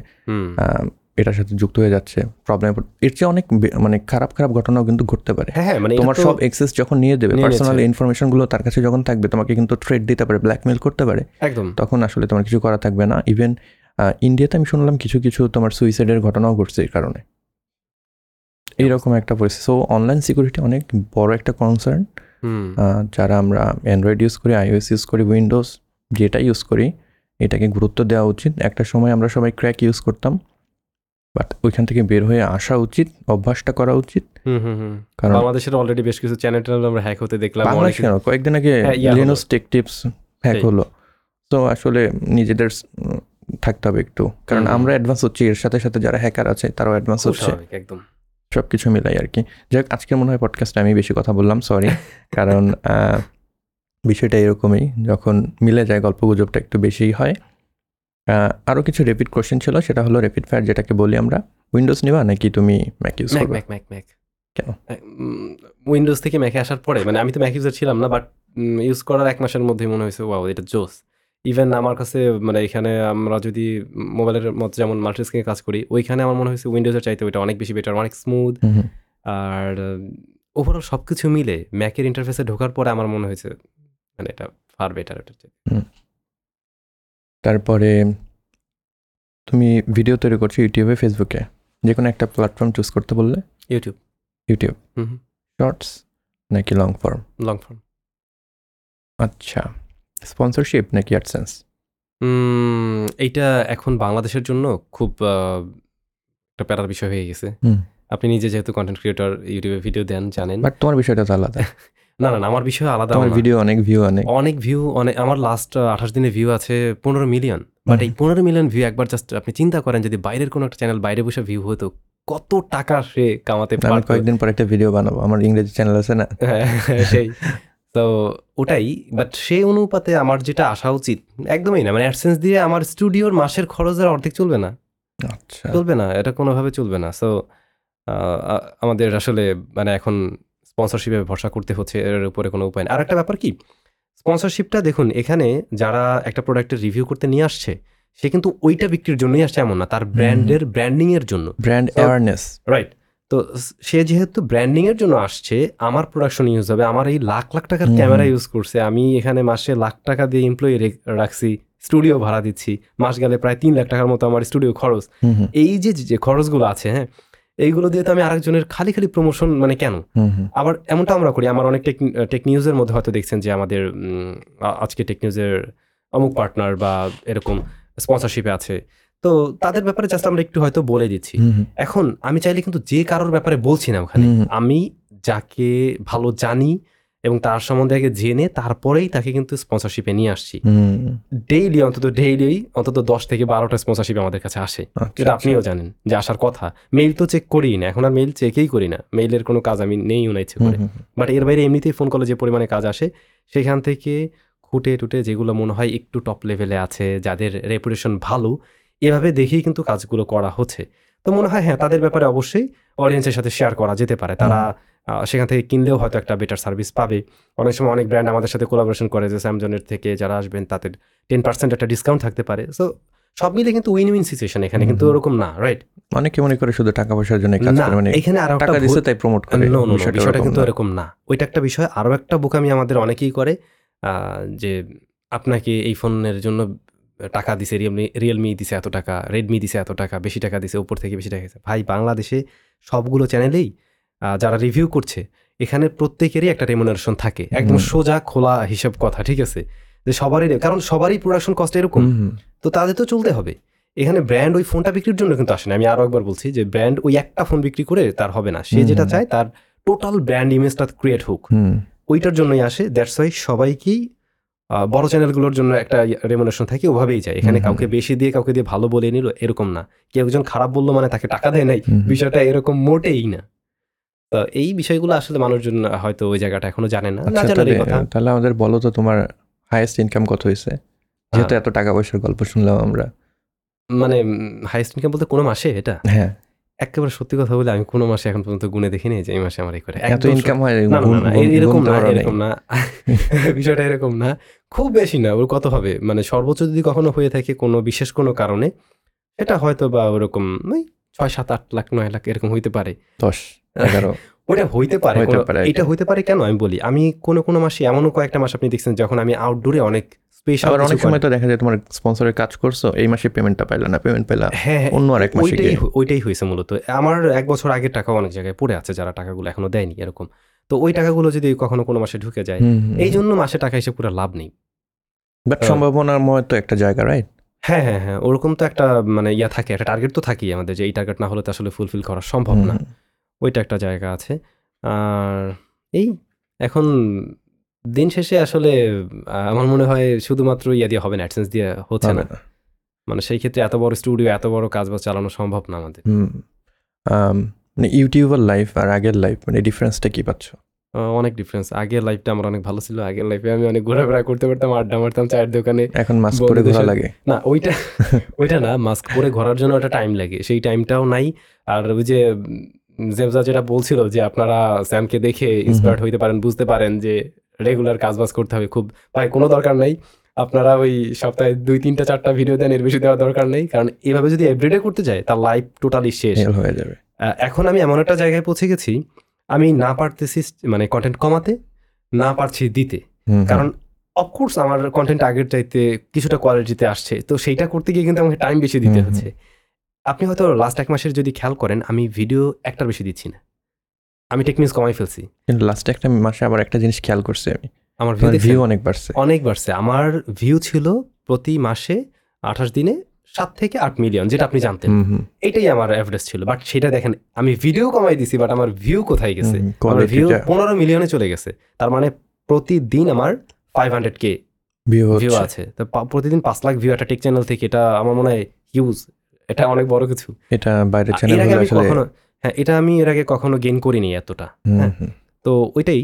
এটার সাথে যুক্ত হয়ে যাচ্ছে প্রবলেম এর চেয়ে অনেক মানে খারাপ খারাপ ঘটনাও কিন্তু ঘটতে পারে। হ্যাঁ হ্যাঁ মানে তোমার সব এক্সেস যখন নিয়ে দেবে পার্সোনাল নিচ্ছে। ইনফরমেশনগুলো তার কাছে যখন থাকবে তোমাকে কিন্তু ট্রেড দিতে পারে ব্ল্যাকমেল করতে পারে। একদম। তখন আসলে তোমার কিছু করা থাকবে না। ইভেন ইন্ডিয়াতে আমি শুনলাম কিছু কিছু তোমার সুইসাইডের ঘটনাও ঘটছে এই কারণে। এইরকম একটা পরিস্থিতি। সো অনলাইন সিকিউরিটি অনেক বড় একটা কনসার্ন যারা আমরা অ্যান্ড্রয়েড ইউজ করি আইওএস ইউজ করি উইন্ডোজ যেটা ইউজ করি এটাকে গুরুত্ব দেওয়া উচিত। একটা সময় আমরা সবাই ক্র্যাক ইউজ করতাম। বাট ওইখান থেকে বের হয়ে আসা উচিত অভ্যাসটা করা উচিত। হুম হুম হুম। কারণ বাংলাদেশের অলরেডি বেশ কিছু চ্যানেল আমরা হ্যাক হতে দেখলাম বাংলাদেশ কেন? কয়েকদিন আগে লিনোস টেক টিপস হ্যাক হলো। তো আসলে নিজেদের থাকতে হবে একটু। কারণ আমরা অ্যাডভান্স হচ্ছি এর সাথে সাথে যারা হ্যাকার আছে তারাও অ্যাডভান্স হচ্ছে। একদম। সব কিছু মিলাই আর কি। যাই আজকের মনে হয় পডকাস্টে আমি বেশি কথা বললাম সরি কারণ বিষয়টা এরকমই যখন মিলে যায় গল্প গুজবটা একটু বেশিই হয়। আরও কিছু রেপিড কোশ্চেন ছিল সেটা হলো রেপিড ফায়ার যেটাকে বলি আমরা। উইন্ডোজ নিবা নাকি তুমি Mac use Mac Mac Mac Mac কেন? উইন্ডোজ থেকে ম্যাকে আসার পরে মানে আমি তো ম্যাক ইউজার ছিলাম না বাট ইউজ করার এক মাসের মধ্যেই মনে হয়েছে ওয়াও এটা জোস। ইভেন আমার কাছে মানে এখানে আমরা যদি মোবাইলের মতো যেমন মাল্টি স্ক্রিনে কাজ করি ওইখানে আমার মনে হয়েছে উইন্ডোজের চাইতে ওইটা অনেক বেশি বেটার অনেক স্মুথ। আর ওভারঅল সব কিছু মিলে ম্যাকের ইন্টারফেসে ঢোকার পরে আমার মনে হয়েছে মানে এটা ফার বেটার এটা তারপরে তুমি ভিডিও তৈরি করছ ইউটিউবে ফেসবুকে যে কোনো একটা প্ল্যাটফর্ম চুজ করতে বললে। ইউটিউব ইউটিউব শর্টস নাকি লং ফর্ম লং ফর্ম আচ্ছা। স্পন্সরশিপ নাকি অ্যাডসেন্স এইটা এখন বাংলাদেশের জন্য খুব একটা প্যারার বিষয় হয়ে গেছে। আপনি নিজে যেহেতু কন্টেন্ট ক্রিয়েটর ইউটিউবে ভিডিও দেন জানেন। বাট তোমার বিষয়টা তো আলাদা। না না আমার বিষয় আলাদা আমার ভিডিও অনেক ভিউ অনেক। অনেক ভিউ অনেক আমার লাস্ট আঠাশ দিনে ভিউ আছে পনেরো মিলিয়ন বাট এই পনেরো মিলিয়ন ভিউ একবার জাস্ট আপনি চিন্তা করেন যদি বাইরের কোনো একটা চ্যানেল বাইরে বসে ভিউ হতো কত টাকা সে কামাতে আমি কয়েকদিন পর একটা ভিডিও বানাবো আমার ইংরেজি চ্যানেল আছে না। হ্যাঁ, সেই। তো ওটাই বাট সেই অনুপাতে আমার যেটা আসা উচিত একদমই না মানে অ্যাডসেন্স দিয়ে আমার স্টুডিওর মাসের খরচের অর্ধেক চলবে না। আচ্ছা। চলবে না এটা কোনোভাবে চলবে না। সো আমাদের আসলে মানে এখন স্পন্সরশিপে ভরসা করতে হচ্ছে এর উপরে কোনো উপায় নেই। আর একটা ব্যাপার কি? স্পন্সরশিপটা দেখুন এখানে যারা একটা প্রোডাক্টের রিভিউ করতে নিয়ে আসছে সে কিন্তু ওইটা বিক্রির জন্যই আসছে এমন না তার ব্র্যান্ডের ব্র্যান্ডিং এর জন্য। ব্র্যান্ড অ্যাওয়ারনেস রাইট তো সে যেহেতু ব্র্যান্ডিং এর জন্য আসছে আমার প্রোডাকশন ইউজ হবে আমার এই লাখ লাখ টাকার ক্যামেরা ইউজ করছে আমি এখানে মাসে লাখ টাকা দিয়ে এমপ্লয়ি রাখছি স্টুডিও ভাড়া দিচ্ছি মাস গেলে প্রায় তিন লাখ টাকার মতো আমার স্টুডিও খরচ। এই যে যে খরচগুলো আছে হ্যাঁ এইগুলো দিয়ে তো আমি আরেকজনের খালি খালি প্রমোশন মানে কেন? আবার এমনটা আমরা করি আমার অনেক টেক নিউজের মধ্যে হয়তো দেখছেন যে আমাদের আজকে টেক নিউজের অমুক পার্টনার বা এরকম স্পন্সরশিপে আছে। তো তাদের ব্যাপারে জাস্ট আমরা একটু হয়তো বলে দিচ্ছি। এখন আমি চাইলে কিন্তু যে কারোর ব্যাপারে বলছি না ওখানে। আমি যাকে ভালো জানি এবং তার সম্বন্ধে আগে জেনে তারপরেই তাকে কিন্তু স্পন্সরশিপে নিয়ে আসছি। ডেইলি অন্তত ডেইলি অন্তত দশ থেকে বারোটা স্পন্সরশিপ আমাদের কাছে আসে। আচ্ছা, যেটা আপনিও জানেন যে আসার কথা। মেইল তো চেক করি না এখন আর মেইল চেকই করি না। মেইলের কোনো কাজ আমি নেই না ইচ্ছে করে। বাট এর বাইরে এমনিতেই ফোন কলে যে পরিমাণে কাজ আসে সেখান থেকে খুঁটে টুটে যেগুলো মনে হয় একটু টপ লেভেলে আছে যাদের রেপুটেশন ভালো এভাবে দেখেই কিন্তু কাজগুলো করা হচ্ছে। তো মনে হয় হ্যাঁ তাদের ব্যাপারে অবশ্যই অডিয়েন্সের সাথে শেয়ার করা যেতে পারে। তারা সেখান থেকে কিনলেও হয়তো একটা বেটার সার্ভিস পাবে। অনেক সময় অনেক ব্র্যান্ড আমাদের সাথে কোলাবোরেশন করে যে স্যামজনের থেকে যারা আসবেন তাদের টেন পার্সেন্ট একটা ডিসকাউন্ট থাকতে পারে। সো সব মিলে কিন্তু উইন উইন সিচুয়েশন এখানে কিন্তু ওরকম না রাইট অনেকে মনে করে শুধু টাকা পয়সার জন্য কাজ করে মানে এখানে আরও একটা টাকা দিচ্ছে তাই প্রমোট করে। No, no, বিষয়টা কিন্তু না। এরকম না। ওইটা একটা বিষয় আরও একটা বোকামি আমাদের অনেকেই করে যে আপনাকে এই ফোনের জন্য টাকা দিছে রিয়েলমি রিয়েলমি দিছে এত টাকা রেডমি দিছে এত টাকা বেশি টাকা দিছে উপর থেকে বেশি টাকা দিছে। ভাই বাংলাদেশে সবগুলো চ্যানেলেই যারা রিভিউ করছে এখানে প্রত্যেকেরই একটা রেমুনারেশন থাকে। একদম সোজা খোলা হিসাব কথা ঠিক আছে? যে সবারই কারণ সবারই প্রোডাকশন কস্ট এরকম। তো তাদের তো চলতে হবে। এখানে ব্র্যান্ড ওই ফোনটা বিক্রির জন্য কিন্তু আসে না। আমি আরও একবার বলছি যে ব্র্যান্ড ওই একটা ফোন বিক্রি করে তার হবে না। সে যেটা চায় তার টোটাল ব্র্যান্ড ইমেজটা ক্রিয়েট হোক। ওইটার জন্যই আসে। দ্যাটস ওয়াই সবাইকেই বড় চ্যানেলগুলোর জন্য একটা রেমুনেশন থাকে ওভাবেই যায়। এখানে কাউকে বেশি দিয়ে কাউকে দিয়ে ভালো বলে নিল এরকম না। কেউ একজন খারাপ বলল মানে তাকে টাকা দেয় নাই। বিষয়টা এরকম মোটেই না। তো এই বিষয়গুলো আসলে মানুষজন হয়তো ওই জায়গাটা এখনও জানে না। না আচ্ছা জানার তাহলে কথা। তাহলে আমাদের বলো তো তোমার হাইয়েস্ট ইনকাম কত হয়েছে? যেহেতু এত টাকা পয়সার গল্প শুনলাম আমরা। মানে হাইস্ট ইনকাম বলতে কোনো মাসে এটা? হ্যাঁ। একেবারে সত্যি কথা বলে আমি কোনো মাসে এখন পর্যন্ত গুনে দেখিনি যে এই মাসে আমার এই করে। এত ইনকাম হয় না, না, না, না, এরকম না এরকম না। বিষয়টা এরকম না। খুব বেশি না ওর কত হবে? মানে সর্বোচ্চ যদি কখনো হয়ে থাকে কোনো বিশেষ কোনো কারণে এটা হয়তো বা ওরকম ছয় সাত আট লাখ নয় লাখ এরকম হইতে পারে। দশ এগারো। ওটা হইতে পারে এটা হইতে পারে কেন? আমি বলি আমি কোনো কোনো মাসে এমনও কয়েকটা মাস আপনি দেখছেন যখন আমি আউটডোরে অনেক স্পেশাল অনেক সময় তো দেখা যায় তোমার স্পন্সরের কাজ করছ এই মাসে পেমেন্টটা পাইলা না পেমেন্ট পেলা হ্যাঁ হ্যাঁ, অন্য আরেক মাসে ওইটাই ওইটাই হয়েছে মূলত। আমার এক বছর আগের টাকা অনেক জায়গায় পড়ে আছে যারা টাকাগুলো এখনও দেয়নি এরকম। তো ওই টাকাগুলো যদি কখনো কোনো মাসে ঢুকে যায় এই জন্য মাসে টাকা হিসেবে পুরো লাভ নেই। বাট সম্ভাবনাময় তো একটা জায়গা রাইট হ্যাঁ হ্যাঁ হ্যাঁ ওরকম তো একটা মানে ইয়া থাকে একটা টার্গেট তো থাকেই আমাদের যে এই টার্গেট না হলে তো আসলে ফুলফিল করা সম্ভব না। ওইটা একটা জায়গা আছে। আর এই এখন দিন শেষে আসলে আমার মনে হয় শুধুমাত্র ইয়া দিয়ে হবে না অ্যাডসেন্স দিয়ে হচ্ছে না। মানে সেই ক্ষেত্রে এত বড় স্টুডিও এত বড় কাজ বাজ চালানো সম্ভব না আমাদের। মানে ইউটিউবার লাইফ আর আগের লাইফ মানে ডিফারেন্সটা কি পাচ্ছ? অনেক ডিফারেন্স আগের লাইফটা আমার অনেক ভালো ছিল আগের লাইফে আমি অনেক ঘোরাফেরা করতে পারতাম আড্ডা মারতাম চায়ের দোকানে। এখন মাস্ক পরে ঘোরা লাগে। না ওইটা ওইটা না মাস্ক পরে ঘোরার জন্য একটা টাইম লাগে। সেই টাইমটাও নাই। আর ওই যে জেবজা যেটা বলছিল যে আপনারা স্যামকে দেখে ইন্সপায়ার্ড হইতে পারেন বুঝতে পারেন যে রেগুলার কাজবাজ করতে হবে খুব। ভাই কোনো দরকার নাই। আপনারা ওই সপ্তাহে দুই তিনটা চারটা ভিডিও দেন এর বেশি দেওয়ার দরকার নেই। কারণ এভাবে যদি এভরিডে করতে যায় তার লাইফ টোটালি শেষ। হয়ে যাবে। এখন আমি এমন একটা জায়গায় পৌঁছে গেছি আমি না পারতেছি মানে কন্টেন্ট কমাতে না পারছি দিতে। কারণ অফকোর্স আমার কন্টেন্ট আগের চাইতে কিছুটা কোয়ালিটিতে আসছে। তো সেইটা করতে গিয়ে কিন্তু আমাকে টাইম বেশি দিতে হচ্ছে। আপনি হয়তো লাস্ট এক মাসের যদি খেয়াল করেন আমি ভিডিও একটার বেশি দিচ্ছি না। আমি টেকনিক্স কমাই ফেলছি। কিন্তু লাস্ট একটা মাসে আবার একটা জিনিস খেয়াল করছি আমি। আমার ভিউ অনেক বাড়ছে। অনেক বাড়ছে। আমার ভিউ ছিল প্রতি মাসে আঠাশ দিনে সাত থেকে আট মিলিয়ন যেটা আপনি জানতেন। এটাই আমার অ্যাভারেজ ছিল বাট সেটা দেখেন আমি ভিডিও কমাই দিছি বাট আমার ভিউ কোথায় গেছে? আমার ভিউ পনেরো মিলিয়নে চলে গেছে। তার মানে প্রতিদিন আমার ফাইভ হান্ড্রেড কে ভিউ আছে। তো প্রতিদিন পাঁচ লাখ ভিউ একটা টেক চ্যানেল থেকে এটা আমার মনে হয় হিউজ এটা অনেক বড় কিছু। এটা বাইরের চ্যানেল হ্যাঁ এটা আমি এর আগে কখনো গেইন করিনি এতটা। হ্যাঁ। তো ওইটাই।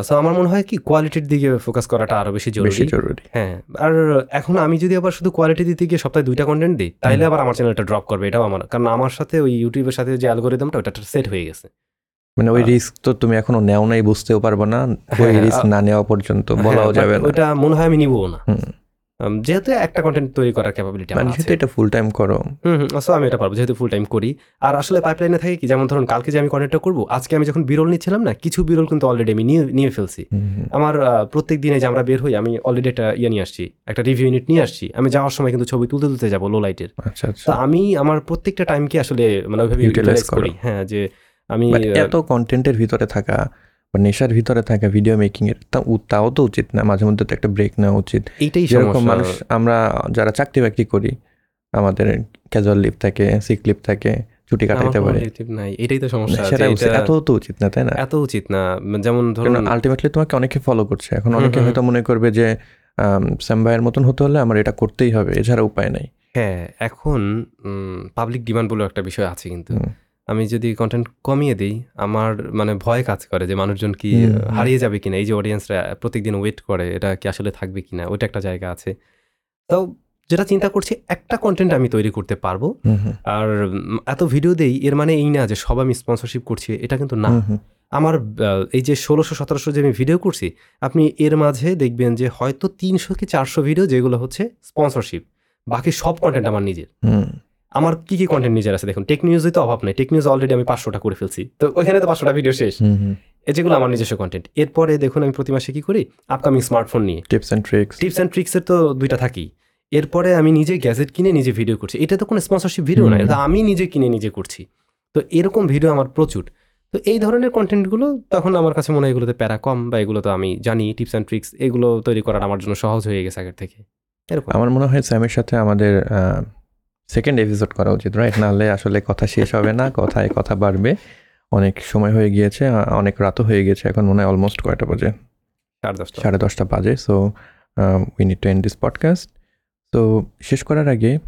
সো আমার মনে হয় কি কোয়ালিটির দিকে ফোকাস করাটা আরও বেশি জরুরি। জরুরি। হ্যাঁ আর এখন আমি যদি আবার শুধু কোয়ালিটি দিতে গিয়ে সপ্তাহে দুইটা কন্টেন্ট দিই তাইলে আবার আমার চ্যানেলটা ড্রপ করবে এটাও আমার কারণ আমার সাথে ওই ইউটিউবের সাথে যে অ্যালগোরিদমটা ওটা সেট হয়ে গেছে। মানে ওই রিস্ক তো তুমি এখনও নেও নাই বুঝতেও পারব না ওই হ্যাঁ, রিস্ক না নেওয়া পর্যন্ত বলাও হ্যাঁ, যাবে না। ওটা মনে হয় আমি নিবও না। যেহেতু একটা কন্টেন্ট তৈরি করার ক্যাপাবিলিটি মানে আমার আছে এটা ফুল টাইম করো। হুম হুম so আমি এটা পারব যেহেতু ফুল টাইম করি। আর আসলে পাইপলাইনে থাকে কি যেমন ধরুন কালকে যে আমি কন্টেন্টটা করব আজকে আমি যখন বিরল নিচ্ছিলাম না কিছু বিরল কিন্তু অলরেডি আমি নিয়ে নিয়ে ফেলছি। আমার প্রত্যেক দিনে যে আমরা বের হই আমি অলরেডি একটা ইয়ে নিয়ে আসছি একটা রিভিউ ইউনিট নিয়ে আসছি। আমি যাওয়ার সময় কিন্তু ছবি তুলতে তুলতে যাব লো লাইটের আচ্ছা আচ্ছা। তো আমি আমার প্রত্যেকটা টাইমকে আসলে মানে ওইভাবে ইউটিলাইজ করি। হ্যাঁ যে আমি এত কন্টেন্টের ভিতরে থাকা বা নেশার ভিতরে থাকা ভিডিও মেকিং এর তা- তাও তো উচিত না মাঝে মধ্যে তো একটা ব্রেক নেওয়া উচিত। এইটাই যেরকম মানুষ আমরা যারা চাকরি বাকরি করি আমাদের ক্যাজুয়াল লিভ থাকে সিক লিভ থাকে ছুটি কাটাইতে পারে। নাই এটাই তো সমস্যা। এত তো উচিত না তাই না? এত উচিত না। যেমন ধরুন আলটিমেটলি তোমাকে অনেকে ফলো করছে। এখন অনেকে হয়তো মনে করবে যে স্যাম ভাইয়ের মতন হতে হলে আমার এটা করতেই হবে এছাড়া উপায় নাই। হ্যাঁ এখন পাবলিক ডিমান্ড বলে একটা বিষয় আছে কিন্তু। আমি যদি কন্টেন্ট কমিয়ে দিই আমার মানে ভয় কাজ করে যে মানুষজন কি। হারিয়ে যাবে কিনা? এই যে অডিয়েন্সরা প্রত্যেকদিন ওয়েট করে এটা কি আসলে থাকবে কিনা? ওইটা একটা জায়গা আছে। তো যেটা চিন্তা করছি একটা কন্টেন্ট আমি তৈরি করতে পারব। আর এত ভিডিও দেই এর মানে এই না যে সব আমি স্পন্সরশিপ করছি এটা কিন্তু না। আমার এই যে ষোলোশো সতেরোশো যে আমি ভিডিও করছি আপনি এর মাঝে দেখবেন যে হয়তো তিনশো কি চারশো ভিডিও যেগুলো হচ্ছে স্পন্সরশিপ বাকি সব কন্টেন্ট আমার নিজের। আমার কি কি কন্টেন্ট নিজের আছে? দেখুন টেক নিউজে তো অভাব নেই। টেক নিউজ অলরেডি আমি পাঁচশোটা করে ফেলছি। তো ওইখানে তো পাঁচশোটা ভিডিও শেষ। হুম। যেগুলো আমার নিজস্ব কন্টেন্ট এরপরে দেখুন আমি প্রতি মাসে কি করি? আপকামিং স্মার্টফোন নিয়ে। Tips and tricks tips and ট্রিক্সের তো দুইটা থাকেই। এরপরে আমি নিজে গ্যাজেট কিনে নিজে ভিডিও করছি। এটা তো কোনো স্পন্সরশিপ ভিডিও না। এটা আমি নিজে কিনে নিজে করছি। তো এরকম ভিডিও আমার প্রচুর। তো এই ধরনের কন্টেন্টগুলো তখন আমার কাছে মনে হয় এগুলোতে প্যারা কম বা এগুলো তো আমি জানি টিপস অ্যান্ড ট্রিক্স এগুলো তৈরি করাটা আমার জন্য সহজ হয়ে গেছে আগের থেকে। এরকম। আমার মনে হয় স্যামের সাথে আমাদের সেকেন্ড এপিসোড করা উচিত রাইট নাহলে আসলে কথা শেষ হবে না কথায় কথা বাড়বে। অনেক সময় হয়ে গিয়েছে অনেক রাতও হয়ে গেছে এখন মনে হয় অলমোস্ট কয়টা বাজে? সাড়ে দশটা। সাড়ে দশটা বাজে so we need to end this podcast তো শেষ করার আগে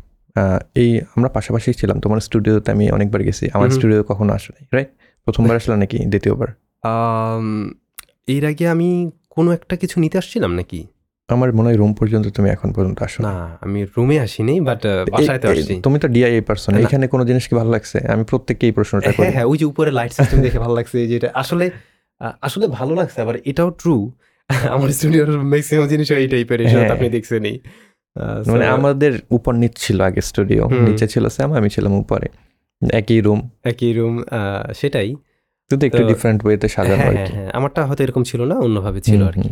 এই আমরা পাশাপাশি ছিলাম তোমার স্টুডিওতে আমি অনেকবার গেছি আমার স্টুডিও কখনো আসে নাই রাইট প্রথমবার আসলে নাকি দ্বিতীয়বার? এর আগে আমি কোনো একটা কিছু নিতে আসছিলাম নাকি? আমার মনে হয় রুম পর্যন্ত তুমি এখন পর্যন্ত আসো না। আমি রুমে আসিনি বাট বাসায় তো এই- এই- আসছি। তুমি তো ডিআইএ পার্সন। এখানে কোনো জিনিস কি ভালো লাগছে? আমি প্রত্যেককে এই প্রশ্নটা করি। হ্যাঁ হ্যাঁ ওই যে উপরে লাইট সিস্টেম দেখে ভালো লাগছে যেটা আসলে আসলে ভালো লাগছে আবার এটাও ট্রু আমার স্টুডিওর ম্যাক্সিমাম জিনিস এই টাইপের এসে হ্যাঁ। আপনি দেখছেনই। মানে আমাদের উপর নিচ ছিল আগে স্টুডিও। নিচে ছিল স্যাম আমি ছিলাম উপরে। একই রুম একই রুম সেটাই। কিন্তু একটু ডিফারেন্ট ওয়েতে সাজানো হ্যাঁ হ্যাঁ হ্যাঁ আমারটা হয়তো এরকম ছিল না অন্যভাবে ছিল আর কি।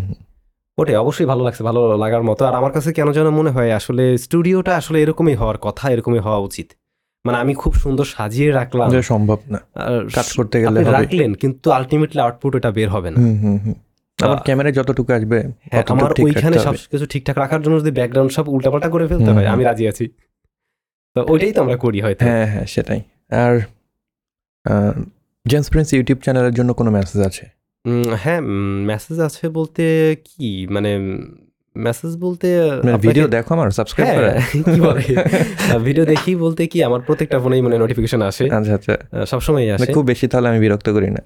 ওটাই অবশ্যই ভালো লাগছে ভালো লাগার মতো। আর আমার কাছে কেন যেন মনে হয় আসলে স্টুডিওটা আসলে এরকমই হওয়ার কথা এরকমই হওয়া উচিত। মানে আমি খুব সুন্দর সাজিয়ে রাখলাম। সম্ভব না। কাজ করতে গেলে রাখলেন কিন্তু আলটিমেটলি আউটপুট ওটা বের হবে না। হুম হুম হুম। আমার ক্যামেরায় যতটুকু আসবে হ্যাঁ, আমার ওইখানে সব কিছু ঠিকঠাক রাখার জন্য যদি ব্যাকগ্রাউন্ড সব উল্টাপাল্টা করে ফেলতে হয় আমি রাজি আছি। তো ওইটাই তো আমরা করি হয়তো। হ্যাঁ হ্যাঁ সেটাই। আর জেমস প্রিন্স ইউটিউব চ্যানেলের জন্য কোনো মেসেজ আছে? হ্যাঁ মেসেজ আছে বলতে কি? মানে মেসেজ বলতে ভিডিও দেখো আমার সাবস্ক্রাইব হ্যাঁ, করে। কি বলে? ভিডিও দেখি বলতে কি আমার প্রত্যেকটা ফোনেই মানে নোটিফিকেশন আসে। আচ্ছা আচ্ছা। আহ, সবসময় মানে আসে। খুব বেশি তাহলে আমি বিরক্ত করি না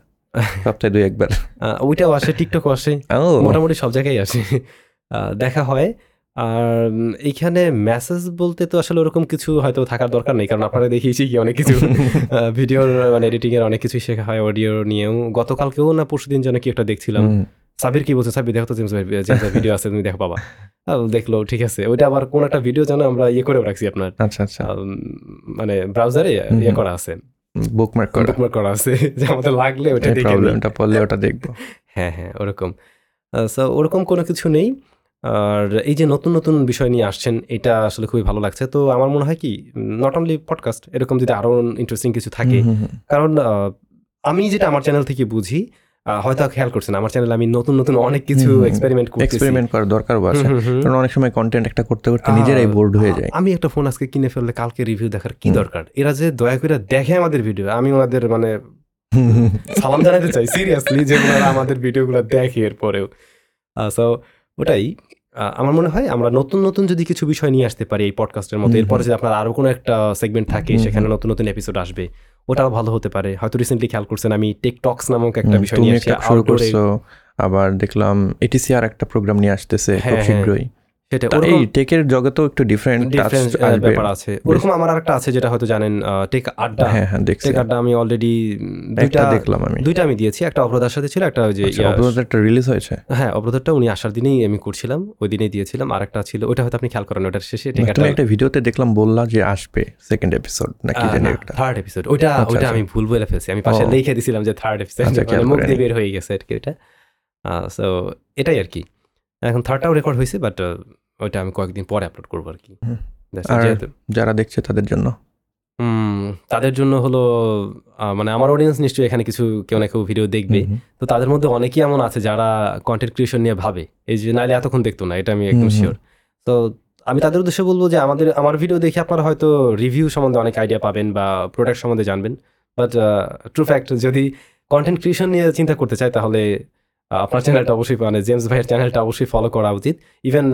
সপ্তাহে দুই একবার। আহ, ওইটাও আসে টিকটক আসে। ও। মোটামুটি সব জায়গায় আসে। আহ, দেখা হয়। আর উম, এইখানে মেসেজ বলতে তো আসলে ওরকম কিছু হয়তো থাকার দরকার নেই কারণ আপনারা দেখিয়েছি কি অনেক কিছু ভিডিওর মানে এডিটিং এর অনেক কিছুই শেখা হয় অডিও নিয়েও। গতকালকেও না পরশুদিন যেন কি একটা দেখছিলাম। সাবির কি বলছে? সাবির দেখো তো জেমস ভাই জেমস ভিডিও আছে তুমি দেখো বাবা। দেখল ঠিক আছে। ওইটা আবার কোন একটা ভিডিও যেন আমরা ইয়ে করে রাখছি আপনার। আচ্ছা আচ্ছা। মানে ব্রাউজারে ইয়ে করা আছে। বুকমার্ক করা। Bookmark করা আছে যে আমাদের লাগলে ওটা দেখে প্রবলেমটা পড়লে ওটা দেখব। হ্যাঁ হ্যাঁ ওরকম। সো ওরকম কোনো কিছু নেই। আর এই যে নতুন নতুন বিষয় নিয়ে আসছেন এটা আসলে খুবই ভালো লাগছে। তো আমার মনে হয় কি নট অনলি পডকাস্ট এরকম যদি আরও ইন্টারেস্টিং কিছু থাকে। কারণ আমি যেটা আমার চ্যানেল থেকে বুঝি হয়তো খেয়াল করছেন আমার চ্যানেলে আমি নতুন নতুন অনেক কিছু। এক্সপেরিমেন্ট করতেছি। এক্সপেরিমেন্ট করার দরকার আছে। কারণ অনেক সময় কন্টেন্ট একটা করতে করতে নিজেরাই বোর্ড হয়ে যায়। আমি একটা ফোন আজকে কিনে ফেললে কালকে রিভিউ দেখার কি দরকার? এরা যে দয়া করে দেখে আমাদের ভিডিও আমি ওনাদের মানে সালাম জানাতে চাই সিরিয়াসলি যে আমাদের ভিডিওগুলো দেখে এরপরেও। সো ওটাই। আমার মনে হয় আমরা নতুন নতুন যদি কিছু বিষয় নিয়ে আসতে পারি এই পডকাস্টের মতো এরপরে যদি আপনার আরও কোনো একটা সেগমেন্ট থাকে সেখানে নতুন নতুন এপিসোড আসবে ওটাও ভালো হতে পারে। হয়তো রিসেন্টলি খেয়াল করছেন আমি টেকটক্স নামক একটা বিষয় নিয়ে আসছি আবার দেখলাম এটিসি আর একটা প্রোগ্রাম নিয়ে আসতেছে খুব হ্যাঁ, হ্যাঁ। শীঘ্রই। সেটা এই টেকের জগতেও একটু ডিফারেন্ট ব্যাপার আছে। ওরকম আমার আরেকটা আছে যেটা হয়তো জানেন টেক আড্ডা। হ্যাঁ হ্যাঁ দেখছি। টেক আড্ডা আমি অলরেডি দুইটা দেখলাম আমি। দুইটা আমি দিয়েছি। একটা অপরাধার সাথে ছিল একটা ওই যে আচ্ছা, অপরাধটা রিলিজ হয়েছে? হ্যাঁ অপরাধটা উনি আসার দিনেই আমি করছিলাম ওই দিনেই দিয়েছিলাম। আর একটা ছিল ওটা হয়তো আপনি খেয়াল করেন ওটার শেষে টেক তুমি একটা ভিডিওতে দেখলাম বললা যে আসবে সেকেন্ড এপিসোড নাকি জানি একটা থার্ড এপিসোড ওইটা আচ্ছা, ওইটা আচ্ছা। আমি ভুল বলে ফেলছি। আমি পাশে। লিখে দিছিলাম যে থার্ড এপিসোড আচ্ছা, খেয়াল মুখ দিয়ে বের হয়ে গেছে আর কি ওইটা। সো এটাই আর কি। এখন থার্ডটাও রেকর্ড হয়েছে বাট ওইটা আমি কয়েকদিন পরে আপলোড করব আর কি যারা দেখছে তাদের জন্য? হুম, তাদের জন্য হলো মানে আমার অডিয়েন্স নিশ্চয়ই এখানে কিছু কেউ না কেউ ভিডিও দেখবে। তো তাদের মধ্যে অনেকেই এমন আছে যারা কন্টেন্ট ক্রিয়েশন নিয়ে ভাবে। এই যে নাইলে এতক্ষণ দেখতো না এটা আমি একদম। শিওর তো আমি তাদের উদ্দেশ্যে বলব যে আমাদের আমার ভিডিও দেখে আপনারা হয়তো রিভিউ সম্বন্ধে অনেক আইডিয়া পাবেন বা প্রোডাক্ট সম্বন্ধে জানবেন। বাট ট্রু ফ্যাক্ট যদি কন্টেন্ট ক্রিয়েশন নিয়ে চিন্তা করতে চায় তাহলে আপনার চ্যানেলটা অবশ্যই মানে জেমস ভাইয়ের চ্যানেলটা অবশ্যই ফলো করা উচিত। ইভেন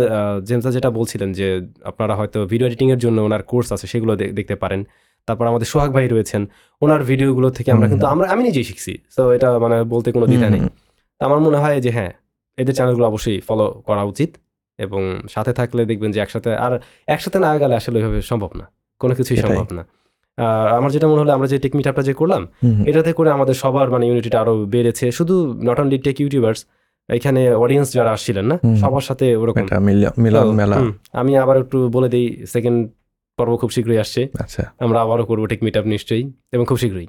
জেমস যেটা বলছিলেন যে আপনারা হয়তো ভিডিও এডিটিংয়ের জন্য ওনার কোর্স আছে সেগুলো দেখতে পারেন। তারপর আমাদের সোহাগ ভাই রয়েছেন ওনার ভিডিওগুলো থেকে আমরা কিন্তু আমরা আমি নিজেই শিখছি তো এটা মানে বলতে কোনো দ্বিধা নেই। তো আমার মনে হয় যে হ্যাঁ এদের চ্যানেলগুলো অবশ্যই ফলো করা উচিত এবং সাথে থাকলে দেখবেন যে একসাথে আর একসাথে না গেলে আসলে ওইভাবে সম্ভব না কোনো কিছুই সম্ভব না। আমার যেটা মনে হলো আমরা যে টেক মিটআপটা যে করলাম। এটাতে করে আমাদের সবার মানে ইউনিটিটা আরও বেড়েছে। শুধু নট অনলি টেক ইউটিউবার্স এখানে অডিয়েন্স যারা আসছিলেন না সবার সাথে ওরকম। মিলন মেলা। আমি আবার একটু বলে দিই সেকেন্ড পর্ব খুব শীঘ্রই আসছে। আচ্ছা। আমরা আবারও করব টেক মিটআপ নিশ্চয়ই এবং খুব শীঘ্রই।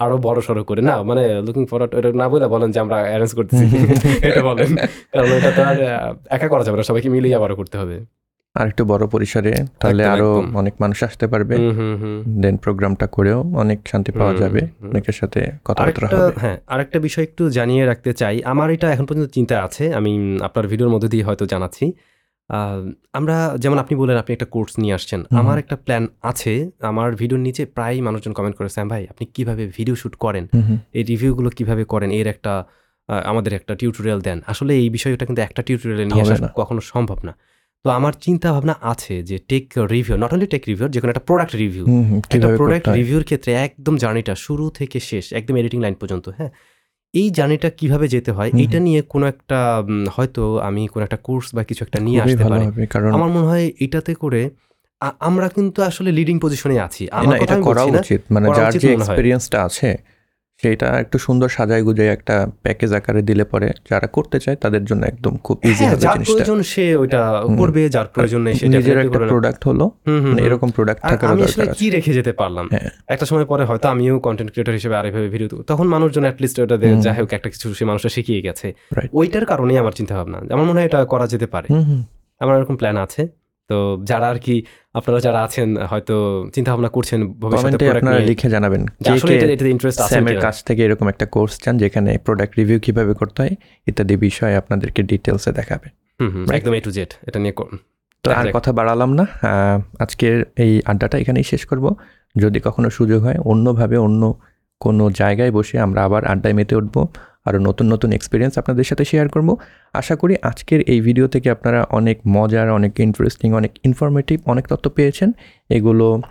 আর বড়- সড়ো করে। না মানে লুকিং ফরওয়ার্ড এটা না বলে বলেন যে আমরা অ্যারেঞ্জ করতেছি। এটা বলেন। কারণ এটা তো আর একা করা যাবে না সবাইকে মিলিয়ে আবারও করতে হবে। আর একটু বড় পরিসরে তাহলে আরও অনেক মানুষ আসতে পারবে। দেন প্রোগ্রামটা করেও অনেক শান্তি পাওয়া যাবে। অনেকের সাথে কথাবার্তা হবে। হ্যাঁ আরেকটা বিষয় একটু জানিয়ে রাখতে চাই। আমার এটা এখন পর্যন্ত চিন্তা আছে। আমি আপনার ভিডিওর মধ্যে দিয়ে হয়তো জানাচ্ছি। আমরা যেমন আপনি বলেন আপনি একটা কোর্স নিয়ে আসছেন। আমার একটা প্ল্যান আছে। আমার ভিডিওর নিচে প্রায় মানুষজন কমেন্ট করে স্যাম ভাই আপনি কীভাবে ভিডিও শুট করেন। এই রিভিউগুলো কীভাবে করেন? এর একটা আমাদের একটা টিউটোরিয়াল দেন। আসলে এই বিষয়টা কিন্তু একটা টিউটোরিয়ালে নিয়ে আসা কখনো সম্ভব না। তো আমার চিন্তা ভাবনা আছে যে tech review not only tech review যে কোনো একটা প্রোডাক্ট রিভিউ একটা প্রোডাক্ট রিভিউর ক্ষেত্রে একদম জার্নিটা শুরু থেকে শেষ একদম এডিটিং লাইন পর্যন্ত হ্যাঁ? এই জার্নিটা কীভাবে যেতে হয়। এইটা নিয়ে কোনো একটা হয়তো আমি কোনো একটা কোর্স বা কিছু একটা নিয়ে আসতে পারি। আমার মনে হয় এটাতে করে আমরা কিন্তু আসলে লিডিং পজিশনে আছি। আমার এটা করা উচিত মানে যার যে। এক্সপিরিয়েন্সটা আছে সেটা একটু সুন্দর সাজায় গুজায় একটা প্যাকেজ আকারে দিলে পরে যারা করতে চায় তাদের জন্য একদম খুব ইজি হ্যাঁ হবে যার জিনিসটা। প্রয়োজন সে ওইটা করবে যার প্রয়োজন নেই সেটা নিজের একটা প্রোডাক্ট হলো মানে এরকম প্রোডাক্ট থাকার আমি আসলে দরকার আছে। কি রেখে যেতে পারলাম? হ্যাঁ। একটা সময় পরে হয়তো আমিও কন্টেন্ট ক্রিয়েটর হিসেবে আরেকভাবে ভিডিও তখন মানুষজন অ্যাটলিস্ট ওটা। যাই হোক একটা কিছু সে মানুষটা শিখিয়ে গেছে। ওইটার কারণেই আমার চিন্তা ভাবনা আমার মনে হয় এটা করা যেতে পারে। আমার এরকম প্ল্যান আছে। তো যারা আর কি আপনারা যারা আছেন হয়তো চিন্তা ভাবনা করছেন ভবিষ্যতে আপনারা লিখে জানাবেন যে কে আসলে কে এটা ইন্টারেস্ট আছে স্যামের কাছ থেকে এরকম একটা কোর্স চান যেখানে প্রোডাক্ট রিভিউ কীভাবে করতে হয় ইত্যাদি বিষয়ে আপনাদেরকে ডিটেলসে দেখাবে। একদম এ টু জেড এটা নিয়ে তো আর. কথা বাড়ালাম না। আজকের এই আড্ডাটা এখানেই শেষ করব। যদি কখনো সুযোগ হয় অন্যভাবে অন্য কোনো জায়গায় বসে আমরা আবার আড্ডায় মেতে উঠবো। আরও নতুন নতুন এক্সপিরিয়েন্স আপনাদের সাথে শেয়ার করব। আশা করি আজকের এই ভিডিও থেকে আপনারা অনেক মজার, অনেক ইন্টারেস্টিং অনেক ইনফরমেটিভ অনেক তথ্য পেয়েছেন। এগুলো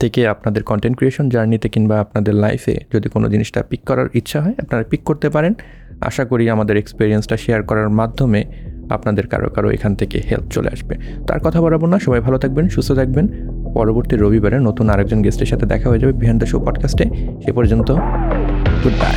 থেকে আপনাদের কন্টেন্ট ক্রিয়েশন জার্নিতে কিংবা আপনাদের লাইফে যদি কোনো জিনিসটা পিক করার ইচ্ছা হয়, আপনারা পিক করতে পারেন। আশা করি আমাদের এক্সপিরিয়েন্সটা শেয়ার করার মাধ্যমে আপনাদের কারও কারও এখান থেকে হেল্প চলে আসবে। তার কথা বরাবর না, সবাই ভালো থাকবেন, সুস্থ থাকবেন। পরবর্তী রবিবারে নতুন আরেকজন গেস্টের সাথে দেখা হয়ে যাবে বিহান দ্য শো পডকাস্টে সে পর্যন্ত গুড বাই